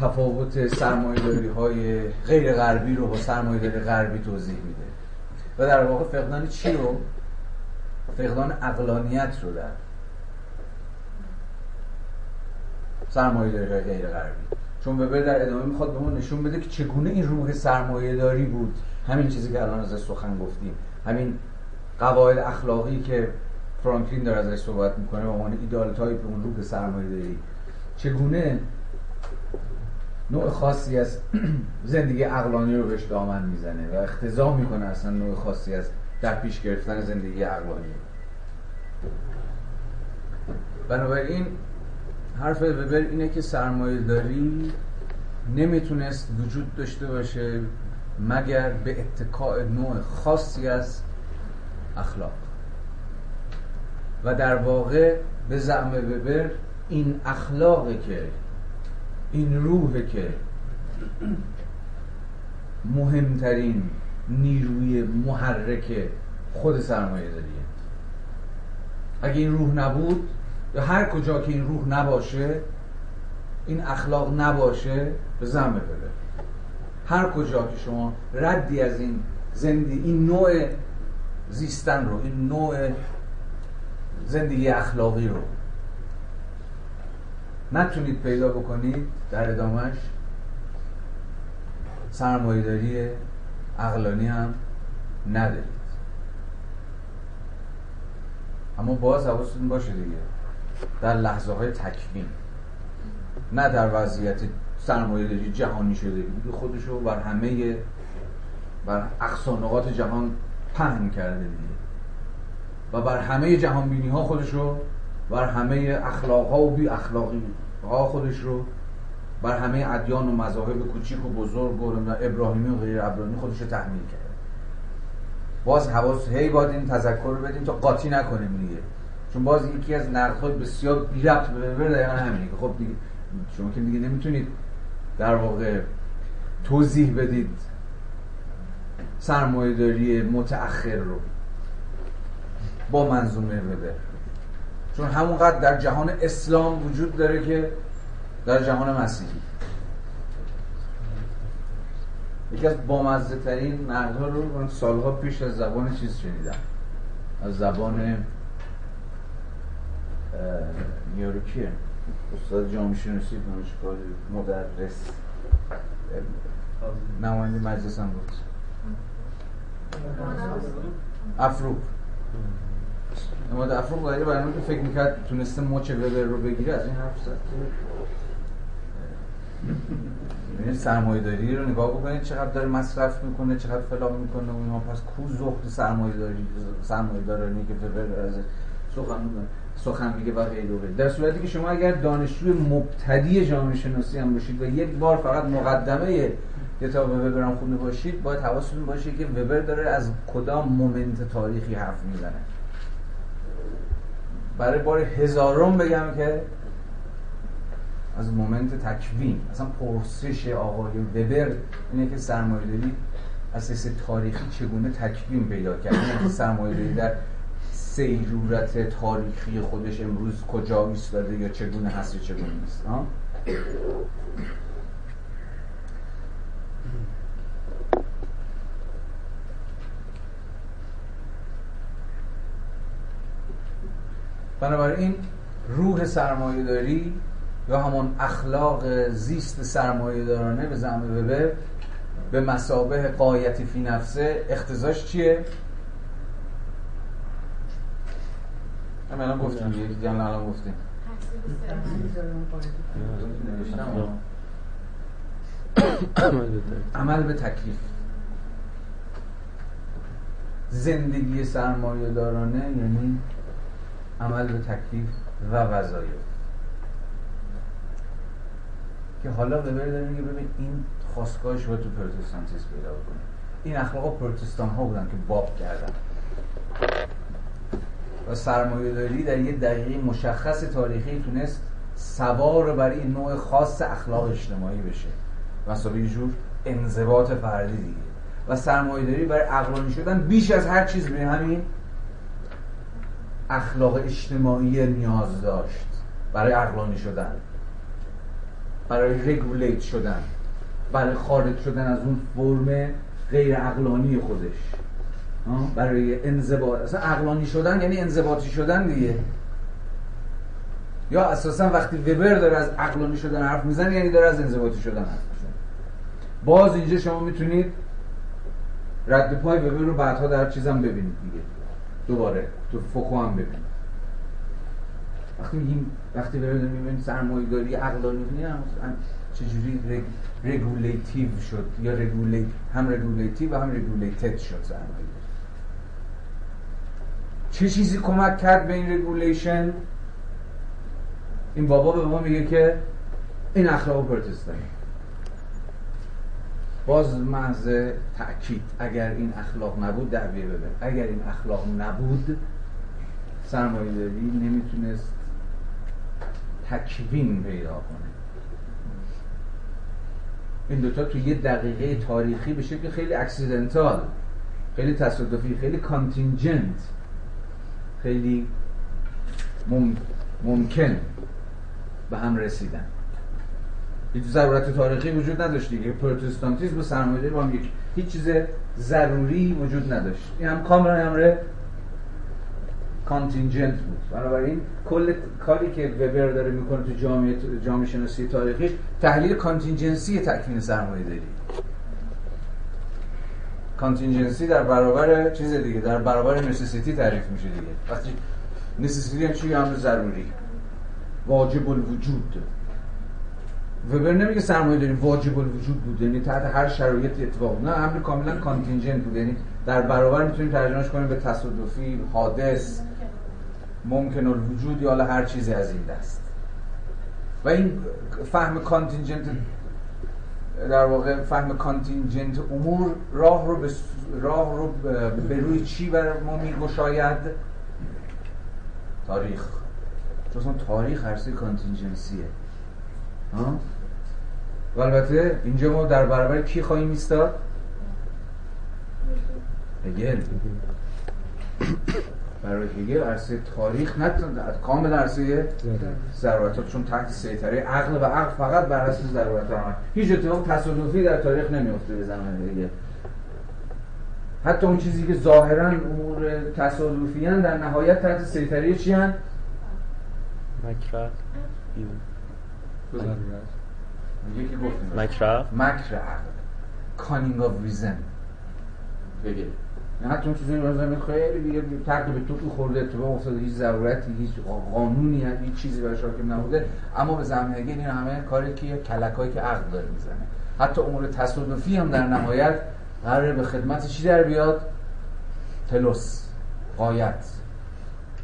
تفاوت سرمایه‌داری های غیر غربی رو با سرمایه‌داری غربی توضیح میده. و در واقع فقدان چی رو؟ فقدان اقلانیت رو در سرمایه‌داری غیر غربی. چون وبر در ادامه می‌خواد به ما نشون بده که چگونه این روح سرمایه‌داری بود. همین چیزی که الان ازش سخن گفتیم. همین قواعد اخلاقی که فرانکلین داره ازش صحبت می‌کنه به عنوان ایدال تایپ اون روح سرمایه‌داری. چگونه نوع خاصی از زندگی اقلانی رو بهش دامن می‌زنه و اختضا می‌کنه اصلا نوع خاصی از در پیش گرفتن زندگی اقلانی بنابراین حرف وبر اینه که سرمایه داری نمی‌تونست وجود داشته باشه مگر به اتکاع نوع خاصی از اخلاق. و در واقع به زعم وبر این اخلاقه که این روحه که مهمترین نیروی محرک خود سرمایه داریه. اگه این روح نبود یا هر کجا که این روح نباشه این اخلاق نباشه به زن بده. هر کجا که شما ردی از این زندگی این نوع زیستن رو این نوع زندگی اخلاقی رو نتونید پیدا بکنید در ادامهش سرمایهداری اقلانی هم ندارید. اما باز حواستون باشه دیگه. در لحظه های تکوین. نه در وضعیت سرمایه داری جهانی شده که خودش رو بر همه بر اقصانقات جهان پهن کرده دیگه. و بر همه جهان بینی ها خودش بر همه اخلاق ها و بی اخلاقی ها خودش رو بر همه ادیان و مذاهب کوچیک و بزرگ و ابراهیمی و غیر ابراهیمی خودش رو تحمیل کرده. باز حواس هی باید این تذکر رو بدیم تا قاطی نکنیم دیگه. چون باز یکی از نقدهای بسیار بی ربط به دقیقا همینه که خب دیگه شما که دیگه نمی‌تونید در واقع توضیح بدید سرمایه‌داری متأخر رو با منظومه وبر. چون همونقدر در جهان اسلام وجود داره که در جهان مسیحی. یکی از بامزه ترین نقدها رو من سالها پیش از زبان چیز شنیدم. از زبان نیاروکیه استاد جامعه شناسی دانشگاه مدرس. نماینده مجلس هم بود. افروب نماینده افروب برای برنامه که فکر می‌کرد تونسته مچ وبر رو بگیره از این حرف زد. سرمایه داری رو نگاه بکنید چقدر داره مصرف می‌کنه چقدر فلان می‌کنه و اینا. پس کو زهد سرمایه داری سرمایه دارانی که وبر از سخن سخن میگه و غیره در صورتی که شما اگر دانشجوی مبتدی جامعه شناسی هم باشید و یک بار فقط مقدمه کتاب وبر هم خونده باشید باید حواستون باشه که وبر داره از کدام moment تاریخی حرف می‌زنه. برای بار هزارم بگم که از moment تکوین اصلا پرسش آقای وبر اینه که سرمایه‌داری اساس تاریخی چگونه تکوین پیدا اینه که سرمایه‌داری در سیرورت تاریخی خودش امروز کجا ایستاده یا چگونه هست یا چگونه نیست بنابراین روح سرمایه داری یا همون اخلاق زیست سرمایه دارانه به زعم وبر به مسابه قایتی فی نفسه اختزاش چیه؟ هم الان گفتیم یکی دیگه الان گفتیم. عمل به تکلیف. زندگی سرمایه دارانه یعنی عمل به تکلیف و وظایف. که حالا وبر داره میگه ببین این خواستگاهش رو تو پروتستانتیسم پیدا کنه این اخلاق پروتستان ها بودن که باب کردن. و سرمایه داری در یه دقیقه مشخص تاریخی تونست سوار برای این نوع خاص اخلاق اجتماعی بشه. مثلا یه جور انضباط فردی دیگه. و سرمایه‌داری برای عقلانی شدن بیش از هر چیز به همین اخلاق اجتماعی نیاز داشت. برای عقلانی شدن. برای رگولیت شدن. برای خارج شدن از اون فرم غیر عقلانی خودش. برای انضباط. اصلا عقلانی شدن یعنی انضباطی شدن دیگه. یا اساسا وقتی وبر داره از عقلانی شدن حرف می‌زنه یعنی داره از انضباطی شدن حرف می‌زنه. باز اینجا شما می‌تونید رد پای وبر رو بعدها در چیزم ببینید دیگه. دوباره تو فوکو هم ببینید. وقتی میگیم وقتی وبر می‌بینید سرمایه داری عقلانی چجوری regulative شد یا regulate هم regulative و هم regulated شد سرمایه چه چیزی کمک کرد به این regulation این بابا به ما میگه که این اخلاق پروتستانی باز محض تأکید اگر این اخلاق نبود دعویه ببین اگر این اخلاق نبود سرمایه داری نمی‌تونست تکوین پیدا کنه. این دوتا تو یه دقیقه تاریخی بشه که خیلی accidental خیلی تصادفی خیلی contingent خیلی ممکن به هم رسیدن. هیچ ضرورت تاریخی وجود نداشت دیگه. پروتستانتیسم و سرمایه‌داری با هم یک هیچ چیز ضروری وجود نداشت. این هم کاملا امر contingent بود. بنابراین کل کاری که وبر داره می‌کنه تو جامعه جامعه شناسی تاریخی تحلیل contingency تکوین سرمایه داری contingency در برابر چیز دیگه در برابر necessity تعریف میشه دیگه. وقتی necessity هم چی؟ هم ضروری. واجب الوجود وبر نمیگه سرمایه داری واجب الوجود بود. یعنی تحت هر شرایط اتفاق. نه امر کاملا contingent بود. یعنی در برابر می‌تونیم ترجمهش کنیم به تصادفی حادث ممکن الوجود یا هر چیزی از این دست. و این فهم contingent در واقع فهم کانتینجنت امور راه رو به راه رو به روی چی بر ما میگشاید؟ تاریخ. چون تاریخ عرصه کانتینجنسیه. و البته اینجا ما در برابر کی خواهیم ایستاد؟ هگل. برای هگل عرصه تاریخ نه کامل عرصه ضرورت چون تحت سیطره عقل و عقل فقط بر اساس ضرورت عمل هیچ اتفاق تصادفی در تاریخ نمیفته به زمان هگل حتی اون چیزی که ظاهرا امور تصادفی در نهایت تحت سیطره چی هن؟ مکره یکی گفتیم. مکره مکر عقل کانینگ آف ریزن بگه نه اون چیزی رو خیلی دیگه ترک به تو خورده اتفاق افتاده هیچ ضرورتی هیچ قانونی هیچ چیزی برای حاکم نبوده. اما به زمین هگل این همه کاری که کلکایی که عقل داره می‌زنه. حتی امور تصادفی هم در نهایت قرار به خدمت چی در بیاد؟ تلوس قایت.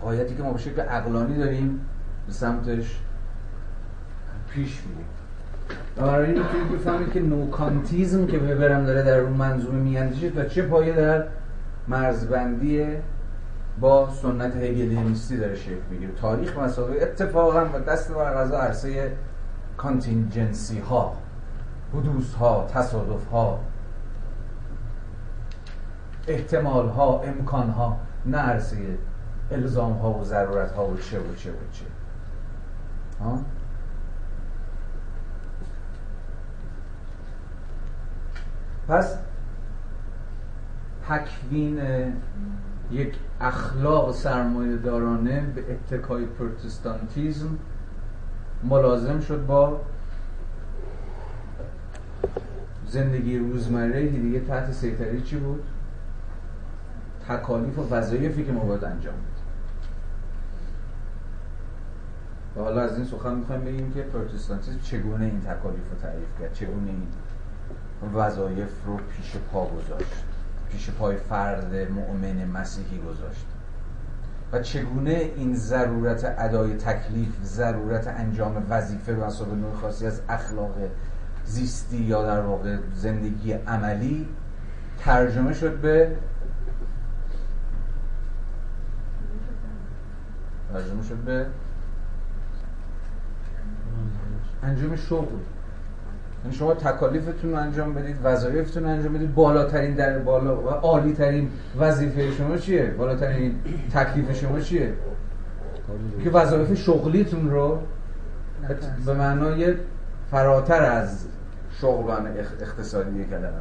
قایتی که ما به شکل عقلانی داریم به سمتش پیش میریم. و برای این می‌تونید بفهمید که نوکانتیزم که وبرم داره در اون منظومه میاندیشه و چه پایه در مرزبندی با سنت هگلیانیستی داره شکل می‌گیره تاریخ مسابقه اتفاقا با دست بر غذا عرصه کانتینجنسی ها حدوث ها تصادف ها احتمال ها امکان ها نه عرصه الزام ها و ضرورت ها و چه و چه و چه ها؟ پس تکوین یک اخلاق سرمایه دارانه به اتکای پروتستانتیزم ملازم شد با زندگی روزمره دیگه تحت سیطره چی بود؟ تکالیف و وظایفی که ما باید انجام بدیم. و حالا از این سخن می‌خوایم بگیم که پروتستانتیزم چگونه این تکالیف رو تعریف کرد؟ چگونه این وظایف رو پیش پا گذاشت؟ پیش پای فرد مؤمن مسیحی گذاشت. و چگونه این ضرورت ادای تکلیف ضرورت انجام وظیفه و نوع خاصی از اخلاق زیستی یا در واقع زندگی عملی ترجمه شد به ترجمه شد به انجام شغل. یعنی شما تکالیفتون انجام بدید وظایفتون انجام بدید. بالاترین در بالا و عالی ترین وظیفه شما چیه؟ بالاترین تکلیف شما چیه؟ که وظایف شغلیتون رو به معنای فراتر از شغلان اقتصادی کلمش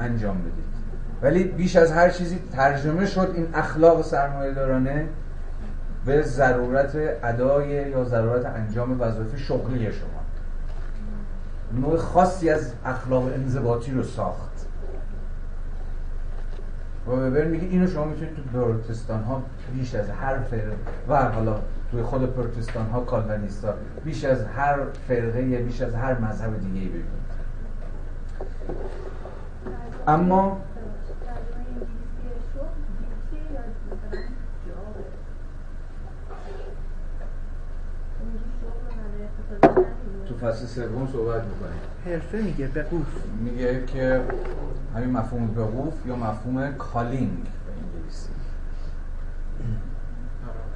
انجام بدید. ولی بیش از هر چیزی ترجمه شد این اخلاق سرمایه دارانه به ضرورت ادای یا ضرورت انجام وظایف شغلی شما. نوع خاصی از اخلاق انضباطی رو ساخت. و ببر میگه اینو شما می‌تونید تو پروتستان ها بیش از هر فرقه و حالا توی خود پروتستان ها کالوینیستا بیش از هر فرقه بیش از هر مذهب دیگه ای ببینید. اما فصل سوم صحبت می‌کنیم. حرفه میگه Beruf میگه که همین مفهوم Beruf یا مفهوم calling به انگلیسی.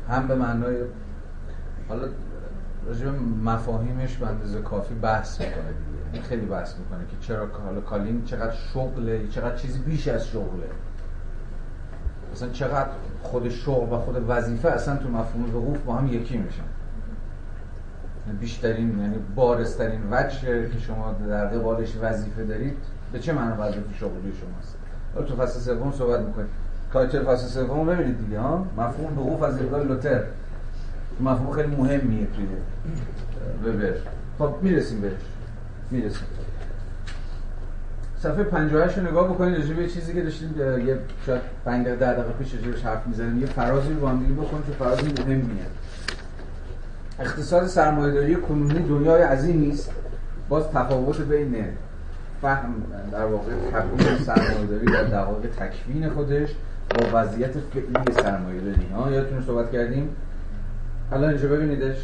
هم به معنای حالا راجع مفاهیمش به اندازه کافی بحث می‌کنه دیگه. خیلی بحث می‌کنه که چرا حالا calling چقدر شغله چقدر چیزی بیش از شغله. مثلا چقدر خود شغل و خود وظیفه اصلا تو مفهوم وقوف با هم یکی میشن. بیشترین یعنی بارسترین وجه که شما در قبالش وظیفه دارید به چه معنی وظیفه شغلی شماست؟ حالا تو فصل سوم صحبت می‌کنید تایتل فصل سوم ببینید دیگه ها. مفهوم وقوف از دیدگاه لوتر. مفهوم خیلی مهمیه توی وبر. خب می‌رسیم بهش. می‌رسیم. صفحه 58 رو نگاه بکنید راجع به چیزی که داشتیم یه شاید 5 دقیقه 10 دقیقه پیش راجعش حرف می‌زدیم یه فرازی رو با هم دیگه بکنیم که فراز مهمیه. اقتصاد سرمایه‌داری کنونی دنیای عظیمی است باز تفاوت بین فهم در واقع تبیین سرمایه‌داری در دقایق تکوین خودش با وضعیت فعلی سرمایه‌داری. ها یادتون صحبت کردیم. الان اینجا ببینیدش.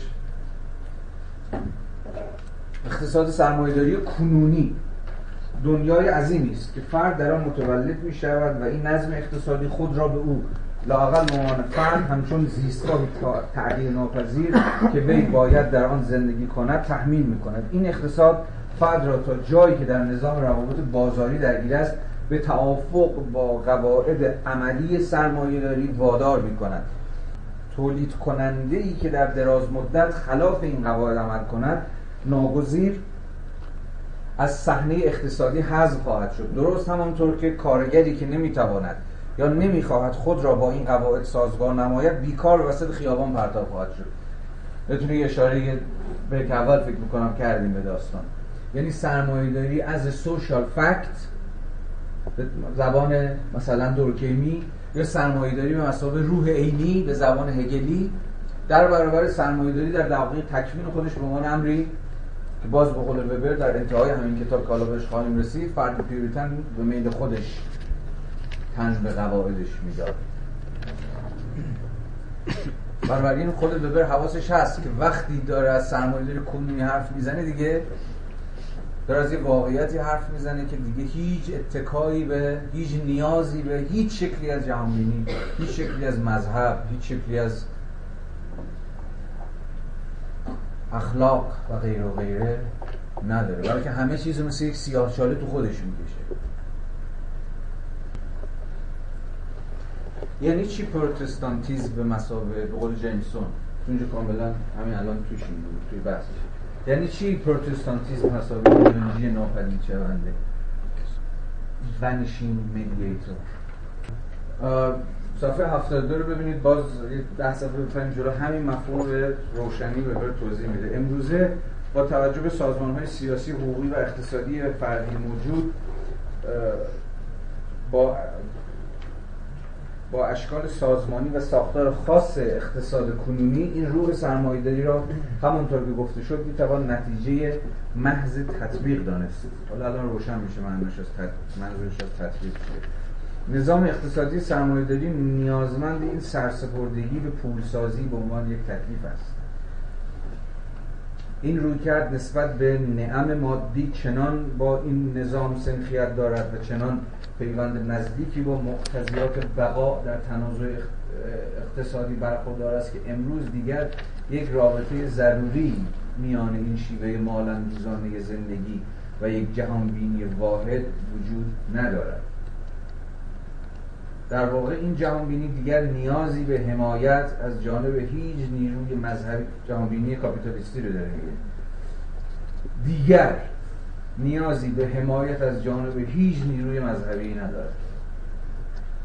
اقتصاد سرمایه‌داری کنونی دنیای عظیمی است که فرد در آن متولد می شود و این نظم اقتصادی خود را به او لاقل عنوان فرد همچون زیستگاهی تغییر ناپذیر که وی باید در آن زندگی کند تحمیل می کند این اقتصاد فرد را تا جایی که در نظام روابط بازاری درگیر است به توافق با قواعد عملی سرمایه داری وادار می کند تولید کننده ای که در دراز مدت خلاف این قواعد عمل کند ناگزیر از صحنه اقتصادی حذف خواهد شد. درست همانطور که کارگری که نمی‌تواند یا نمی‌خواهد خود را با این قواعد سازگار نماید بیکار وسط خیابان پرتاب خواهد شد. بتونه یه اشاره به اول فکر می‌کنم کردیم به داستان. یعنی سرمایه‌داری از سوشال فکت به زبان مثلا دورکیمی یا سرمایه‌داری به مسابقه روح عینی به زبان هگلی در برابر سرمایه‌داری در دقایق تکوین خودش به عنوان امری که باز به قول وبر در انتهای همین کتاب کالا بهش خواهیم رسید فرد پیوریتن به میل خودش تن به قواعدش می‌داد. بنابراین خود وبر حواسش هست که وقتی داره از سرمایه‌داری کنونی حرف می‌زنه دیگه داره از یه واقعیتی حرف می‌زنه که دیگه هیچ اتکایی به هیچ نیازی به هیچ شکلی از جهانبینی هیچ شکلی از مذهب هیچ شکلی از اخلاق و غیر و غیره نداره. بلکه همه چیز مثل یک سیاه تو خودش می‌کشه. یعنی چی پروتستانتیزم به مسابقه به قول جیمسون اونجا کاملا همین الان توش بود توی بحثش یعنی چی پروتستانتیزم مسابقه ایدئولوژی ناپدید شونده؟ ونشین مدییتور صفحه 72 رو ببینید باز ده صفحه بفرمیم جلو همین مفهوم روشنی به توضیح میده. امروزه با توجه به سازمان های سیاسی حقوقی و اقتصادی فردی موجود با با اشکال سازمانی و ساختار خاص اقتصاد کنونی این روح سرمایه‌داری را همونطور که گفته شد می‌توان نتیجه محض تطبیق دانست. حالا الان روشن میشه منظورش از تطبیق نظام اقتصادی سرمایه‌داری نیازمند این سرسپردگی به پولسازی به عنوان یک تکلیف است. این روی کرد نسبت به نعم مادی چنان با این نظام سنخیت دارد و چنان پیوند نزدیکی با مقتضیات بقا در تنازع اقتصادی برخوردار است که امروز دیگر یک رابطه ضروری میان این شیوه مالندوزانه زندگی و یک جهانبینی واحد وجود ندارد. در واقع این جهانبینی دیگر نیازی به حمایت از جانب هیچ نیروی مذهبی جهانبینی کاپیتالیستی رو داره. دیگر نیازی به حمایت از جانب هیچ نیروی مذهبی ندارد.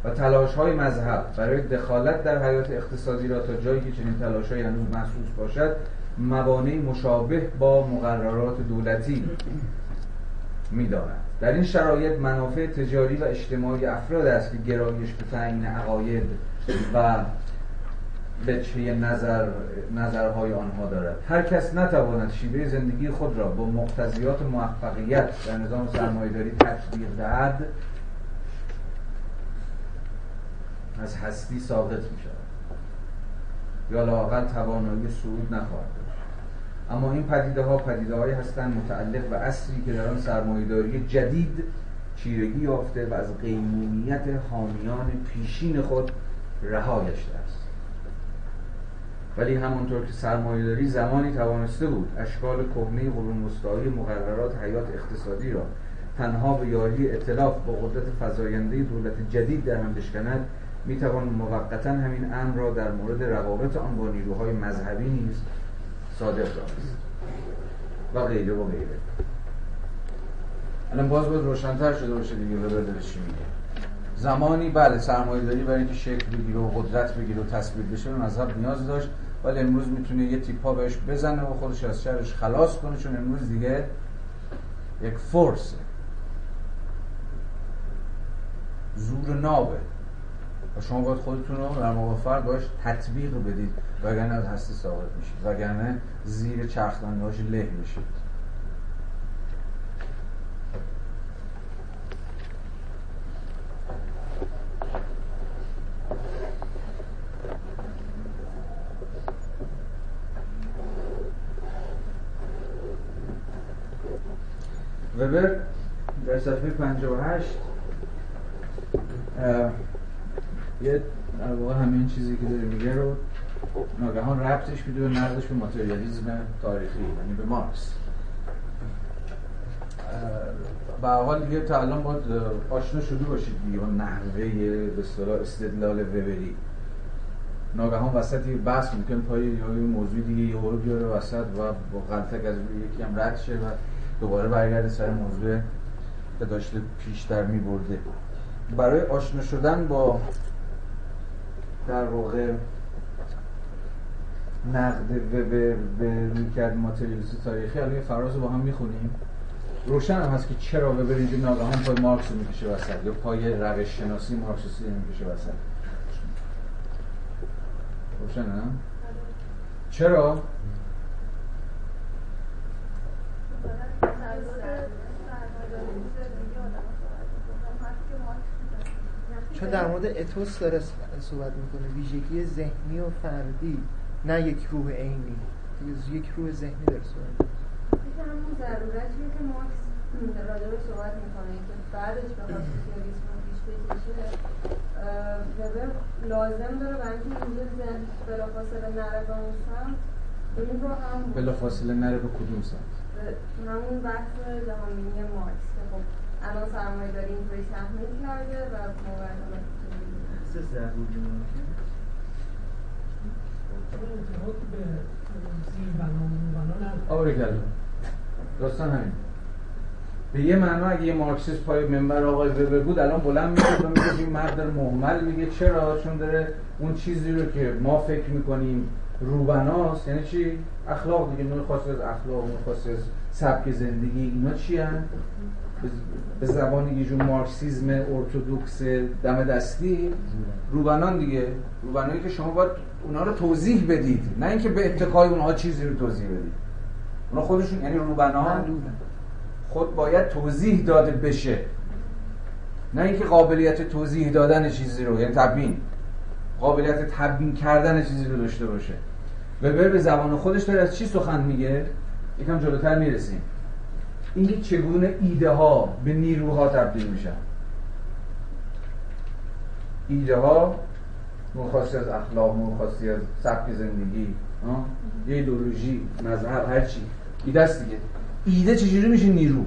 و تلاش های مذهب برای دخالت در حیات اقتصادی را تا جایی که چنین تلاش های هنوز محسوس باشد موانع مشابه با مقررات دولتی می‌داند. در این شرایط منافع تجاری و اجتماعی افراد است که گرایش به تعیین عقاید و بچه نظر نظرهای آنها دارد هر کس نتواند شیوه زندگی خود را با مقتضیات موفقیت در نظام سرمایهداری تطبیق دهد از هستی ساقط می شود یا لاقل توانایی صعود نخواهد داشت. اما این پدیده ها پدیده های هستند متعلق به اصلی که در آن سرمایهداری جدید چیرگی یافته و از قیمومیت حامیان پیشین خود رها گشته است. ولی همانطور که سرمایهداری زمانی توانسته بود اشکال کهنه قرون وسطایی مقررات حیات اقتصادی را تنها به یاری اطلاف با قدرت فزاینده دولت جدید در هم بشکند می‌توان موقتا همین امر را در مورد روابط آن با نیروهای مذهبی نیز صادق دانست و غیره و غیره. الان باز باید روشنتر شده باشه دیگه به چی میگه؟ زمانی بله سرمایه داری برای اینکه شکل بگیره و قدرت بگیره و تصویر بشه به مذهب نیاز داشت. ولی امروز می‌تونه یه تیپا بهش بزنه و خودش از شرش خلاص کنه چون امروز دیگه یک فرسه زور نابه. و شما باید خودتون رو در موقع فرد باش تطبیق بدید وگرنه از هستی ساقط میشید وگرنه زیر چرخدنده هاش له میشید. وبر در صفحه 58 یه در واقع همین چیزی که داره میگه رو ناگهان ربطش میده به نقدش به ماتریالیزم تاریخی یعنی به مارکس. به حال دیگه تا الان باید آشنا شده باشید دیگه نحوه به استدلال وبری. ناگهان وسط یه بحث ممکن پای یه موضوع دیگه یه بیاره وسط و با غلطک از یکی هم رد شه و دوباره برگرده سر موضوع که داشته پیشتر می برده برای آشنا شدن با در واقع نقد به رویکرد ماتریالیسم تاریخی الان فراز رو با هم می‌خونیم روشن هم هست که چرا وبر اینجا ناگهان پای مارکس رو می‌کشه وسط یا پای روش شناسی مارکسیستی رو می‌کشه وسط روشن هم؟ چرا؟ چون در مورد اتوس داره صحبت می‌کنه ویژگی ذهنی و فردی نه یک روح عینی. یک روح ذهنی داره صحبت می‌کنه. همون ضرورتیه که مارکس راجع به صحبت می‌کنه که بعدش بخواد سوسیالیسم رو پیش بکشه وبر لازم داره برای اینکه اینجا ذهن بلافاصله نره به اون سمت. این رو هم بلافاصله نره به کدوم سمت؟ همون بحث جهانبینی مارکس که خب الان سرمایه داری اینطوری تحمیل کرده و ضروری آره کلا داستان همین. به یه معنا اگه یه مارکسیست پای منبر آقای وبر بود الان بلند میشه و میگه این مرد داره محمل میگه. چرا؟ چون داره اون چیزی رو که ما فکر می‌کنیم روبناست. یعنی چی؟ اخلاق دیگه نوع خاصی از اخلاق نوع خاصی از سبک زندگی اینا چی هن؟ به زبان یه جور مارکسیزم ارتودکس دم دستی. روبنان دیگه روبنانی که شما باید اونا رو توضیح بدید. نه اینکه به اتکای اونها چیزی رو توضیح بدید. اونا خودشون یعنی روبنان خود باید توضیح داده بشه. نه اینکه قابلیت توضیح دادن چیزی رو یعنی تبیین. قابلیت تبیین کردن چیزی رو داشته باشه. وبر به زبان خودش داره. از چی سخن میگه؟ یکم جلوتر می‌رسیم. اینکه چگونه ایده ها به نیروها تبدیل میشن. ایده ها مرخواستی از اخلاق مرخواستی از سبک زندگی یه ایدولوژی مذهب هر چی. ایده است دیگه. ایده چجوری میشه نیرو؟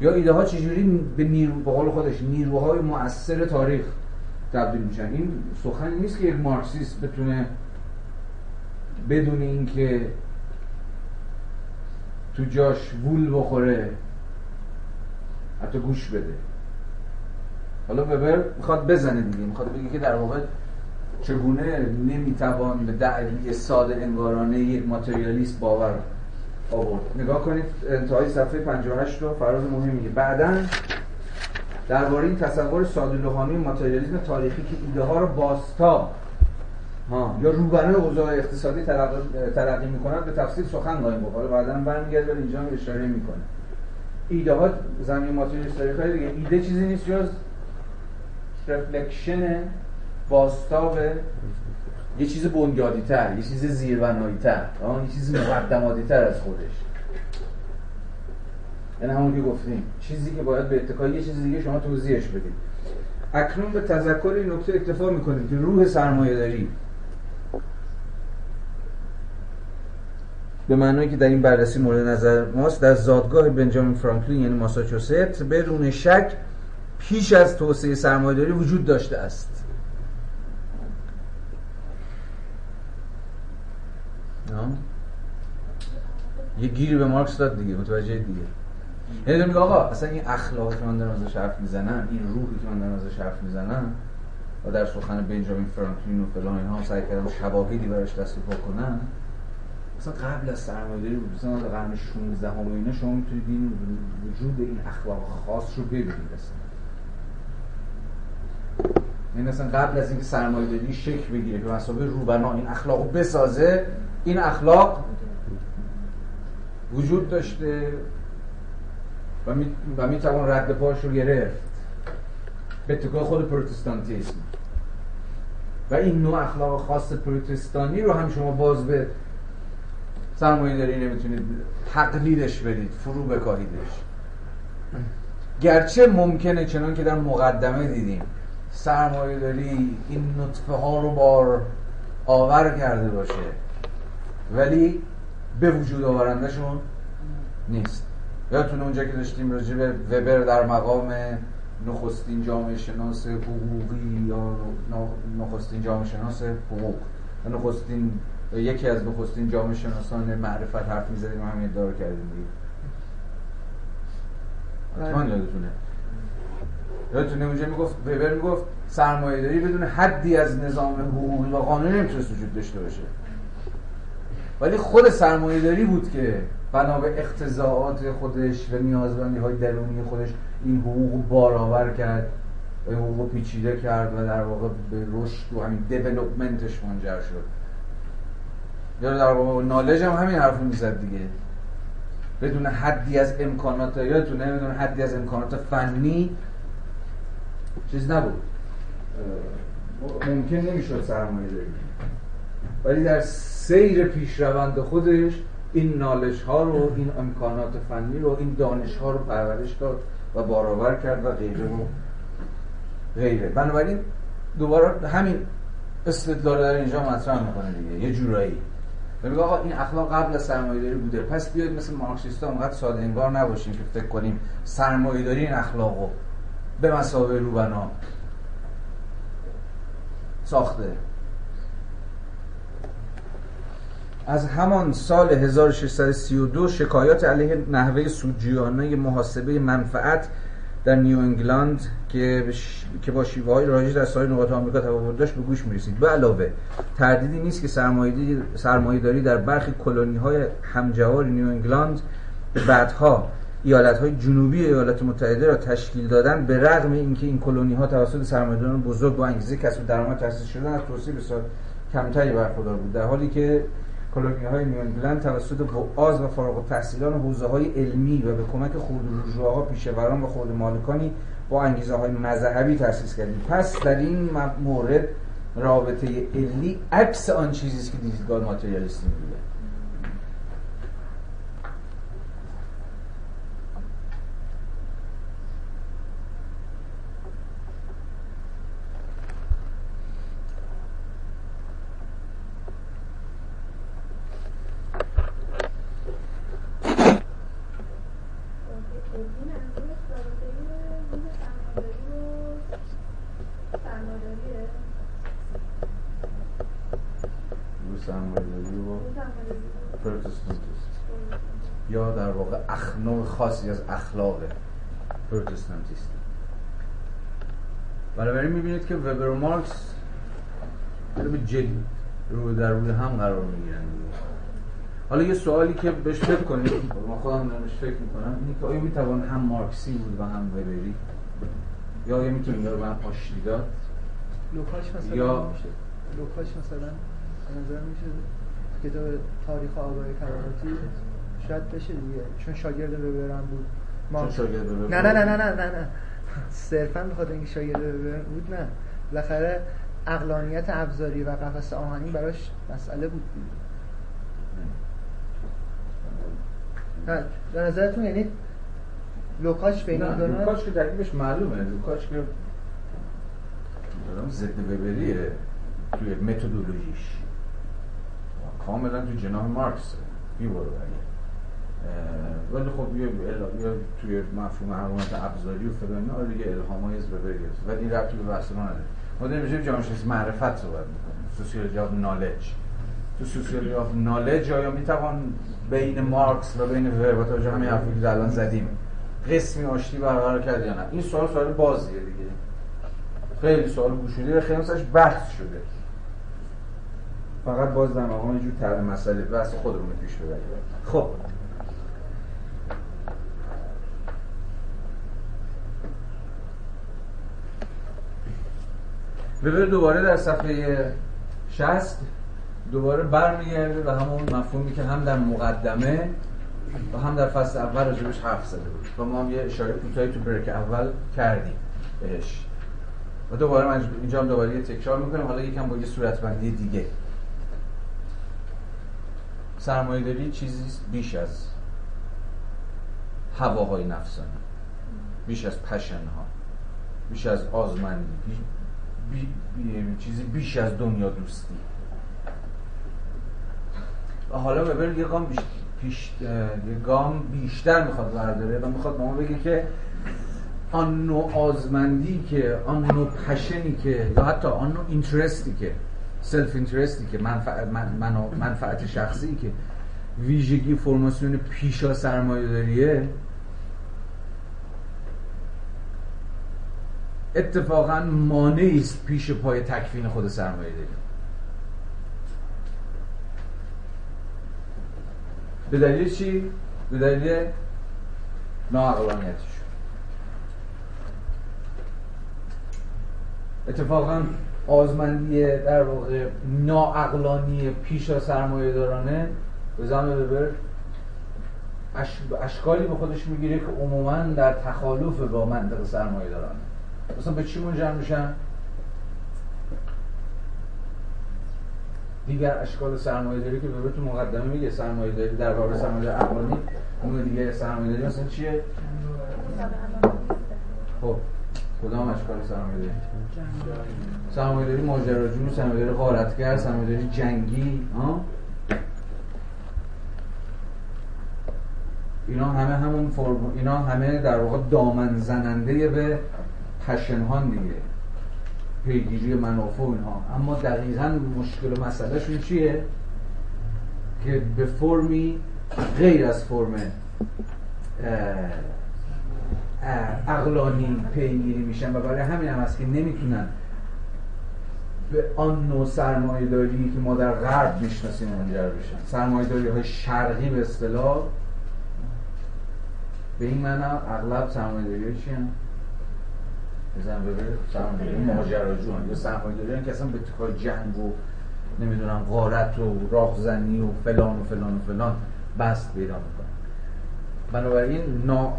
یا ایده ها چجوری به نیرو به قول خودش نیروهای مؤثر تاریخ؟ تبدیل میشن. این سخن نیست که یک مارکسیست بتونه بدون اینکه تو جاش وول بخوره حتی گوش بده. حالا وبر می‌خواد بزنه دیگه. می‌خواد بگه که در واقع چگونه نمی‌توان به دعوی ساده انگارانه یک ماتریالیست باور آورد. نگاه کنید انتهای صفحه 58 رو فراز مهمیه بعدا درباره این تصور ساده لوحانی ماتریالیسم تاریخی که ایده ها رو باستا ها یا روبنه اوضاع اقتصادی تلقی می‌کنند به تفصیل سخن خواهیم گفت. حالا بعدا برمیگرده اینجا اشاره می‌کنه. ایده ها زمین ماتریالیست تاریخی دیگه. ایده چیزی نیست جز رفلکشن باستاب یه چیز بنیادی تر یه چیز زیربنایی تر یه چیز مقدماتی تر از خودش. یعنی همون که گفتیم. چیزی که باید به اتکای یه چیز دیگه شما توضیحش بدید. اکنون به تذکر این نکته اکتفا می‌کنید که روح سرمایه داری. به معنی که در این بررسی مورد نظر ماست در زادگاه بنجامین فرانکلین یعنی ماساچوست بدون شک پیش از توسعه سرمایه‌داری وجود داشته است. یه گیری به مارکس داد دیگه متوجه دیگه. یعنی میگه آقا اصلا این اخلاقی که من دارم ازش حرف می‌زنم این روحی که من دارم ازش حرف می‌زنم و در سخن بنجامین فرانکلین و فلان اینها سعی کردم شواهدی براش دست کنم. مثلا قبل از سرمایه‌داری بود. مثلا در قرن 16 هم و اینا شما می‌تونید این وجود این اخلاق خاص رو ببینید اصلا. این اصلا قبل از اینکه سرمایه‌داری شکل بگیره به مسابقه روبنا این اخلاق بسازه این اخلاق وجود داشته. و می, و می توان رد پاش رو گرفت. به تکای خود پروتستانتیسم. و این نوع اخلاق خاص پروتستانی رو هم شما باز به سرمایه داری نمی‌تونید تقلیدش بدید فرو بکاهیدش. گرچه ممکنه چنان که در مقدمه دیدیم سرمایه داری این نطفه ها رو بار آور کرده باشه ولی به وجود آورندهشون نیست. یادتونه اونجا که داشتیم راجع به وبر در مقام نخستین جامعه شناس حقوقی یا نخستین جامعه شناس حقوق؟ نخستین یکی از نخستین جامعه شناسان معرفت حرف می‌زدیم و همین ادعا کردیم دیگه. حتما یادتونه. یادتونه اونجا می‌گفت وبر می‌گفت سرمایه داری بدون حدی از نظام حقوقی و قانونی نمی‌تونست وجود داشته باشه. ولی خود سرمایه داری بود که بنا به اقتضاعات خودش و نیازمندی های درونی خودش این حقوق بارآور کرد و حقوق پیچیده کرد و در واقع به رشد و همین دیولوپمنتش منجر شد. یا در واقع نالج هم همین حرف می‌زد دیگه. بدون حدی از امکانات یادتونه بدون حدی از امکانات فنی چیز نبود. ممکن نمی‌شد سرمایه داری. ولی در سیر پیشروند خودش این نالش ها رو این امکانات فنی رو این دانش ها رو پرورش داد و بارآور کرد و غیره و غیره. بنابراین دوباره همین استدلال در اینجا مطرح می‌کنه دیگه. یه جورایی. میگه آقا این اخلاق قبل از سرمایه‌داری بوده. پس بیاید مثل مارکسیستا اونقدر ساده انگار نباشیم که فکر کنیم سرمایه‌داری این اخلاقو به مسابقه روبنا ساخته. از همان سال 1632 شکایات علیه نحوه سودجویانه محاسبه منفعت در نیو انگلند که با شیوه های رایج در سایر نقاط آمریکا تفاوت داشت به گوش می‌رسید. به علاوه تردیدی نیست که سرمایه داری در برخی کلونی های همجوار نیو انگلند بعدها ایالت های جنوبی ایالات متحده را تشکیل دادن به رغم اینکه این کلونی ها توسط سرمایه‌داران بزرگ با انگیزه کسب درآمد تأسیس شدن از توسعه بسیار کمتری برخوردار بود. در حالی که کلونی های نیو توسط وعاز و فارغ التحصیلان حوزه های علمی و به کمک خود روژواها پیشوران و خود مالکانی با انگیزه های مذهبی تأسیس کردیم. پس در این مورد رابطه علی عکس آن چیزی است که دیدگاه ماتریالیستی میگه خاصی از اخلاق پروتستانتیستی بنابراین می‌بینید که وبر و مارکس به جدی رو در روی هم قرار می‌گیرن. حالا یه سوالی که بهش فکر کنید من خودم نمیش فکر می‌کنم اینه که آیا می‌توان هم مارکسی بود و هم وبری؟ یا آیا می‌تونیم رو به هم آشتی داد؟ لوکاش مثلا یا میشه. لوکاش مثلا به نظر میشه کتاب تاریخ آقای کرامتی شاید بشه دیگه. چون شاگرد ببرم بود. چون شاگرد وبر نه نه نه نه نه نه نه. صرفا به خاطر اینکه شاگرد ببرم بود نه. بالاخره اقلانیت ابزاری و قفس آهنی براش مسئله بود دیگه. نه. به نظرتون یعنی لوکاش بین این لوکاش که ترکیبش معلومه. لوکاش که ضد وبریه توی متدولوژیش. کاملا تو جناح مارکس. بیبارو ولی خب یه یه توی مفهوم حقوقت ابزاری و فلان آره دیگه الهامای از وبر گرفت ولی این ربطی به بحث ما نداره. ما داریم راجع جامعه معرفت صحبت می‌کنیم. سوسیولوژی آف نالج تو سوسیولوژی آف نالج آیا می‌توان بین مارکس و بین وبر با توجه همین حرفی که الان زدیم قسمی آشتی برقرار کرد یا نه؟ این سوال سوال بازیه دیگه. خیلی سوال گوشوده و خیلی بحث شده. فقط باز در مقام اینجور طرح مسئله. بحث خودمون پیش ببریم. خب. ببر دوباره در صفحه 60 دوباره برمیگرده و همون مفهومی که هم در مقدمه و هم در فصل اول راجبش حرف زده بود. و ما هم یه اشاره کوتاهی تو بریک اول کردیم بهش. و دوباره من اینجا هم دوباره یه تکرار می‌کنم. حالا یکم با یه صورتبندی دیگه. سرمایه داری چیزی بیش از هواهای نفسانی. بیش از پشن ها بیش از آزمندی. بی... بی... چیزی بیش از دنیا دوستی. و حالا ببین یه گام بیش... پیش... گام بیشتر می‌خواد برداره و می‌خواد به ما بگه که آن نوع آزمندی که آن نوع پشنی که یا حتی آن نوع اینترستی که سلف اینترستی که منفعت, من... من... منفعت شخصی که ویژگی فرماسیون پیشا سرمایه داریه اتفاقا مانعی است پیش پای تکفین خود سرمایه داری. به دلیل چی؟ به دلیل ناعقلانیتش اتفاقا آزمندی در واقع ناعقلانی پیشا سرمایه دارانه به زمان ببر اش... اشکالی به خودش می‌گیره که عموما در تخالف با منطق سرمایه دارانه مثلا به چی منجر میشن؟ دیگر اشکال سرمایه داری که به تو مقدمه میگه سرمایه داری در واقع سرمایه اقلانی اون دیگه سرمایه داری مثلا چیه؟ خب کدام اشکال سرمایه داری؟ سرمایه داری ماجراجو سرمایه داری غارتگر سرمایه داری جنگی ها؟ اینا همه همون فرم اینا همه در واقع دامن زننده به پشنهان دیگه. پیگیری منافع اینها. اما دقیقا مشکل و مسئلهشون چیه؟ که به فرمی غیر از فرم اقلانی پیگیری میشن و برای همین هم هست که نمی‌تونن به آن نوع سرمایه داری که ما در غرب می‌شناسیم منجر بشن. سرمایه داری های شرقی به اصطلاح به این معنا اغلب سرمایه داری چی؟ بزن ببین سرمایه داری ماجراجو هم یا داری که اصلا به کار جنگ و نمی‌دونم غارت و راهزنی و فلان و فلان و فلان بست پیدا می‌کنه بنابراین نا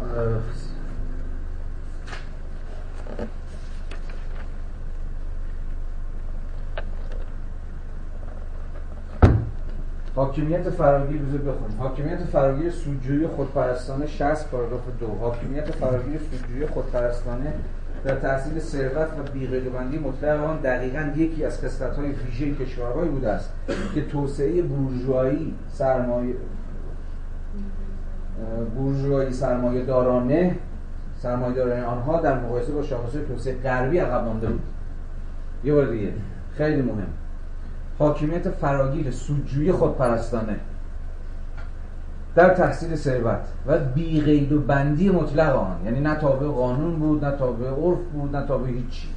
حاکمیت فراگیر بذار بخونم. حاکمیت فراگیر سودجویی خودپرستانه 60 پاراگراف دو. حاکمیت فراگیر سودجویی خودپرستانه در تحصیل ثروت و بیغیربندی مطلق آن دقیقا یکی از خصلت‌های ویژه کشورهایی بوده است که توسعه بورژوایی سرمایه بورژوایی سرمایه دارانه سرمایه دارانه آنها در مقایسه با شاخصهای توسعه غربی عقب مانده بود. یه بار دیگه خیلی مهم. حاکمیت فراگیر سودجویی خودپرستانه. در تحصیل ثروت و بی قید و بندی مطلق آن. یعنی نه تابع قانون بود نه تابع عرف بود نه تابع هیچی.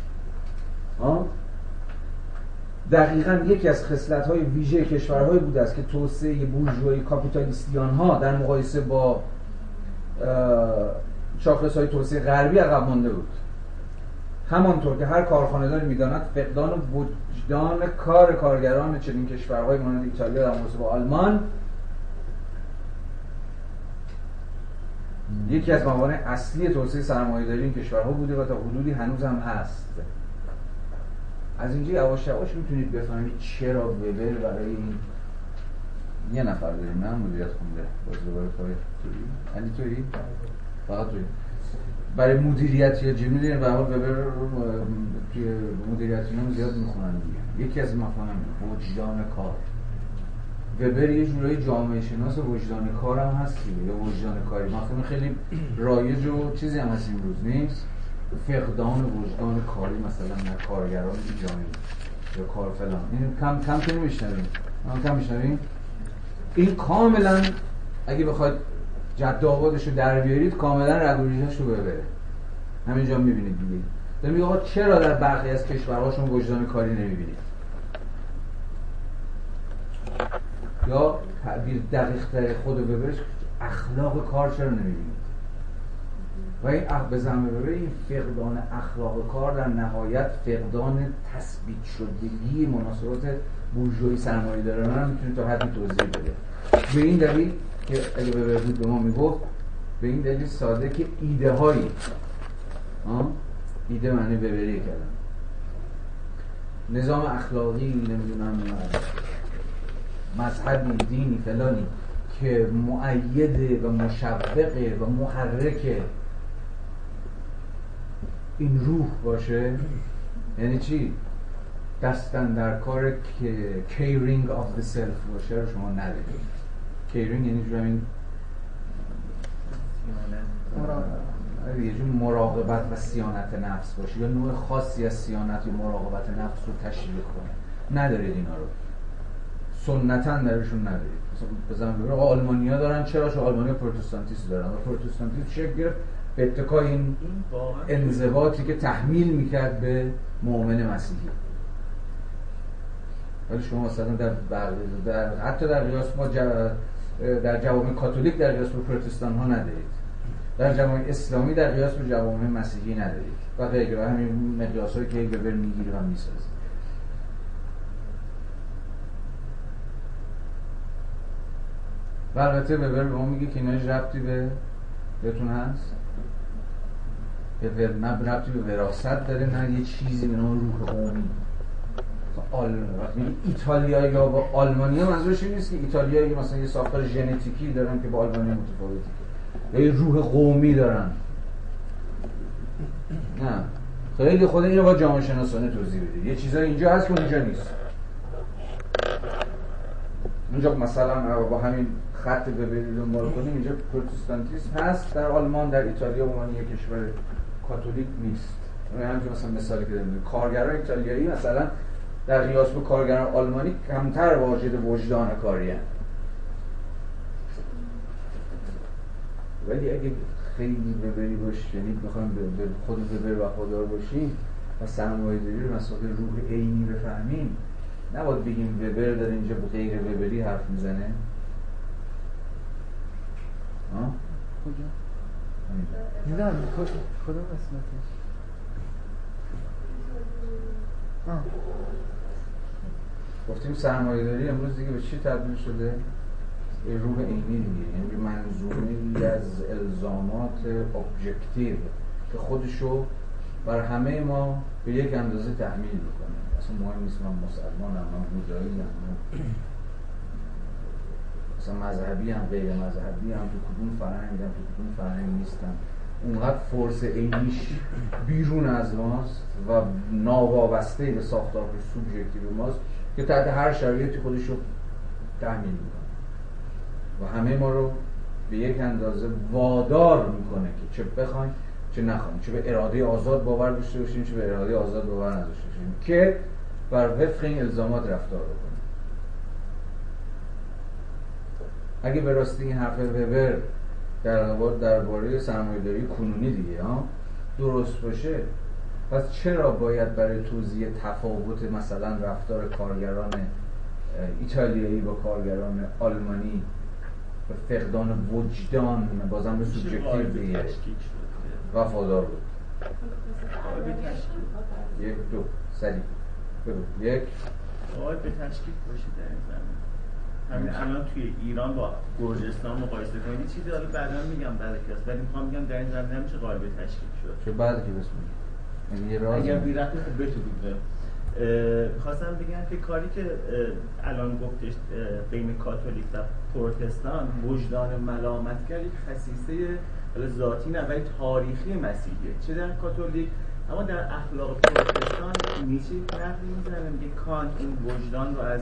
دقیقا یکی از خصلت های ویژه کشورهایی بوده است که توسعه بورژوایی کاپیتالیستیان ها در مقایسه با شاخص های توسعه غربی عقب مانده بود. همانطور که هر کارخانه‌داری می‌داند فقدان وجدان کار کارگران چنین کشورهای مانند ایتالیا در مقایسه با آلمان یکی از موانع اصلی توسعه سرمایه‌داری این کشورها بوده و تا حدودی هنوز هم هست. از اینجا یواش یواش می‌تونید بفهمید چرا وبر برای این یه نفر داریم. نه مدیریت خونده. باز دوباره پای توی علی توی فقط توی برای مدیریت یا جمی داریم. به حال وبر توی مدیریت اینا زیاد می‌خونن دیگه. یکی از مفاهیم وجدان کار. وبر یه جورایی جامعه شناس وجدان کار هم هست یا وجدان کاری. مفهوم خیلی رایج و چیزی هم هست امروز. نیست؟ فقدان وجدان کاری مثلا در کارگران جامعه. یا کار فلان. این کم کم که نمیشنویم. کم میشنویم. این کاملا اگه بخواید جد آبادش رو در بیارید کاملا رگ رو ببره. همینجا می‌بینید دیگه. در میگه آقا چرا در برخی از کشورهاشون وجدان کاری نمی‌بینید؟ یا تعبیر دقیق خود ببرش اخلاق کار چرا نمی‌بینید و این بزن ببره این فقدان اخلاق کار در نهایت فقدان تثبیت شدگی مناسبات بورژوایی سرمایه دارن هم می‌تونه تا حدی توضیح بده به این دلیل که اگه به بود به ما می‌گفت به این دلیل ساده که ایده هایی ایده معنی ببری کردن. نظام اخلاقی نمی‌دونم مذهبی دینی فلانی که مؤیده و مشوقه و محرکه. این روح باشه؟ یعنی چی؟ دست اندر کار که caring of the self باشه رو شما ندارید caring یعنی جو همین یه جور مراقبت و صیانت نفس باشه. یا نوع خاصی از صیانت یا مراقبت نفس رو تشریح کنه. ندارید اینا رو. سنتا درشون ندارید مثلا بزن آلمانیا دارن چرا؟ چون آلمانیا پروتستانتیسم دارن. و پروتستانتیسم شکل گرفت. به اتکای این انضباطی که تحمیل می‌کرد به مؤمن مسیحی. ولی شما مثلا در, در حتی در قیاس ما در جوامع کاتولیک در قیاس با پروتستان ها ندارید در جوامع اسلامی در قیاس با جوامع مسیحی ندارید و غیره. همین مقیاس هایی که وبر می‌گیره و می‌سازه. و البته وبر به ما میگه که اینا ربطی به بهتون هست؟ به نه ربطی به وراثت داره نه یه چیزی به نام روح قومی آل... ایتالیا یا با آلمانیا منظورش این نیست که ایتالیا مثلا یه ساختار ژنتیکی دارن که با آلمانیا متفاوتی یا یه روح قومی دارن. نه. خیلی خود اینو با جامعه شناسانه توضیح بدید. یه چیزایی اینجا هست که اونجا نیست. اونجا مثلا با همین خط ببرید دنبال کنیم اینجا پروتستانتیسم هست. در آلمان در ایتالیا به عنوان یک کشور کاتولیک نیست. همینجور مثلا مثالی که داریم کارگران ایتالیایی مثلا در قیاس به کارگران آلمانی کمتر واجد وجدان کاری هست ولی اگه خیلی ببری باش یعنی بخوایم به خود ببر و خوددار باشیم و سرمایه داری رو مسابقه روح عینی بفهمیم نباید بگیم وبر داره اینجا به غیر وبری حرف می‌زنه؟ نه کدوم قسمتش؟ گفتیم سرمایه داری امروز دیگه به چی تبدیل شده؟ به روح عینی دیگه یعنی منظومه از الزامات ابجکتیو که خودشو بر همه ما به یک اندازه تحمیل بکنه اصلا مهم نیست من مسلمانم من بودایی مثلا مذهبی هم غیر مذهبی هم تو کدوم فرهنگ هم تو کدوم فرهنگ نیستم اونقدر فرس عینیش بیرون از ماست و ناوابسته به ساختار سوبژکتیو ماست که تحت هر شرایطی خودش رو تحمیل می‌کنه. و همه ما رو به یک اندازه وادار می‌کنه که چه بخوایم چه نخوایم. چه به اراده آزاد باور داشته باشیم چه به اراده آزاد باور نداشته باشیم. که بر وفق این الزامات رفتار بکنه اگه به راستی این حرف وبر در درباره سرمایه‌داری کنونی دیگه ها؟ درست باشه. پس چرا باید برای توضیح تفاوت مثلا رفتار کارگران ایتالیایی با کارگران آلمانی و فقدان وجدان؟ بازم به سوبژکتیو دیگه. وفادار بود. یک دو سری. بگو. یک. باید به تشکیل باشید در این زمین همین الان توی ایران با گرجستان مقایسه کنید چیزی حالا بعدا میگم بعد کلاس ولی می‌خوام میگم در این زمین نمیشه قابل تشکیل شد. چه بعد که یه راز اگر بی رفت خوب بهتون خواستم بگم که کاری که الان گفتش بین کاتولیک و پروتستان وجدان ملامتگر یک خصیصه ذاتی نه ولی تاریخی مسیحیه. چه در کاتولیک؟ اما در اخلاق پروتستان نیچه نقلی می‌زنه؟ میگه کانت این وجدان رو از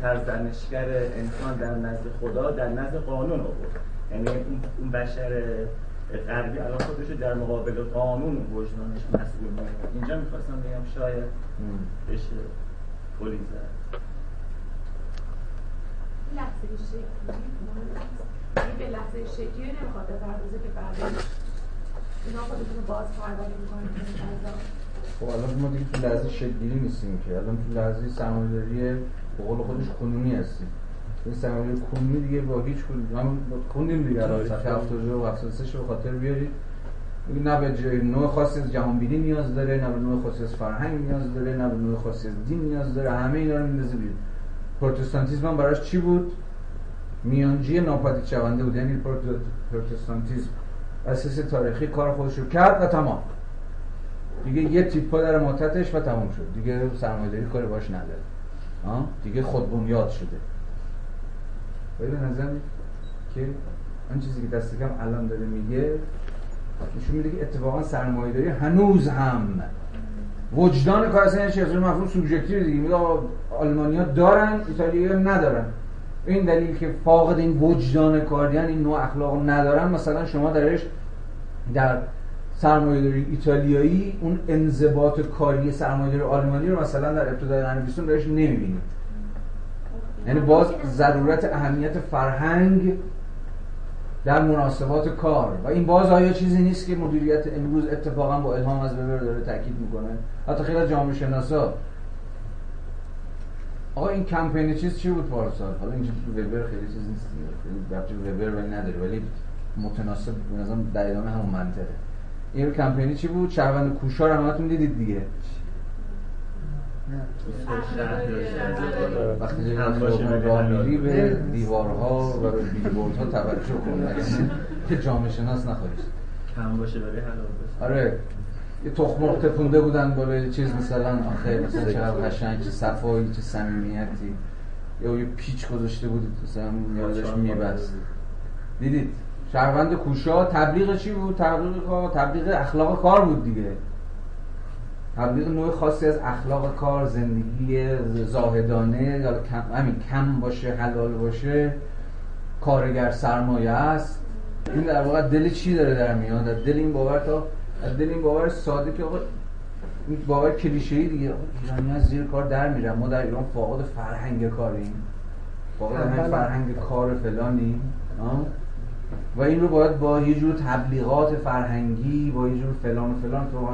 سرزنشگر انسان در نزد خدا در نزد قانون آورد. یعنی اون بشر غربی الان خودش در مقابل قانون وجدانش مسئول می‌کنه. اینجا می‌خواستم بگم شاید بشه پلی زد. لحظه شکلی. به لحظه شکلی نمی‌خواد بپردازه که بعد اینا خودتون باز پرونده می‌کنن خب الان ما دیگه تو لحظه شکلی نیستیم که. الان تو لحظه سرمایه‌داری به قول خودش کنونی هستیم. این سرمایه کنونی دیگه با هیچ هم خوندیم دیگه الان صفحه 72 و 73 رو خاطر بیارید. نه به جای نوع خاصی از جهانبینی نیاز داره نه به نوع خاصی از فرهنگ نیاز داره نه به نوع خاصی از دین نیاز داره. همه اینا رو میندازه بیرون. پروتستانتیسم هم براش چی بود؟ میانجی ناپدید شونده بود. یعنی پروتستانتیسم اساس تاریخی کار خودش رو کرد و تمام. دیگه یه تیپا در ماتتش و تمام شد. دیگه سرمایه‌داری کاری باش نداره. دیگه خود بنیاد شده. ولی به که آن چیزی که دست کم الان داره میگه نشون میده که اتفاقا سرمایه‌داری هنوز هم وجدان کار اصلا از اون مفهوم سوبژکتیو دیگه. میگه آلمانیا دارن ایتالیا ندارن. این دلیل که فاقد این وجدان کاریان این نوع اخلاق ندارن مثلا شما درش در سرمایه‌داری ایتالیایی اون انضباط کاری سرمایه‌داری آلمانی رو مثلا در ابتدای قرن 20 درش نمی‌بینید. یعنی باز ضرورت اهمیت فرهنگ در مناسبات کار. و این باز آیا چیزی نیست که مدیریت امروز اتفاقا با الهام از وبر داره تاکید می‌کنه؟ حتی خیلی جامعه شناسا آقا این کمپین چیز چی بود پارسال؟ حالا اینجا وبر خیلی چیز نیست. خیلی وبر ولی نداره ولی متناسب به نظرم در ادامه همون منطقه. این کمپینی چی بود؟ شهروند کوشار همتون دیدید دیگه. وقتی راه میری به دیوارها و به بیلبوردها توجه کن یعنی که جامعه شناس نخواهیش کم باشه برای حلال آره. یه تخمر تپونده بودن بالا چیز مثلا آخه مثلا چقدر قشنگ چه صفایی چه صمیمیتی. یا یه پیچ گذاشته بود مثلا یادش میبست. دیدید شهروند کوشا تبلیغ چی بود؟ تبلیغ کار تبلیغ اخلاق کار بود دیگه. تبلیغ نوع خاصی از اخلاق کار زندگی زاهدانه یا کم همین کم باشه حلال باشه کارگر سرمایه است. این در واقع دل چی داره در میاد؟ در دل این باور تا دل این باور ساده که آقا این باور کلیشه‌ای دیگه ایرانی از زیر کار در میرن. ما در ایران فاقد فرهنگ کاریم. فاقد همین فرهنگ کار فلانیم. و این رو باید با یه جور تبلیغات فرهنگی با یه جور فلان و فلان تو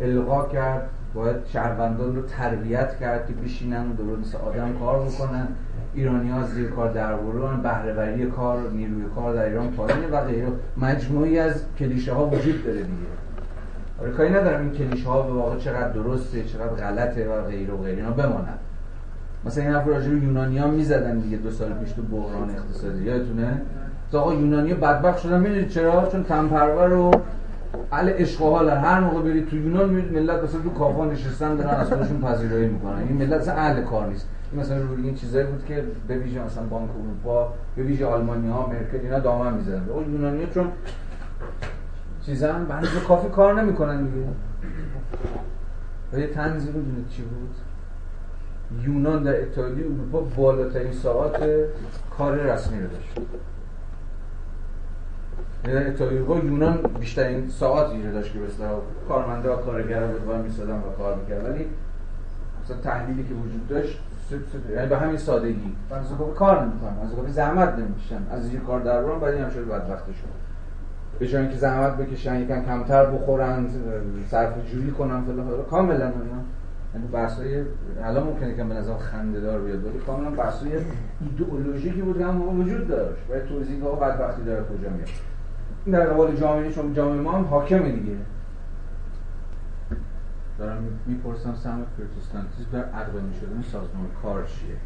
القا کرد. باید شهروندان رو تربیت کرد که بشینن درست آدم کار بکنن. ایرانی ها زیر کار در برون. بهرهوری کار نیروی کار در ایران پایینه و غیره. مجموعی از کلیشه ها وجود داره دیگه. آره کاری ندارم این کلیشه ها به واقع چقدر درسته چقدر غلطه و غیره و غیره اینا بمانن مثلا این حرف راجع به می‌زدن دیگه دو سال پیش تو بحران اقتصادی یادتونه؟ آقا یونانی بدبخت شدن می‌دونید چرا؟ چون تنپرور و اهل عشق هر موقع برید تو یونان می‌بینید ملت مثلا تو کافا نشستن دارن از خودشون پذیرایی می‌کنن. این ملت اصلا اهل کار نیست. این مثلا روی این چیزایی بود که به ویژه مثلا بانک اروپا به ویژه آلمانی ها مرکل اینا دامن می‌زنن اون یونانی ها چون چیزا بنز کافی کار نمی‌کنن دیگه. و یه تنظیم می‌دونید چی بود؟ یونان در اتحادیه اروپا بالاترین ساعت کار رسمی رو داشت. در اتحادیه یونان بیشترین ساعت رو داشت که اصطلاح کارمنده و کارگر بود و میسادن و کار می‌کرد ولی مثلا تحلیلی که وجود داشت یعنی به همین سادگی. از کار نمی‌کنم از کافی زحمت نمی‌کشم از یه کار در برم بعد هم شده بدبختشون به جای اینکه زحمت بکشن یکم کمتر بخورن صرف جویی کنن فلان کاملا اینا یعنی بحثای الان ممکنه که به نظر خنده دار بیاد ولی کاملا بحثای ایدئولوژیکی بود که هم وجود داشت. و توضیح ها بدبختی داره کجا میاد. در قبال جامعه چون جامعه ما هم حاکمه دیگه. دارم می‌پرسم سهم پروتستانتیسم در عقلانی شدن سازمان کار چیه؟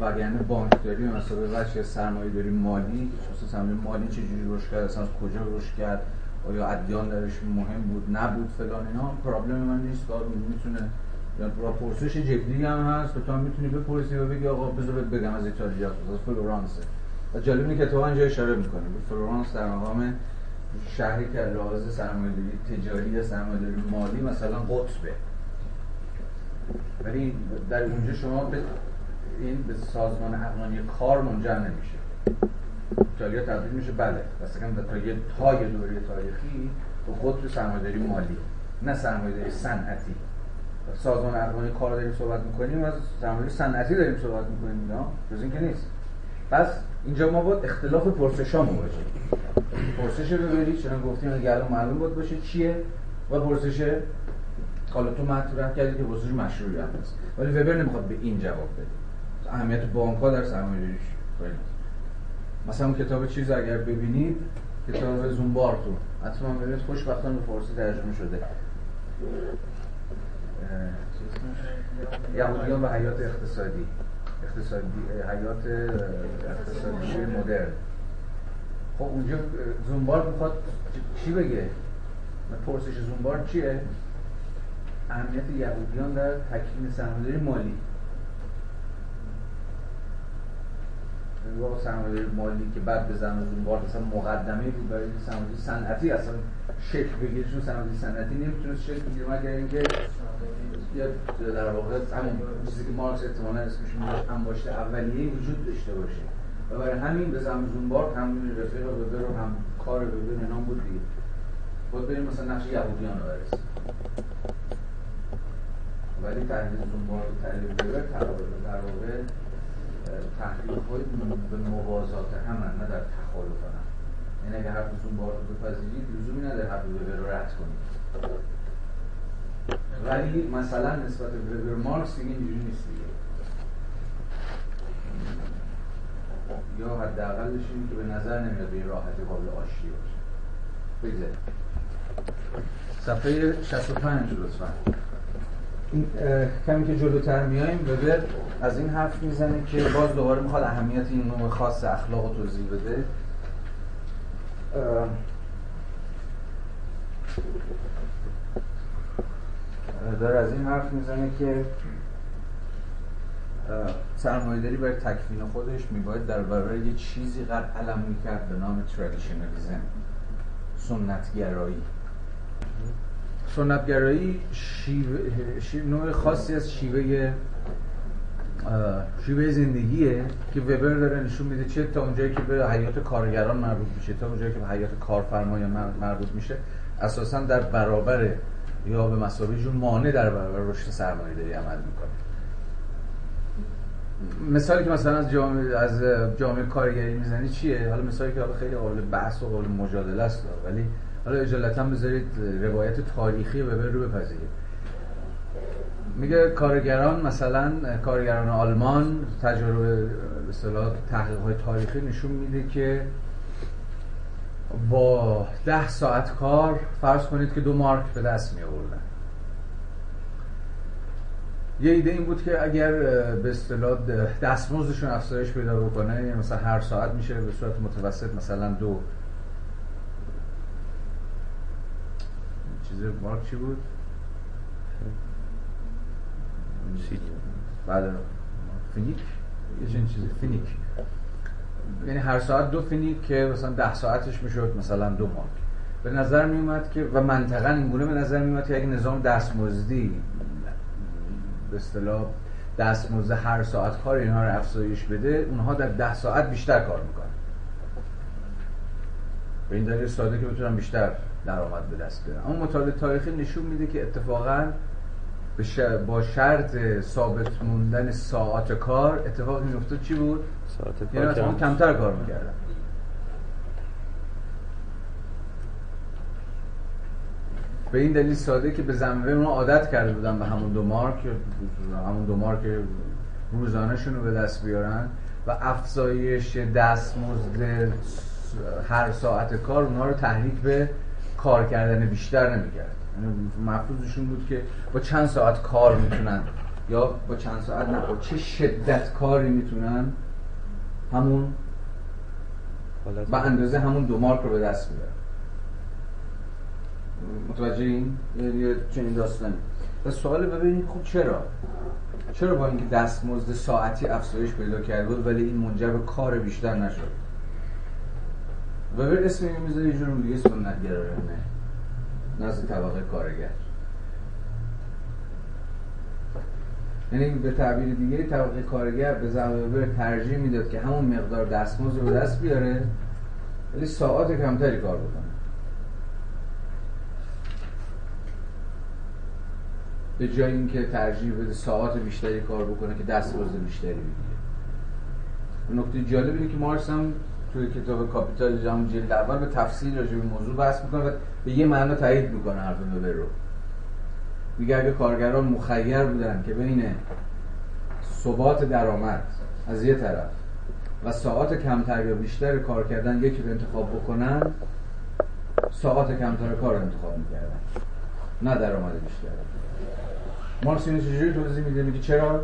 وگرنه بانکداری و مثلا وجه سرمایه داری مالی مثلا سرمایه مالی چه جوری رشد کرد اصلا از کجا رشد کرد آیا ادیان درش مهم بود نبود فلان اینا پرابلم من نیست می‌تونه یا پرسش جدی هم هست تو هم می‌تونی بپرسی و بگی آقا بذار بگم از ایتالیا از فلورانس و جالب که تو اینجا اشاره می‌کنه. فلورانس در مقام شهری که لحاظ سرمایه‌داری تجاری یا سرمایه‌داری مالی مثلا قطبه. ولی در اونجا شما به این به سازمان عقلانی کار منجر نمیشه. ایتالیا تبدیل میشه بله. مثلا تا یه تای دوری تاریخی به قطب سرمایه‌داری مالی نه سرمایه‌داری صنعتی. سازمان اقلانی کار داریم صحبت می‌کنیم از سرمایه‌داری صنعتی داریم صحبت می‌کنیم نه؟ جز اینکه نیست. پس اینجا ما باید اختلاف پرسش ها باشیم پرسش رو ببری چون گفتیم الان معلوم بود باشه چیه؟ و پرسش حالا تو مطرح کردی که پرسش مشروعی هم هست. ولی وبر نمی‌خواد به این جواب بده. اهمیت بانک ها در سرمایه‌داریش مثلا اون کتاب چیز اگر ببینید کتاب زومبارتو حتما ببینید خوشبختانه به فارسی ترجمه شده. یهودیان و حیات اقتصادی. اقتصادی حیات اقتصادی مدرن. خب اونجا زومبارد می‌خواد چی بگه؟ پرسش زومبارد چیه؟ اهمیت یهودیان در تکوین سرمایه‌داری مالی. واقع سرمایه مالی که بعد به زمان زومبارد اصلا مقدمه بود برای سرمایه صنعتی اصلا شکل بگیره چون سرمایه صنعتی نمی‌تونه شکل بگیره مگر اینکه یا در واقع همون چیزی که مارکس احتمالاً اسمش انباشته اولیه وجود داشته باشه. و برای همین به زمان زومبارد هم رفیق و هم کار به نام بود دیگه. باید بریم مثلا نقش یهودیان رو برسیم ولی تحلیل زومبارد و تحلیل وبر در واقع تحلیل های به موازات هم نه در تخالف هم یعنی اگه حرف زومبارد رو بپذیرید لزومی نداره حرف وبر رد کنید. ولی مثلا نسبت به مارکس دیگه اینجوری نیست دیگه. یا حداقلش اینه که به نظر نمیاد به این راحتی قابل آشتی باشه. بگذاریم صفحه 65 لطفا. کمی که جلوتر میایم وبر از این حرف می‌زنه که باز دوباره می‌خواد اهمیت این نوع خاص اخلاق رو توضیح بده. داره از این حرف می‌زنه که سرمایه‌داری برای تکوین خودش میباید در برابر یه چیزی قد علم می‌کرد به نام ترادیشنالیزم سنتگرایی. سنتگرایی شیوه, شیوه نوع خاصی از شیوه شیوه زندگیه که وبر داره نشون میده چه تا اونجایی که به حیات کارگران مربوط میشه تا اونجایی که به حیات کارفرمایان مربوط میشه اساسا در برابر یا به مسابقه جون مانع در برابر رشد سرمایه داری عمل می‌کنه. مثالی که مثلا از جامعه از جامعه کارگری می‌زنی چیه؟ حالا مثالی که خیلی قابل بحث و قابل مجادله است ولی حالا اجالتا بذارید روایت تاریخی وبر رو بپذیرید میگه کارگران مثلا کارگران آلمان تجربه به اصطلاح تحقیق تاریخی نشون میده که با ده ساعت کار فرض کنید که دو مارک به دست می آوردن یه ایده این بود که اگر به اصطلاح دستمزدشون افزایش پیدا بکنه یعنی مثلا هر ساعت میشه به صورت متوسط مثلا دو چیز مارک چی بود؟ بعد فنیگ؟ یه چیزی فنیگ. یعنی هر ساعت دو فنیگ که مثلا ده ساعتش می‌شد مثلا دو مارک. به نظر می اومد که و منطقا این گونه به نظر می اومد که اگه نظام دستمزدی به اصطلاح دستمزد هر ساعت کار اینها رو افزایش بده اونها در ده ساعت بیشتر کار می‌کنن. به این دلیل ساده که بتونن بیشتر درآمد به دست بیارن. اما مطالعه تاریخی نشون میده که اتفاقا با شرط ثابت موندن ساعت کار اتفاقی میفته چی بود؟ ساعت یعنی کار مثلا کمتر کار می‌کردن. به این دلیل ساده که به زمینه ما عادت کرده بودن به همون دو مارک همون دو مارک روزانهشون رو به دست بیارن و افزایش دستمزد هر ساعت کار اونها رو تحریک به کار کردن بیشتر نمی‌کرد. یعنی مفروضشون بود که با چند ساعت کار می‌تونن. یا با چند ساعت نه با چه شدت کاری می‌تونن همون به اندازه همون دو مارک رو به دست بیارن. متوجه این؟ چنین داستانی. و سوال ببینید خب چرا؟ چرا با اینکه دستمزد ساعتی افزایش پیدا کرده بود ولی این منجر به کار بیشتر نشد؟ و به اسم این می‌ذاره یه جور دیگه سنت گرایانه. نزد طبقه کارگر. یعنی به تعبیر دیگه طبقه کارگر به زمین ترجیح می‌داد که همون مقدار دستمزد رو دست بیاره ولی ساعت کمتری کار بکنه. به جای اینکه ترجیح بده ساعت بیشتری کار بکنه که دستمزد بیشتری بگیره. نکته جالب اینه که مارکس هم توی کتاب کاپیتال جام جلد اول به تفصیل راجع به موضوع بحث می‌کنه و به یه معنا تایید می‌کنه حرف وبر رو. میگه اگه کارگران مخیر بودن که بین ثبات درآمد از یه طرف و ساعت کمتر یا بیشتر کار کردن یکی رو انتخاب بکنن ساعت کمتر کار رو انتخاب می‌کردن نه درآمد بیشتر. مارکس اینو چجوری توضیح میده؟ میگه چرا؟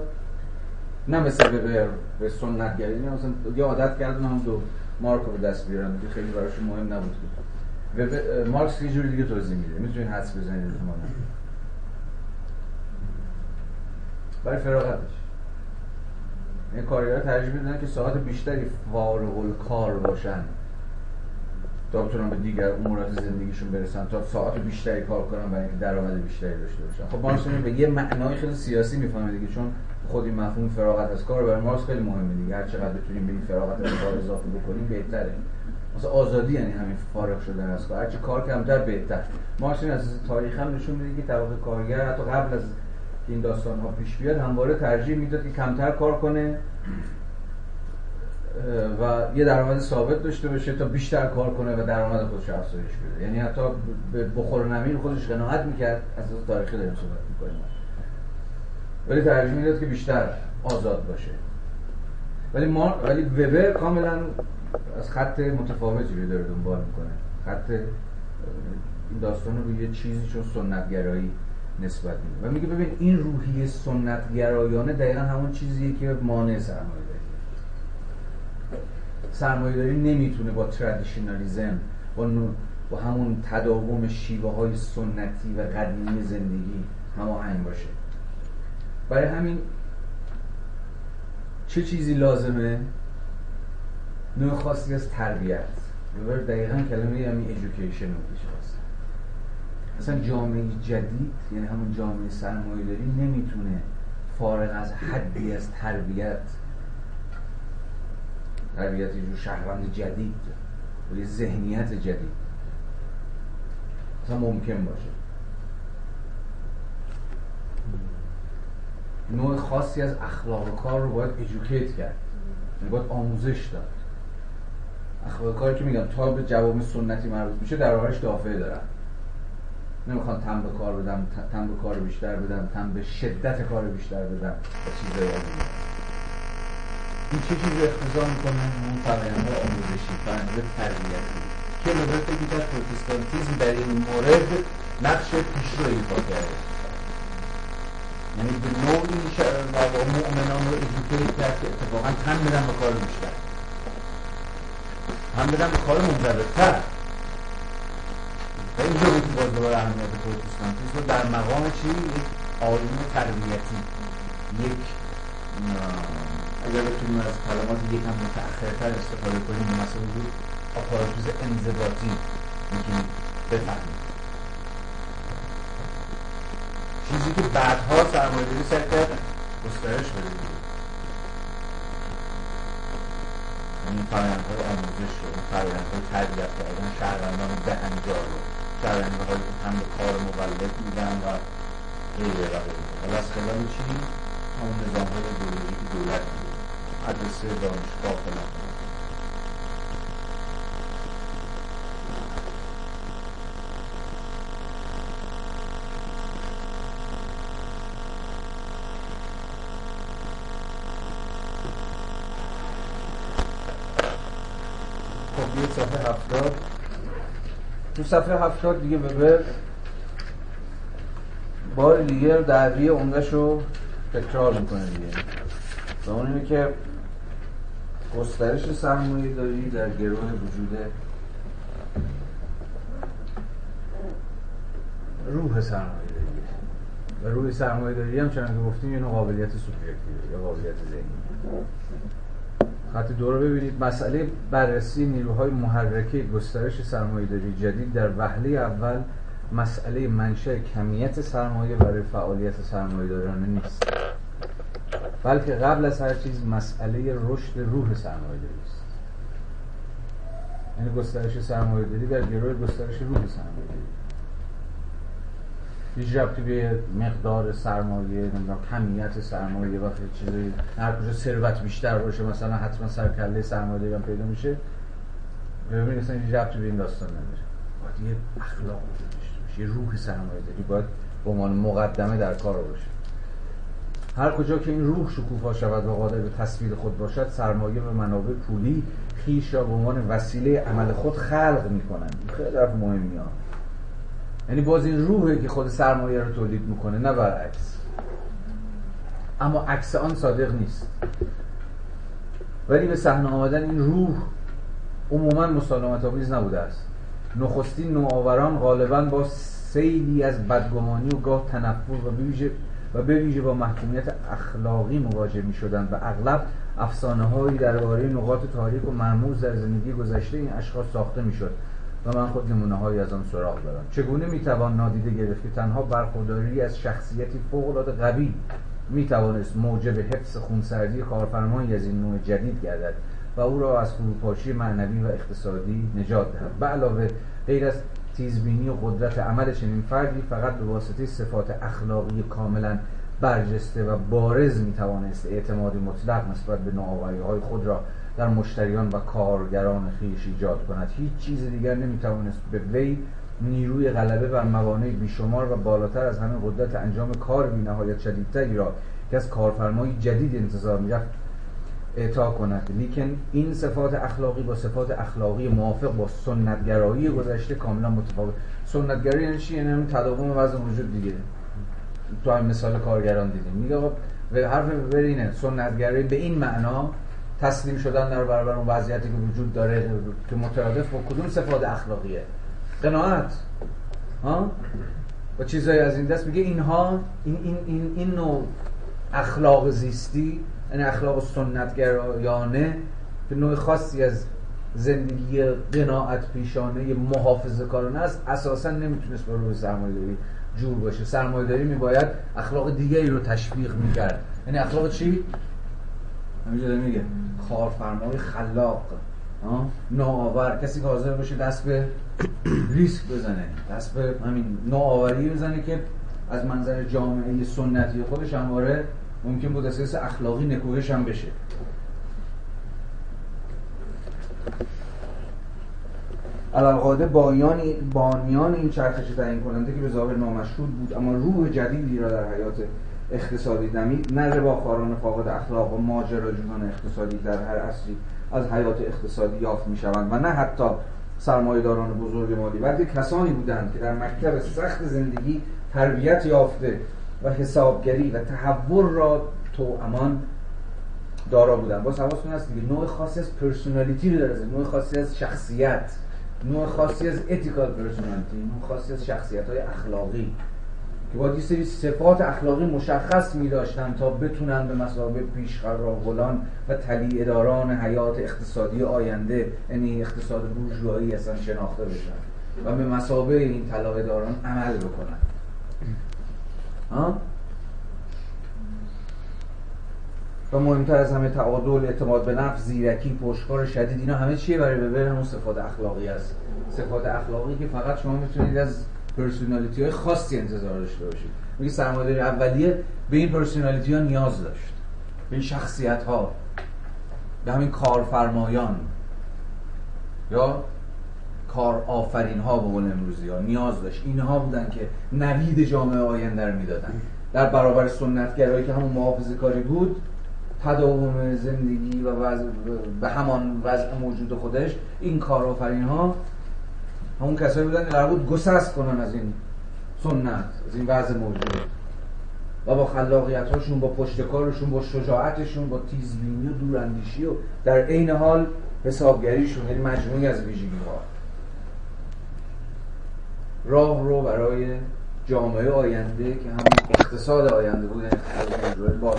نه مثل به به سنت گری نه یه عادت کردن هم دو. مارک رو به دست بیارن که خیلی براشون مهم نبود و مارکس یه جوری دیگه توضیح میده. می‌تونید حدس بزنید احتمالاً. برای فراغتش. این کارگر ترجیح میدن که ساعت بیشتری فارغ الکار باشن. تا بتونن به دیگر امورات زندگیشون برسن. تا ساعت بیشتری کار کنن برای اینکه درآمد بیشتری داشته باشن. خب مارکس به یه معنای خیلی سیاسی می‌فهمه دیگه چون خود این مفهوم فراغت از کار برای مارکس خیلی مهمه دیگه. هر چقدر بتونیم به فراغت از کار اضافه بکنیم بهتره. مثلا آزادی یعنی همین فارغ شدن از کار. هرچی کار کمتر بهتر. مارکس این از تاریخ هم نشون میده که طبقه کارگر حتی قبل از این داستان ها پیش بیاد همواره ترجیح می‌داد که کمتر کار کنه و یه درآمد ثابت داشته باشه تا بیشتر کار کنه و درآمد خودش افزایش بده. یعنی حتی به بخور و نمیر خودش قناعت می‌کرد از تاریخی داریم صحبت می‌کنیم. ولی ترجیح می‌داد که بیشتر آزاد باشه. ولی ما ولی وبر کاملا از خط متفاوتی رو داره دنبال می‌کنه. خط این داستان رو به یه چیزی چون سنتگرایی نسبت میده. و میگه ببین این روحیه سنتگرایانه دقیقا همون چیزیه که مانع سرمایه داری سرمایه داری نمی‌تونه با تردیشنالیزم با, با همون تداوم شیوه های سنتی و قدیمی زندگی هماهنگ باشه. برای همین چه چیزی لازمه؟ نوع خاصی از تربیت. و دقیقا کلمه همین ایژوکیشن رو اصلا جامعه جدید یعنی همون جامعه سرمایه داری نمی‌تونه فارغ از حدی از تربیت. تربیت یه شهروند جدید. یه ذهنیت جدید. اصلا ممکن باشه. نوع خاصی از اخلاق کار رو باید ایژوکیت کرد. یعنی باید آموزش داد. اخلاق کاری که میگم تا به جواب سنتی مربوط میشه در آرش دافعه دارن. نمی‌خوان تم به کار بدم تم به کار بیشتر بدم تم به شدت کار بیشتر بدم و چیزایی این چه چیزی اختزا می‌کنه؟ اون فرآیند آموزشی فرآیند تربیتی. که فکر کرد پروتستانتیزم در این مورد نقش پیشرو ایفا کرده. یعنی به نوعی مؤمنان رو ادوکیت کرد که اتفاقا تن بدن به کار بیشتر. هم بدن به کار منضبطتر و اینجا بود باز دوباره اهمیت پروتستانتیسم در مقام چی؟ یک آیین تربیتی. یک اگر بتونیم از کلمات یک هم متأخرتر استفاده کنیم مثلا بود آپاراتوز انضباطی می‌تونیم بفهمیم. چیزی که بعدها سرمایه‌داری سر کرد گسترش بده. دیگه این فرآیندهای آموزش رو این فرآیندهای تربیت کردن شهروندان به انجام رو. شهروندهایی که هم به کار مولد میدن و غیر و غیر از خلال چی؟ همون نظام های ایدئولوژیک دولت مدرسه دانشگاه فلان صفحه هفتاد تو صفحه هفتاد دیگه ببر بار دیگه دعوی عمدهش رو تکرار می‌کنه دیگه. و اون اینه که گسترش سرمایه داری در گروه وجود روح سرمایه داری. و روح سرمایه داری هم چنانکه گفتیم یه نوع قابلیت سوبژکتیوه یا قابلیت ذهنی. خط دو رو ببینید مسئله بررسی نیروهای محرکه گسترش سرمایه‌داری جدید در وهله اول مسئله منشأ کمیت سرمایه برای فعالیت سرمایه‌دارانه نیست. بلکه قبل از هر چیز مسئله رشد روح سرمایه‌داری است. یعنی گسترش سرمایه‌داری در گروه گسترش روح سرمایه‌داری. هیچ ربطی به مقدار سرمایه نمی‌دونم کمیت سرمایه و چیزی هر کجا ثروت بیشتر باشه مثلا حتما سرکله سرمایه هم پیدا میشه. ببینید اصلا هیچ ربطی به این داستان نداره. باید یه اخلاق باشه یه روح سرمایه داری. باید به عنوان مقدمه در کار باشه. هر کجا که این روح شکوفا شود و قادر به تصویر خود باشد سرمایه و منابع پولی خیش را به عنوان وسیله عمل خود خلق می‌کنند. خیلی حرف مهمی ها. یعنی باز این روحه که خود سرمایه رو تولید می‌کنه نه برعکس. اما عکس آن صادق نیست. ولی به صحنه آمدن این روح عموما مسالمت آمیز نبوده است. نخستین نوآوران غالبا با سیلی از بدگمانی و گاه تنفر و بویژه و به ویژه با محکومیت اخلاقی مواجه می شدند و اغلب افسانه هایی درباره نقاط تاریک و مرموز در زندگی گذشته این اشخاص ساخته می شد و من خود نمونه هایی از آن سراغ دارم. چگونه می‌توان نادیده گرفت که تنها برخورداری از شخصیتی فوق العاده قوی می‌توانست موجب حفظ خونسردی کارفرمایی از این نوع جدید گردد و او را از فروپاشی معنوی و اقتصادی نجات دهد؟ به علاوه غیر از تیزبینی و قدرت عمل چنین فردی فقط به واسطه صفات اخلاقی کاملا برجسته و بارز می‌توانست اعتمادی مطلق نسبت به نوآوری های خود را در مشتریان و کارگران خیش ایجاد کند. هیچ چیز دیگر نمی‌توانست به وی نیروی غلبه بر موانع بیشمار و بالاتر از همه قدرت انجام کار بی نهایت شدیدتری را که از کارفرمایی جدید انتظار می‌رفت اعطا کند. لیکن این صفات اخلاقی با صفات اخلاقی موافق با سنتگرایی گذشته کاملا متفاوت. سنتگرایی یعنی چی؟ یعنی تداوم وضع وجود دیگه. تو هم مثال کارگران دیدیم. میگه آقا حرف برینه سنتگرایی به این معنا تسلیم شدن در برابر اون وضعیتی که وجود داره که مترادف با کدوم صفات اخلاقیه؟ قناعت. ها؟ و چیزایی از این دست میگه اینها این این این, این نوع اخلاق زیستی یعنی اخلاق سنتگرایانه که نوع خاصی از زندگی قناعت پیشانه محافظه کارانه است اساسا نمی‌تونست با روی سرمایه جور باشه. سرمایه داری میباید اخلاق دیگری رو تشویق می‌کرد. یعنی اخلاق چی؟ همینجا میگه. کارفرمای خلاق. نوآور. کسی که حاضر باشه دست به ریسک بزنه. دست به همین نوآوری بزنه که از منظر جامعه سنتی خودش همواره ممکن بود اساس اخلاقی نکوهش هم بشه. علالقاده بایان بانیان این چرخش تعیین کننده که به ظاهر نامشهود بود اما روح جدیدی را در حیات اقتصادی دمید نه رباخاران فاقد اخلاق و ماجراجویان اقتصادی در هر عصری از حیات اقتصادی یافت می شوند و نه حتی سرمایه‌داران بزرگ مالی. بلکه کسانی بودند که در مکتب سخت زندگی تربیت یافته و حسابگری و تهور را توأمان دارا بودند. باز حواستون هست دیگه نوع خاصی از personality رو داره. نوع خاصی از شخصیت. نوع خاصی از ethical personality نوع خاصی از شخصیت های اخلاقی. که باید یه سری صفات اخلاقی مشخص می داشتن تا بتونن به مثابه پیشقراولان و تلیعداران حیات اقتصادی آینده یعنی اقتصاد بورژوایی اصلا شناخته بشن و به مسابقه این طلایه‌داران عمل بکنن. و مهمتر از همه تعادل اعتماد به نفس زیرکی پشتکار شدید اینا همه چیه برای به همون صفات اخلاقی است صفات اخلاقی که فقط شما می‌تونید از پرسونالیتی های خاصی انتظار داشته باشید. میگه سرمایه‌داری اولیه به این پرسونالیتی ها نیاز داشت. به این شخصیت ها به همین کارفرمایان. یا کار آفرین ها به قول امروزی ها نیاز داشت. اینها بودن که نوید جامعه آینده رو می‌دادن. در برابر سنتگرایی که همون محافظه کاری بود تداوم زندگی و وضع به همان وضع موجود خودش این کارآفرین ها همون کسایی بودن که بود گسست کنن از این سنت از این وضع موجود. و با خلاقیت هاشون با پشتکارشون با شجاعتشون با تیزبینی و دوراندیشی و در عین حال حسابگریشون یعنی مجموعی از ویژگی ها راه رو برای جامعه آینده که همون اقتصاد آینده بود یعنی باز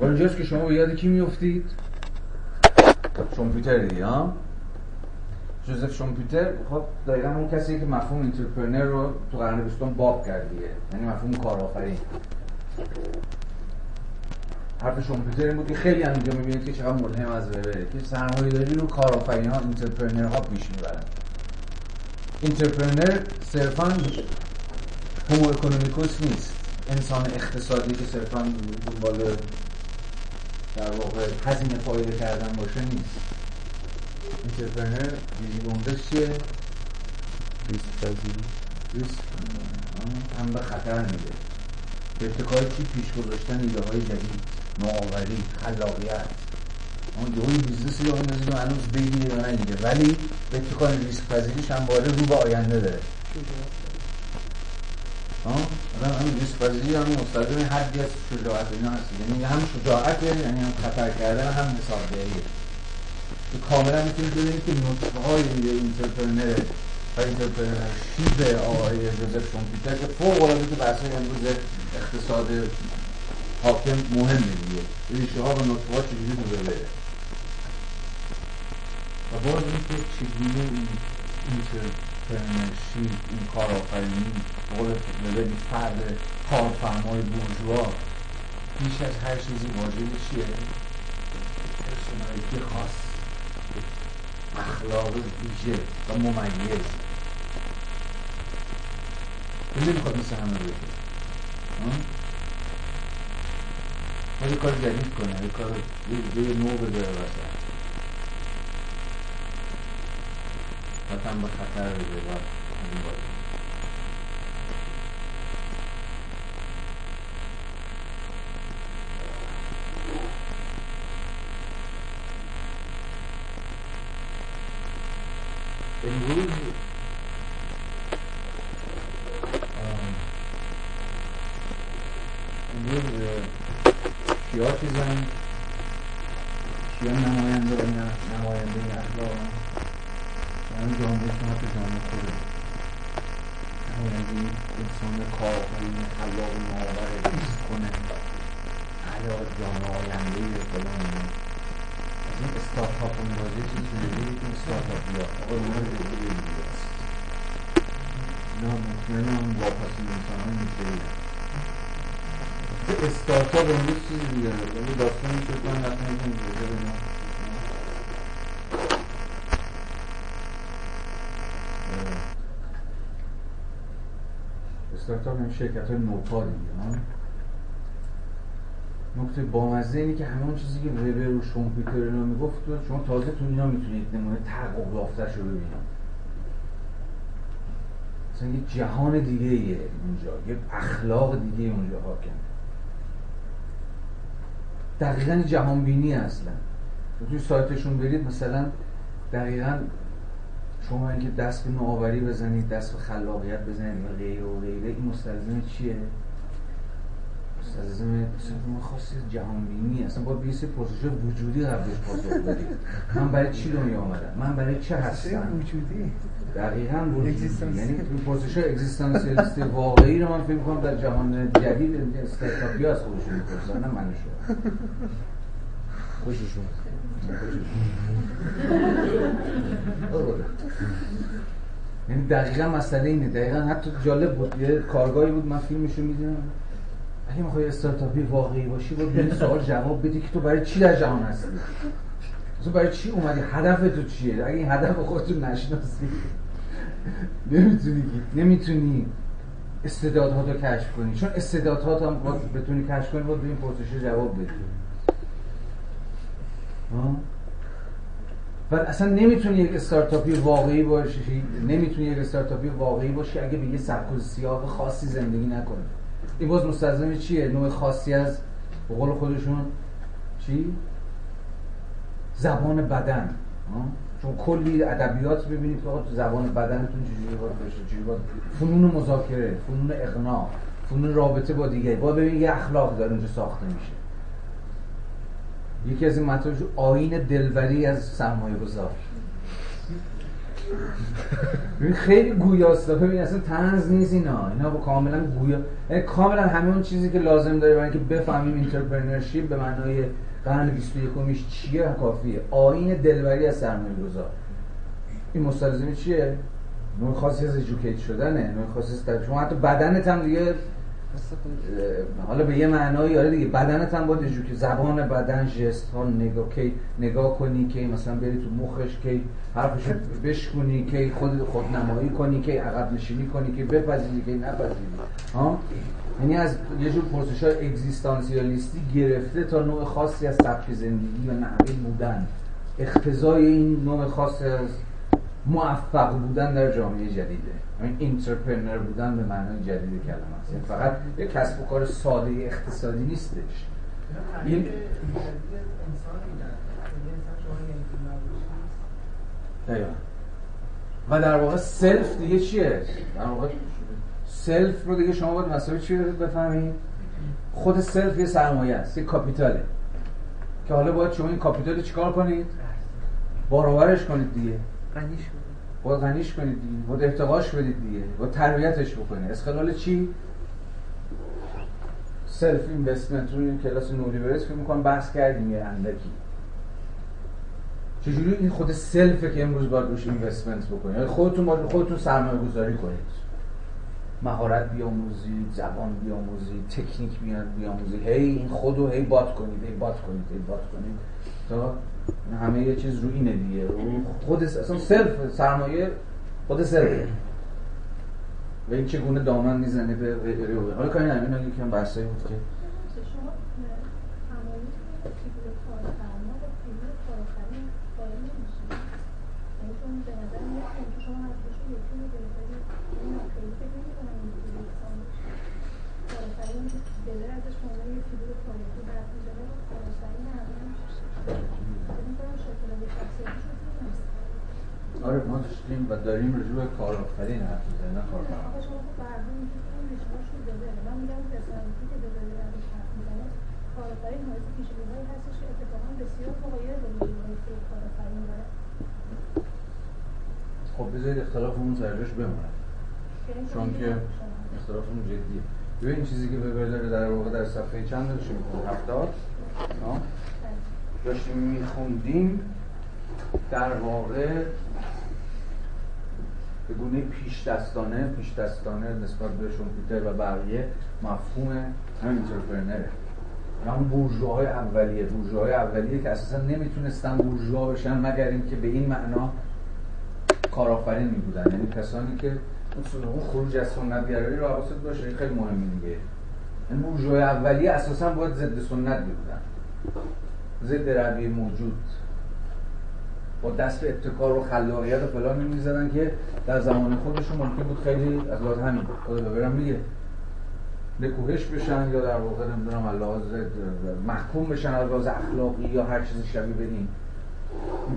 و اینجاست که شما به یاد کی میفتید؟ شومپیتر دیگه ها؟ جوزف شومپیتر خب دقیقا اون کسی که مفهوم entrepreneur رو تو قرن بیستم باب کرد دیگه. یعنی مفهوم کارآفرین. حرف شومپیتر این بود که خیلی هم می‌بینید که چقدر ملهم از وبره که سرمایه داری رو کارآفرین ها entrepreneur ها پیش می‌برن entrepreneur صرفا homo economicus نیست. انسان اقتصادی که صرفا دنبال در واقع هزینه فایده کردن باشه نیست. entrepreneur ویژگی اونجا چیه؟ ریسک پذیری ریسک تن به خطر میده به ابتکار چی؟ پیش گذاشتن ایده های جدید. نوآوری خلاقیت. اون یه business رو بندازید و هنوز بگیره یا نگیره ولی به ابتکار ریسک پذیریش هم رو به آینده داره. آدم همین پذیری هم مستلزم حدی از شجاعت اینا هست. یعنی هم شجاعت یعنی هم خطر کردن هم حسابگریه که کاملا می‌تونید ببینید که نطفه های entrepreneur و entrepreneurship آقای جوزف شومپیتر که فوق العاده تو بحث امروز اقتصاد حاکم مهمه دیگه. ریشه ها و نطفه ها چجوری تو وبره؟ و باز اینکه چگونه این entrepreneurship این کارآفرینی قول ببینید فرد کارفرمای بورژوا. بیش از هر چیزی واجد چیه؟ personality خاص اخلاق ویژه و ممیز. این نمی‌خواد مثل همه بشه کار جدید کنه یه کار یه نوع بده وطن به خطر بده و این باید امروز امروز کیا چیزن کیا نماینده این نماینده این اخلاق همین جامعه که حتی جامعه خوده نماینده انسان کارآفرین خلاق نوآور ریسک کنه. علا جامعه آینده فلان. این استارتاپ اون بازی چیزی که بگید این استارتاپ یا آقا اونا رو دیگه دیگه است اینا مطمئن هم این انسان های میشه استارتاپ امروز چیزی دیگه ولی داستانی شد من رفتن یکم دیگه به ما استارتاپ این شرکت های نوپا دیگه نکته بامزه اینه که همون چیزی که وبر و شومپیتر اینا می‌گفت شما تازه تو اینا می‌تونید نمونه تحقق یافتش رو ببینید. مثلا یه جهان دیگه ایه اونجا یه اخلاق دیگه اونجا حاکم دقیقا جهان بینی اصلا توی سایتشون برید مثلا دقیقا شما اینکه دست به نوآوری بزنید دست به خلاقیت بزنید و غیره و غیره این مستلزم چیه؟ مستلزم ما خاصی جهان بینی اصلا با بیس پرسش وجودی قبلش پاسخ بدید. من برای چی دنیا آمدم؟ من برای چه هستم؟ وجودی. دقیقاً وجودی. یعنی پرسش اگزیستانسیالیست واقعی رو من فکر می‌کنم در جهان جدید استارتاپی از خودشون می‌پرسن نه من شما خوششون. یعنی دقیقا مسئله اینه. دقیقا حتی جالب بود. یه کارگاهی بود. من فیلمشو می‌دونم اگه می‌خوای استارتاپی واقعی باشی باید به سوال جواب بدی که تو برای چی در جهان هستی؟ تو برای چی اومدی؟ هدف تو چیه؟ اگه این هدف خودتون نشناسی نمی‌تونی نمی‌تونی استعدادها رو کشف کنی. چون استعدادها هم بتونی کشف کنی باید به این پرسش جواب بدی. و اصلا نمی‌تونی یک استارتاپی واقعی باشی نمی‌تونی یک استارتاپی واقعی باشی اگه به یه سبک سیاق خاصی زندگی نکنی. این باز مستلزم چیه؟ نوع خاصی از به قول خودشون چی؟ زبان بدن چون کلی ادبیات ببینید که تو زبان بدنتون چجوری باید بشه چجوری باید فنون مذاکره فنون اقناع فنون رابطه با دیگه. باید ببینید یه اخلاق داره اونجا ساخته میشه. یکی از این مطالب آین دلبری از سرمایه گذار خیلی گویاست. ببین اصلا تنز نیست اینا. اینا با کاملا گویا کاملا همه اون چیزی که لازم داره برای اینکه بفهمیم entrepreneurship به معنای قرن 21 چیه کافیه. آیین دلبری از سرمایه گذار این مستلزمی چیه؟ نوع خاصی از educate شدنه. نوع خاصی از شما حتی بدنت هم دیگه حالا به یه معنایی آره دیگه بدنت هم باید که زبان بدن جست ها نگاه کی نگاه کنی که مثلا بری تو مخش که حرفش بشکنی که خود خودنمایی کنی که عقب نشینی کنی که بپذیری که نپذیری. ها؟ یعنی از یه جور پرسش های اگزیستانسیالیستی گرفته تا نوع خاصی از سبک زندگی و نحوه بودن اختزای این نوع خاصی از موفق بودن در جامعه جدیده. این اینترپرنر بودن به معنای جدید کلمه است. یعنی فقط یک کسب و کار ساده اقتصادی نیستش. این و در واقع self دیگه چیه؟ در واقع self رو دیگه شما باید مسئله چی رو بفهمید؟ خود self یه سرمایه است یه capital ه. که حالا باید شما این capital چیکار کنید؟ بارآورش کنید دیگه. غنیش باید غنیش کنید دیگه باید ارتقاش بدید دیگه باید تربیتش بکنید. اسخلال چی؟ self investment رو کلاس نوری برس که می‌کنم بحث کردیم یه اندکی. چجوری این خود self ه که امروز باید روش investment بکنید یعنی خودتون باید خودتون سرمایه گذاری کنید. مهارت بیاموزید زبان بیاموزید تکنیک بیاموزید هی این خودو هی بات کنید هی بات کنید هی بات کنید. تا همه یه چیز رو اینه دیگه. خود اصلا self سرمایه خود self. و این چگونه دامن می‌زنه به غیره حالا کاری نمیم یکم بحثایی بود که. داشتیم و داریم رجوع به کارآفرین حرف می‌زنیم نه کارفرما خب بذارید اختلافمون سرجاش بمونه. چون که اختلافمون جدیه. ببین چیزی که به داره در واقع در صفحه چند داشتیم؟ هفتاد. داشتیم میخوندیم. در واقع به گونه پیش دستانه پیش دستانه نسبت به شومپیتر و بقیه مفهوم همین انترپرنره. همون بورژواهای اولیه. بورژواهای اولیه که اساسا نمی‌تونستن بورژوا بشن مگر اینکه به این معنا کارآفرین می بودن یعنی کسانی که اون خروج از سنت گرایی رو حواست باشه خیلی مهمه دیگه. این یعنی بورژوای اولیه اساسا باید ضد سنت می بودن. ضد روی موجود. با دست به ابتکار و خلاقیت و فلان می‌زدن که در زمان خودشون ممکن بود خیلی از لحاظ همین خدا ببرم میگه نکوهش بشن یا در واقع نمی‌دونم لحاظ محکوم بشن از لحاظ اخلاقی یا هر چیز شبیه بدین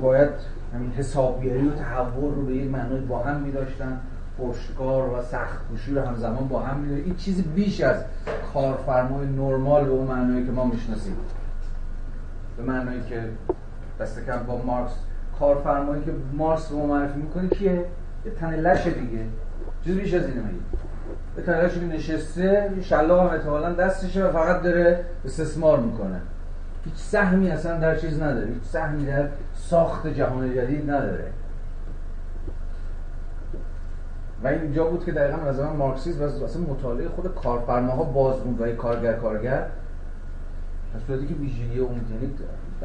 باید همین حسابگری و تحول رو به یک معنای با هم میداشتن. پشتکار و سخت رو همزمان با هم میداشتن. این چیزی بیش از کارفرمای نرمال به اون معنایی که ما می‌شناسیم. به معنایی که دست کم با مارکس کارفرمایی که مارکس رو معرفی می‌کنه کیه؟ یه تن لش دیگه. چیز بیش از اینه میگه یه تن لشی که نشسته شلاق هم احتمالا دستشه و فقط داره استثمار می‌کنه. هیچ سهمی اصلا در چیز نداره. هیچ سهمی در ساخت جهان جدید نداره. و اینجا بود که دقیقا از من مارکسیسم و اصلا مطالعه خود کارفرماها باز بود و کارگر کارگر. در صورتی که ویژگی اون یعنی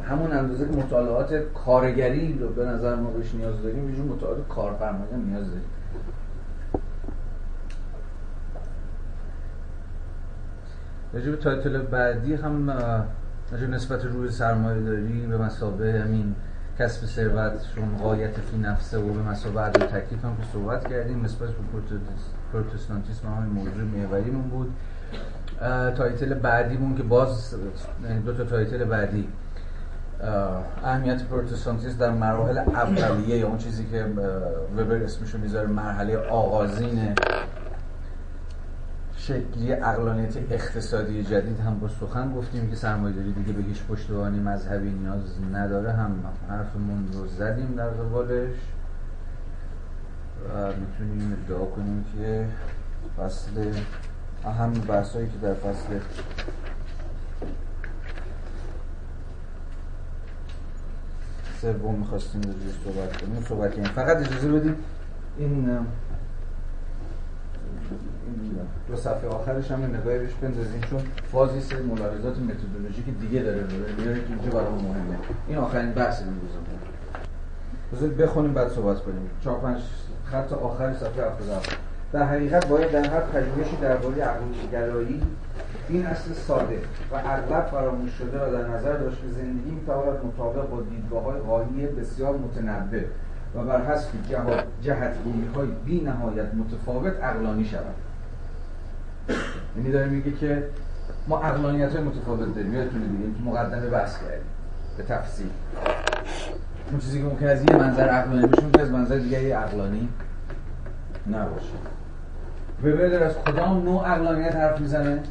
همون اندازه که مطالعات کارگری رو به نظر ما بهش نیاز داریم ویژگی مطالعات کارفرمایی نیاز داریم. راجع به تایتل بعدی هم راجع نسبت روی سرمایه داری به مثابه همین کسب ثروت چون غایت فی نفسه و به مثابه ادای تکلیف هم که صحبت کردیم نسبت به پروتستانتیسم هم موضوع میوریمون بود. title بعدیمون که باز یعنی دو تا title بعدی. اهمیت پروتستانتیسم در مراحل اولیه یا اون چیزی که وبر اسمشو می‌ذاره مرحله آغازین شکلی اقلانیت اقتصادی جدید هم با سخن گفتیم که سرمایه‌داری دیگه به هیچ پشتوانی مذهبی نیاز نداره. هم حرفمون رو زدیم در قبالش. و می‌تونیم ادعا کنیم که فصل اهم بحثایی که در فصل سوم می‌خواستیم روی صحبت کنیم. صحبت کنیم فقط اجازه بدیم این دو صفحه آخرش هم نگاهی بهش بندازیم چون فازی سه ملاحظات متدولوژیک دیگه داره داره. که اینجا برای مهمه. این آخرین بحث امروزمون بذارید بخونیم بعد صحبت کنیم. چهار پنج خط آخر صفحه 77 در حقیقت باید در هر پژوهشی درباره عقلگرایی این اصل ساده و اغلب فراموش شده را در نظر داشت که زندگی می‌تواند مطابق با دیدگاه های بسیار متنوع و بر حسب جهتگیری های بی نهایت متفاوت اقلانی شود. یعنی داره میگه که ما اقلانیت های متفاوت داریم. یادتونه دیگه که مقدمه بحث کردیم. به تفصیل. اون چیزی که ممکن از یه منظر اقلانی باشه که از منظر دیگه اقلانی نباشه. وبر از کدام نوع اقلانیت حرف می‌زنه؟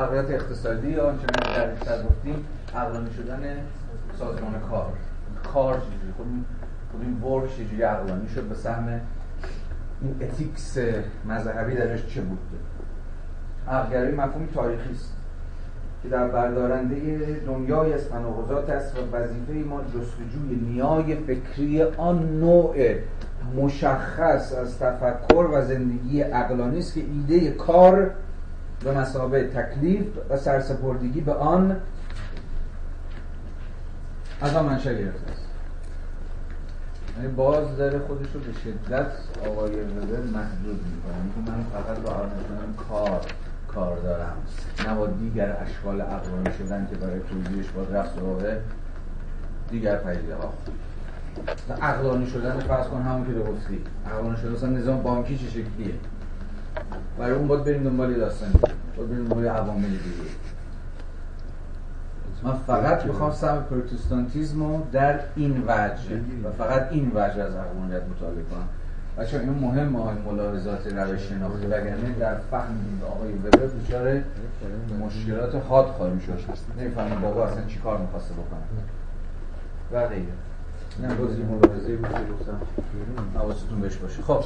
اقلانیت اقتصادی یا آنچنان در بیشتر گفتیم اقلانی شدن سازمان کار. کار چجوری؟ خود خب این ورک چجوری اقلانی شد؟ به سهم این اتیکس مذهبی درش چه بود؟ عقلگرایی مفهوم تاریخی است که در بردارنده دنیای از تناقضات است و وظیفه ما جستجوی نیای فکری آن نوع مشخص از تفکر و زندگی اقلانی است که ایده کار به مسابه تکلیف و سرسپردگی به آن از آن منشه گرفته است. یعنی باز داره خودش رو به شدت آقای وبر محدود می‌کنه. که من فقط با نشدن کار کار دارم. نه با دیگر اشکال اقلانی شدن که برای توضیحش باید رفت سراغ دیگر پدیده ها. اقلانی شدن فرض کن همون که گفتی. اقلانی شدن نظام بانکی چه شکلیه؟ برای اون باید بریم دنبال داستانی. باید بریم دنبال عوامل دیگه. من فقط می‌خوام سم پروتستانتیزم رو در این وجه و فقط این وجه از عقلانیت مطالعه کنم. بچه این مهم های ملاحظات روش شناختی. وگرنه در فهم آقای وبر دچار مشکلات حاد خواهیم شد. نمی‌فهمیم بابا اصلا چی کار می‌خواسته بکنه. و غیره. نه بازی ملاحظه بود که گفتم. حواستون بهش باشه. خب.